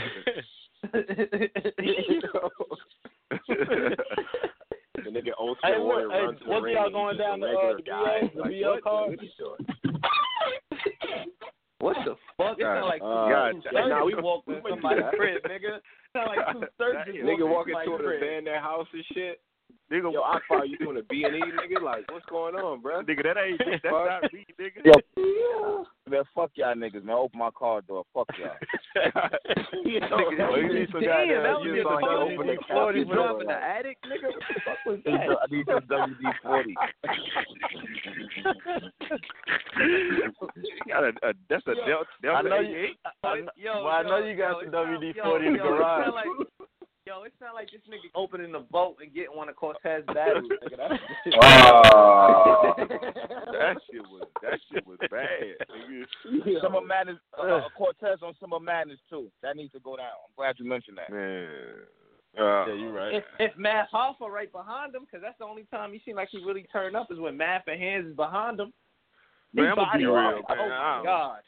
The nigga Ultimate Hey, Warrior hey, runs to the what ring y'all going down the, uh, the guy. BL the Like, BL what? card? What he doing? what the fuck? It sound like two, Uh, God, surgeons nah, we- walked we in do somebody's crib, nigga. Sound like two surgeons Nigga walking in to an abandoned house and shit. Nigga, Yo, I thought you doing a B and E, nigga. Like, what's going on, bro? nigga, that ain't that's Fuck. not me, nigga. Yo, man, fuck y'all niggas, man. Open my car door. Fuck y'all. Nigga, Well, you need some Damn, that was you the saw him fucking open the you forty you for the attic, nigga. What the fuck was that? I need some WD forty. Got a, a that's a Delta, I know you. 88. I, Yo, well, I know you got yo, some WD forty in the garage. Sound like- Yo, it sound like this nigga opening the boat and getting one of Cortez batteries, nigga. That's Oh. That shit was that shit was bad. Nigga. Summer Madness, uh, uh, Cortez on Summer Madness too. That needs to go down. I'm glad you mentioned that. Man. Uh, Yeah, you're right. if if Math Hoffa right behind him, because that's the only time he seemed like he really turned up is when Math and Hands is behind him. He Man, I'ma body be real, pressed. man. Oh my don't- gosh,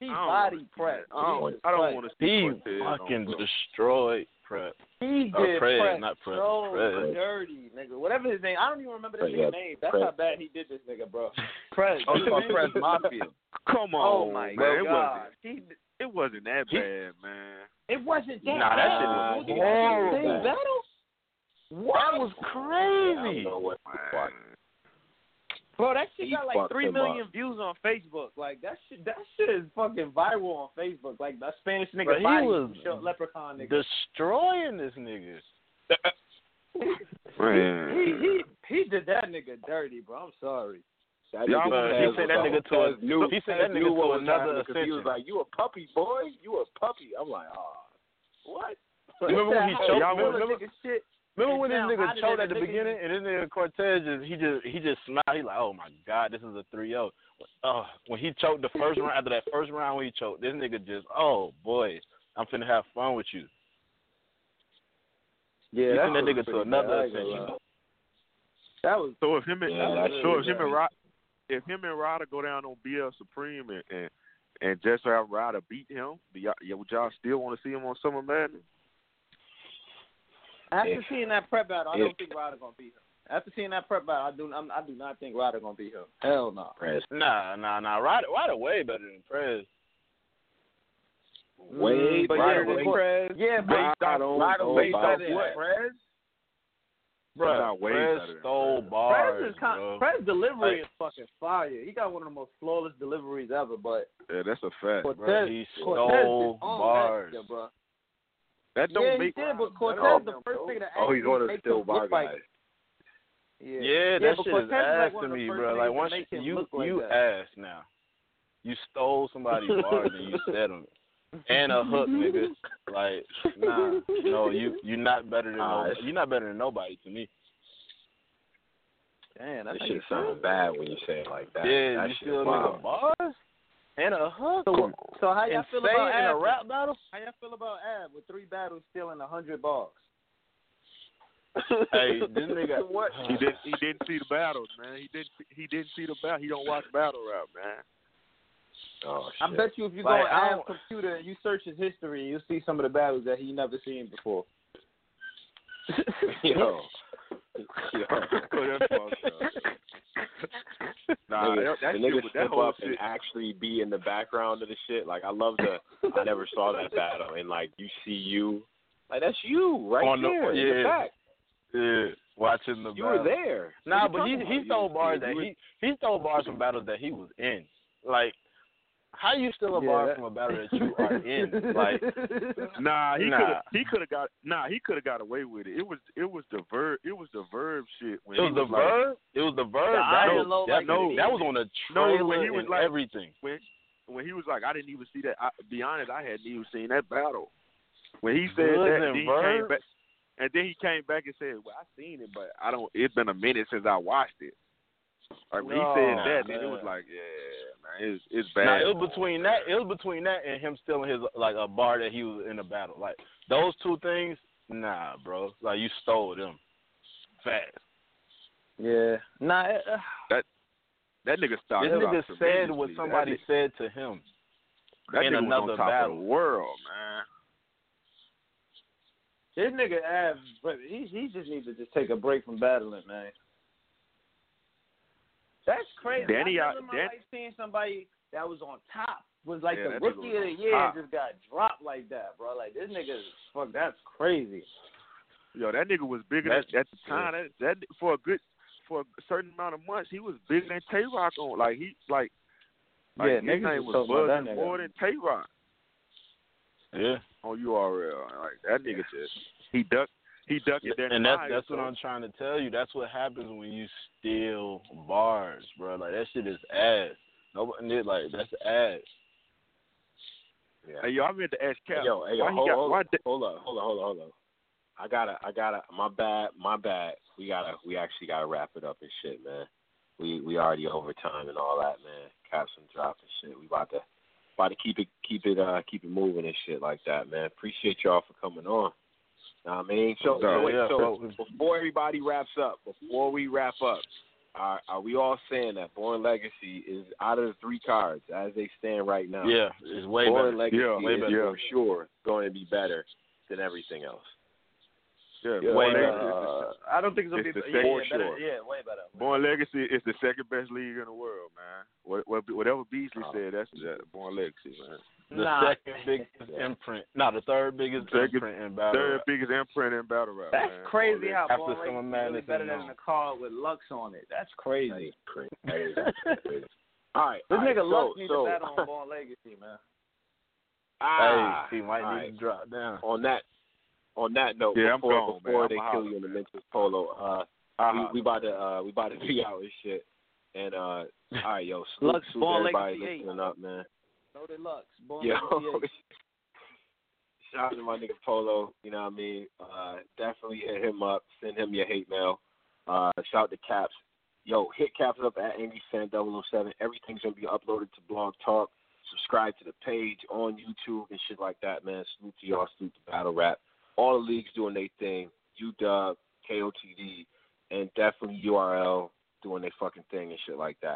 he I don't body wanna see pressed. I don't, I don't want to see He fucking destroyed Prep. He Or did Prez, press not Prez, so Prez. dirty, nigga. Whatever his name, I don't even remember this nigga's name. That's Prez. how bad he did this nigga, bro. Prez. Oh, you call Prez Mafia. Come oh on, Oh my man. It god. wasn't He, it wasn't that He- bad, man. it wasn't that Nah, that shit was horrible. Battle? What? That was I crazy. don't know what the fuck. Bro, that shit He got like three million million views on Facebook. Like that shit, that shit is fucking viral on Facebook. Like that Spanish nigga Bro, he was short leprechaun nigga. Destroying this nigga. Man. He he he did that nigga dirty, bro. I'm sorry. That Y'all he sent that nigga to a- knew, he sent that nigga to another happening 'cause He was like, "You a puppy, boy? You a puppy?" I'm like, "Oh, what?" Remember when he choked? Remember, remember, nigga shit. Remember when this nigga choked at the the beginning, and this nigga Cortez just he just he just smiled. He like, oh my god, this is a 3-0. Uh, when he choked the first round after that first round when he choked, this nigga just oh boy, I'm finna have fun with you. Yeah, he that that nigga to another bad, I ain't gonna ascension. That was So if him and Yeah, that so if him and Rod, if him and Ryder go down on BL Supreme and and, and just have Ryder beat him, do y'all, yeah, would y'all still want to see him on Summer Madness? After If- seeing that prep battle, I if- don't think Ryder gonna beat him. After seeing that prep battle, I do I'm, I do not think Ryder gonna beat him. Hell no. Prez Nah, nah, nah. Ryder, Ryder way better than Prez. way Mm, but better yeah, than but- Prez. Yeah, but I don't Ryder way better than that. Prez. Bro, not Prez stole Prez. bars, Prez is con- bro. Prez delivery Like- is fucking fire. He got one of the most flawless deliveries ever. But Yeah, that's a fact. Cortez, Bro, he Cortez stole is on bars. that, nigga, bro. That don't yeah, he make did, but Cortez Oh, the first nigga to Oh, he's actually one of the make still him bar look like guys. Yeah, Yeah, that but shit Cortez is like ass one to of the me, first bro. niggas Like to once make him you look like you that. ass now, you stole somebody's bars and you said them, and a hook, nigga. Like nah, no, you you're not better than Nah, no, it's- you're not better than nobody to me. Damn, that's This how shit you sounds bad when you say it like that. yeah, that you shit still wild. nigga bars. And a hook. So, so how y'all and feel say about in a Ab? rap battle? How y'all feel about Ab with three battles stealing a hundred bars? hey, this nigga. what? He didn't. He didn't see the battles, man. He didn't. He didn't see the battle. He don't watch battle rap, man. Oh I bet you if you go Like, on I Ab's computer and you search his history, you'll see some of the battles that he never seen before. Yo. Yo. Oh, that's fucked up. Nah, Niggas- that, that the shit niggas that whole up shit. and actually be in the background of the shit. Like I love the I never saw that battle and like you see you like that's you right On the- there in the yeah. back. Yeah, watching the You battle. were there. Nah, but he he about? stole bars that he he stole bars from battles that he was in. Like, how you still a Yeah, bar that- from a battle that you are in? Like, Nah, he Nah. could have. He could have got. Nah, he could have got away with it. It was. It was the verb. It was the verb shit. When it he was the like- verb. It was the verb. The that, iron was, low that, like no, the that was on the No, trailer when he was and like everything. when when he was like, I didn't even see that. I, be honest, I hadn't even seen that battle. When he said Goods that, and then he came back, and then he came back and said, "Well, I seen it, but I don't. It's been a minute since I watched it." Like when No, he said that, then it was like, yeah, man, it's it's bad. Nah, it was between that. It was between that and him stealing his like a bar that he was in a battle. Like those two things. Nah, bro. Like you stole them fast. Yeah. Nah. It, uh, that that nigga stock This nigga said what somebody that, said to him nigga- that in nigga was another on top battle. of the world, man. this nigga Ab, but he he just needs to just take a break from battling, man. That's crazy. Danny, I uh, I- never in my Dan- life seen somebody that was on top was like Yeah, the rookie of the year top. just got dropped like that, bro. Like this nigga, fuck, that's crazy. Yo, that nigga was bigger That's- than, at the time. That, that for a good for a certain amount of months, he was bigger than Tay Roc on. Like he like, like Yeah, his niggas name was was talking about that buzzing nigga. more than Tay Roc Yeah. on URL. Like that nigga just he ducked he ducked it there. and that's that's what I'm trying to tell you. That's what happens when you steal bars, bro. Like that shit is ass. Nobody like that's ass. Yeah. Hey yo, I meant to ask Cap. Hey, yo, hey, yo, why hold, got hold, why hold up, hold up, hold up, hold up. I gotta, I gotta. My bad, my bad. We gotta, we actually gotta wrap it up and shit, man. We we already overtime and all that, man. Caps and drop and shit. We about to, about to keep it, keep it, uh, keep it moving and shit like that, man. Appreciate y'all for coming on. Know what I mean, so, so, wait, Yeah, so before everybody wraps up, before we wrap up, are, are we all saying that Born Legacy is out of the three cards as they stand right now? Yeah, it's way Born better. Legacy Yeah, way is better. for sure going to be better than everything else. yeah, Yeah, Born way Legacy better. is the- Uh, I don't think it's gonna be the yeah, second- yeah, better, sure. yeah, way better. Born Legacy is the second best league in the world, man. What, what, whatever Beasley Oh. said, that's that Born Legacy, man. The Nah. second biggest imprint. No, the third biggest Second- imprint in battle. Third rap. biggest imprint in battle rap. That's man. crazy how After Born Summer Legacy is really Madness better than all. a card with Lux on it. That's crazy. That is crazy. That is crazy. All right, This all right, nigga so, Lux needs so, to battle on Born Legacy, man. ah, hey, he might all need right. to drop down. on that on that note, Yeah, before gone, before they kill you in the man. Memphis Polo, uh, Uh-huh. we we about to uh we about to be out and shit. And uh, all right, yo, salute, Lux, salute everybody Legacy listening up, man. Loaded Lux. Born Yo, shout out to my nigga Polo. You know what I mean? Uh, definitely hit him up. Send him your hate mail. Uh, shout out to Caps. Yo, hit Caps up at Andy Fan 007. Everything's gonna be uploaded to Blog Talk. Subscribe to the page on YouTube and shit like that, man. Salute to y'all. Salute to Battle Rap. All the leagues doing their thing. UW, KOTD, and definitely URL doing their fucking thing and shit like that.